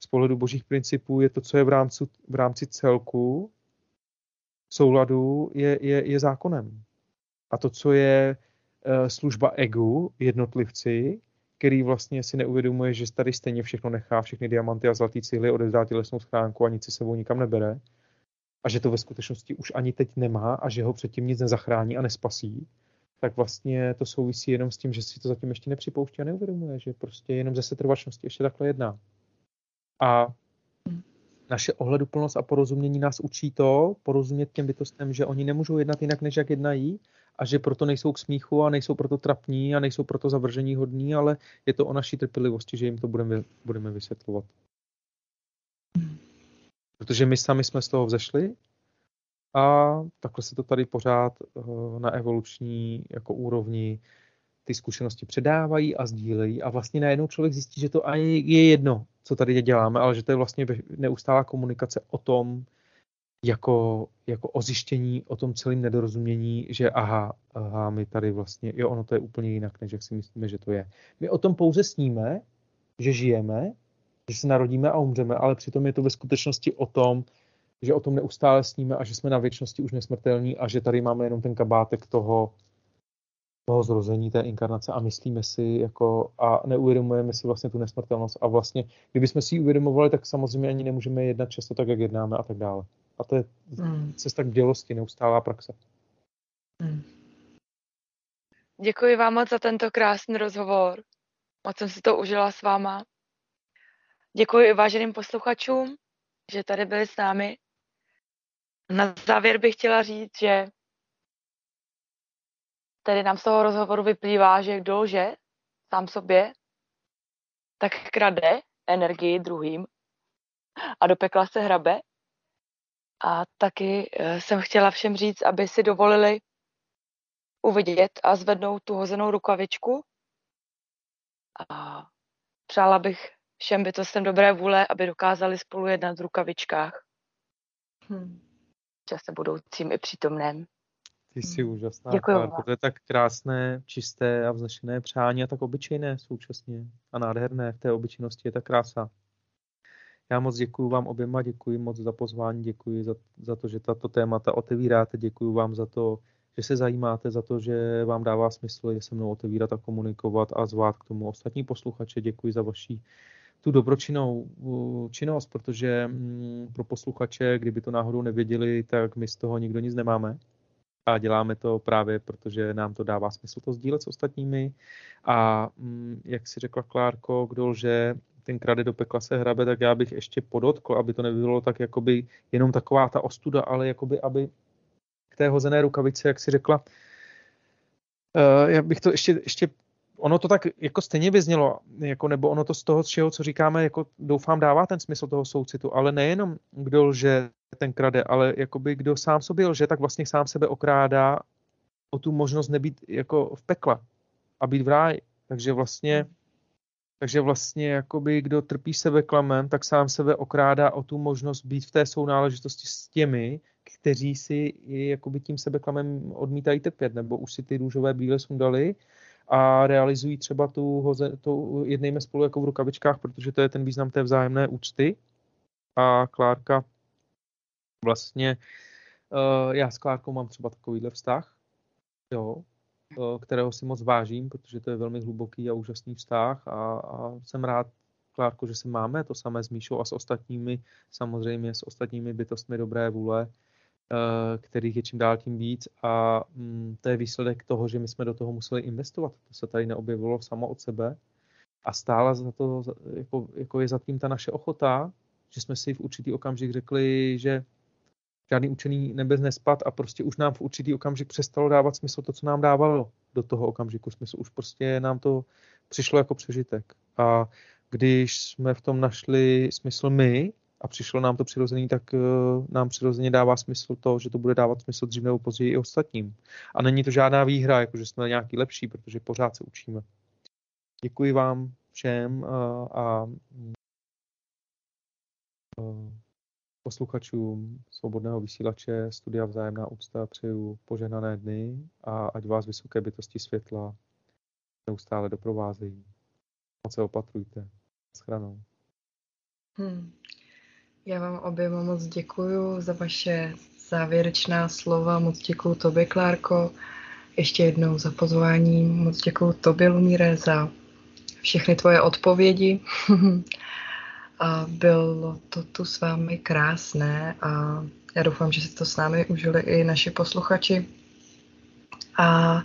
z pohledu božích principů je to, co je v rámci, v rámci celku souladu, je, je, je zákonem. A to, co je e, služba egu, jednotlivci, který vlastně si neuvědomuje, že tady stejně všechno nechá, všechny diamanty a zlatý cihly, odezdá tělesnou schránku a nic si sebou nikam nebere, a že to ve skutečnosti už ani teď nemá a že ho předtím nic nezachrání a nespasí, tak vlastně to souvisí jenom s tím, že si to zatím ještě nepřipouští a neuvědomuje, že prostě jenom ze setrvačnosti ještě takhle jedná. A naše ohleduplnost a porozumění nás učí to, porozumět těm bytostem, že oni nemůžou jednat jinak, než jak jednají a že proto nejsou k smíchu a nejsou proto trapní a nejsou proto zavržení hodní, ale je to o naší trpělivosti, že jim to budeme, budeme vysvětlovat. Protože my sami jsme z toho vzešli a takhle se to tady pořád eh, na evoluční jako úrovni ty zkušenosti předávají a sdílejí a vlastně najednou člověk zjistí, že to ani je jedno, co tady děláme, ale že to je vlastně neustálá komunikace o tom, jako, jako o zjištění, o tom celém nedorozumění, že aha, aha, my tady vlastně, jo, ono to je úplně jinak, než jak si myslíme, že to je. My o tom pouze sníme, že žijeme, že se narodíme a umřeme, ale přitom je to ve skutečnosti o tom, že o tom neustále sníme a že jsme na věčnosti už nesmrtelní a že tady máme jenom ten kabátek toho, toho zrození, té inkarnace a myslíme si jako a neuvědomujeme si vlastně tu nesmrtelnost a vlastně, kdybychom si ji uvědomovali, tak samozřejmě ani nemůžeme jednat často tak, jak jednáme a tak dále. A to je hmm. cesta k bdělosti, neustálá praxe. Hmm. děkuji vám moc za tento krásný rozhovor. Moc jsem si to užila s váma. Děkuji váženým posluchačům, že tady byli s námi. Na závěr bych chtěla říct, že tedy nám z toho rozhovoru vyplývá, že kdo lže sám sobě, tak krade energii druhým a do pekla se hrabe. A taky eh, jsem chtěla všem říct, aby si dovolili uvidět a zvednout tu hozenou rukavičku. A přála bych všem bytostem dobré vůle, aby dokázali spolu jednat v rukavičkách. Hmm. Časem budoucím i přítomném. Ty jsi hmm. úžasná. Děkuji vám. To je tak krásné, čisté a vznešené přání a tak obyčejné současně. A nádherné v té obyčejnosti je ta krása. Já moc děkuji vám oběma, děkuji moc za pozvání, děkuji za, za to, že tato témata otevíráte, děkuji vám za to, že se zajímáte, za to, že vám dává smysl je se mnou otevírat a komunikovat a zvát k tomu ostatní posluchače. Děkuji za vaši tu dobročinnou činnost, protože mm, pro posluchače, kdyby to náhodou nevěděli, tak my z toho nikdo nic nemáme. A děláme to právě, protože nám to dává smysl to sdílet s ostatními. A mm, jak si řekla Klárko, kdo lže, ten krade do pekla se hrabe, tak já bych ještě podotkl, aby to nebylo tak jakoby jenom taková ta ostuda, ale jakoby, aby k té hozené rukavice, jak si řekla, uh, já bych to ještě, ještě ono to tak jako stejně vyznělo, jako, nebo ono to z toho, z čeho, co říkáme, jako doufám dává ten smysl toho soucitu, ale nejenom kdo lže, ten krade, ale jakoby kdo sám sobě lže, tak vlastně sám sebe okrádá o tu možnost nebýt jako v pekle a být v ráji. Takže vlastně takže vlastně jakoby kdo trpí sebeklamem, tak sám sebe okrádá o tu možnost být v té sounáležitosti s těmi, kteří si jakoby tím sebeklamem odmítají trpět, nebo už si ty růžové bíle sundali a realizují třeba tu, hoze, tu jednejme spolu jako v rukavičkách, protože to je ten význam té vzájemné úcty. A Klárka vlastně, uh, já s Klárkou mám třeba takovýhle vztah, jo, uh, kterého si moc vážím, protože to je velmi hluboký a úžasný vztah a, a jsem rád, Klárko, že se máme to samé s Míšou a s ostatními, samozřejmě s ostatními bytostmi dobré vůle, Eh, kterých je čím dál tím víc a mm, to je výsledek toho, že my jsme do toho museli investovat. To se tady neobjevilo samo od sebe a stála za to, jako, jako je zatím ta naše ochota, že jsme si v určitý okamžik řekli, že žádný učený nebez nespat a prostě už nám v určitý okamžik přestalo dávat smysl to, co nám dávalo do toho okamžiku smysl. Už prostě nám to přišlo jako přežitek. A když jsme v tom našli smysl my, a přišlo nám to přirozený, tak uh, nám přirozeně dává smysl to, že to bude dávat smysl dřív nebo později i ostatním. A není to žádná výhra, jako že jsme nějaký lepší, protože pořád se učíme. Děkuji vám všem uh, a uh, posluchačům svobodného vysílače Studia Vzájemná úcta přeju požehnané dny a ať vás vysoké bytosti světla neustále doprovázejí. Moc se opatrujte. Schranou. Hmm. Já vám oběma moc děkuji za vaše závěrečná slova. Moc děkuji tobě, Klárko, ještě jednou za pozvání. Moc děkuji tobě, Lumíre, za všechny tvoje odpovědi. a bylo to tu s vámi krásné a já doufám, že si to s námi užili i naši posluchači. A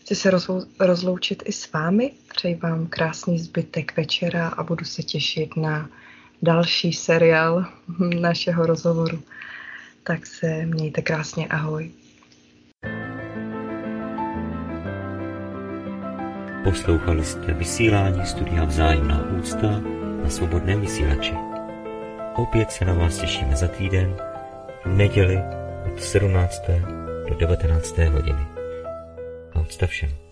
chci se rozloučit i s vámi. Přeji vám krásný zbytek večera a budu se těšit na další seriál našeho rozhovoru. Tak se mějte krásně, ahoj. Poslouchali jste vysílání studia Vzájemná úcta na svobodném vysílači. Opět se na vás těšíme za týden v neděli od 17. do 19. hodiny. A úcta všem.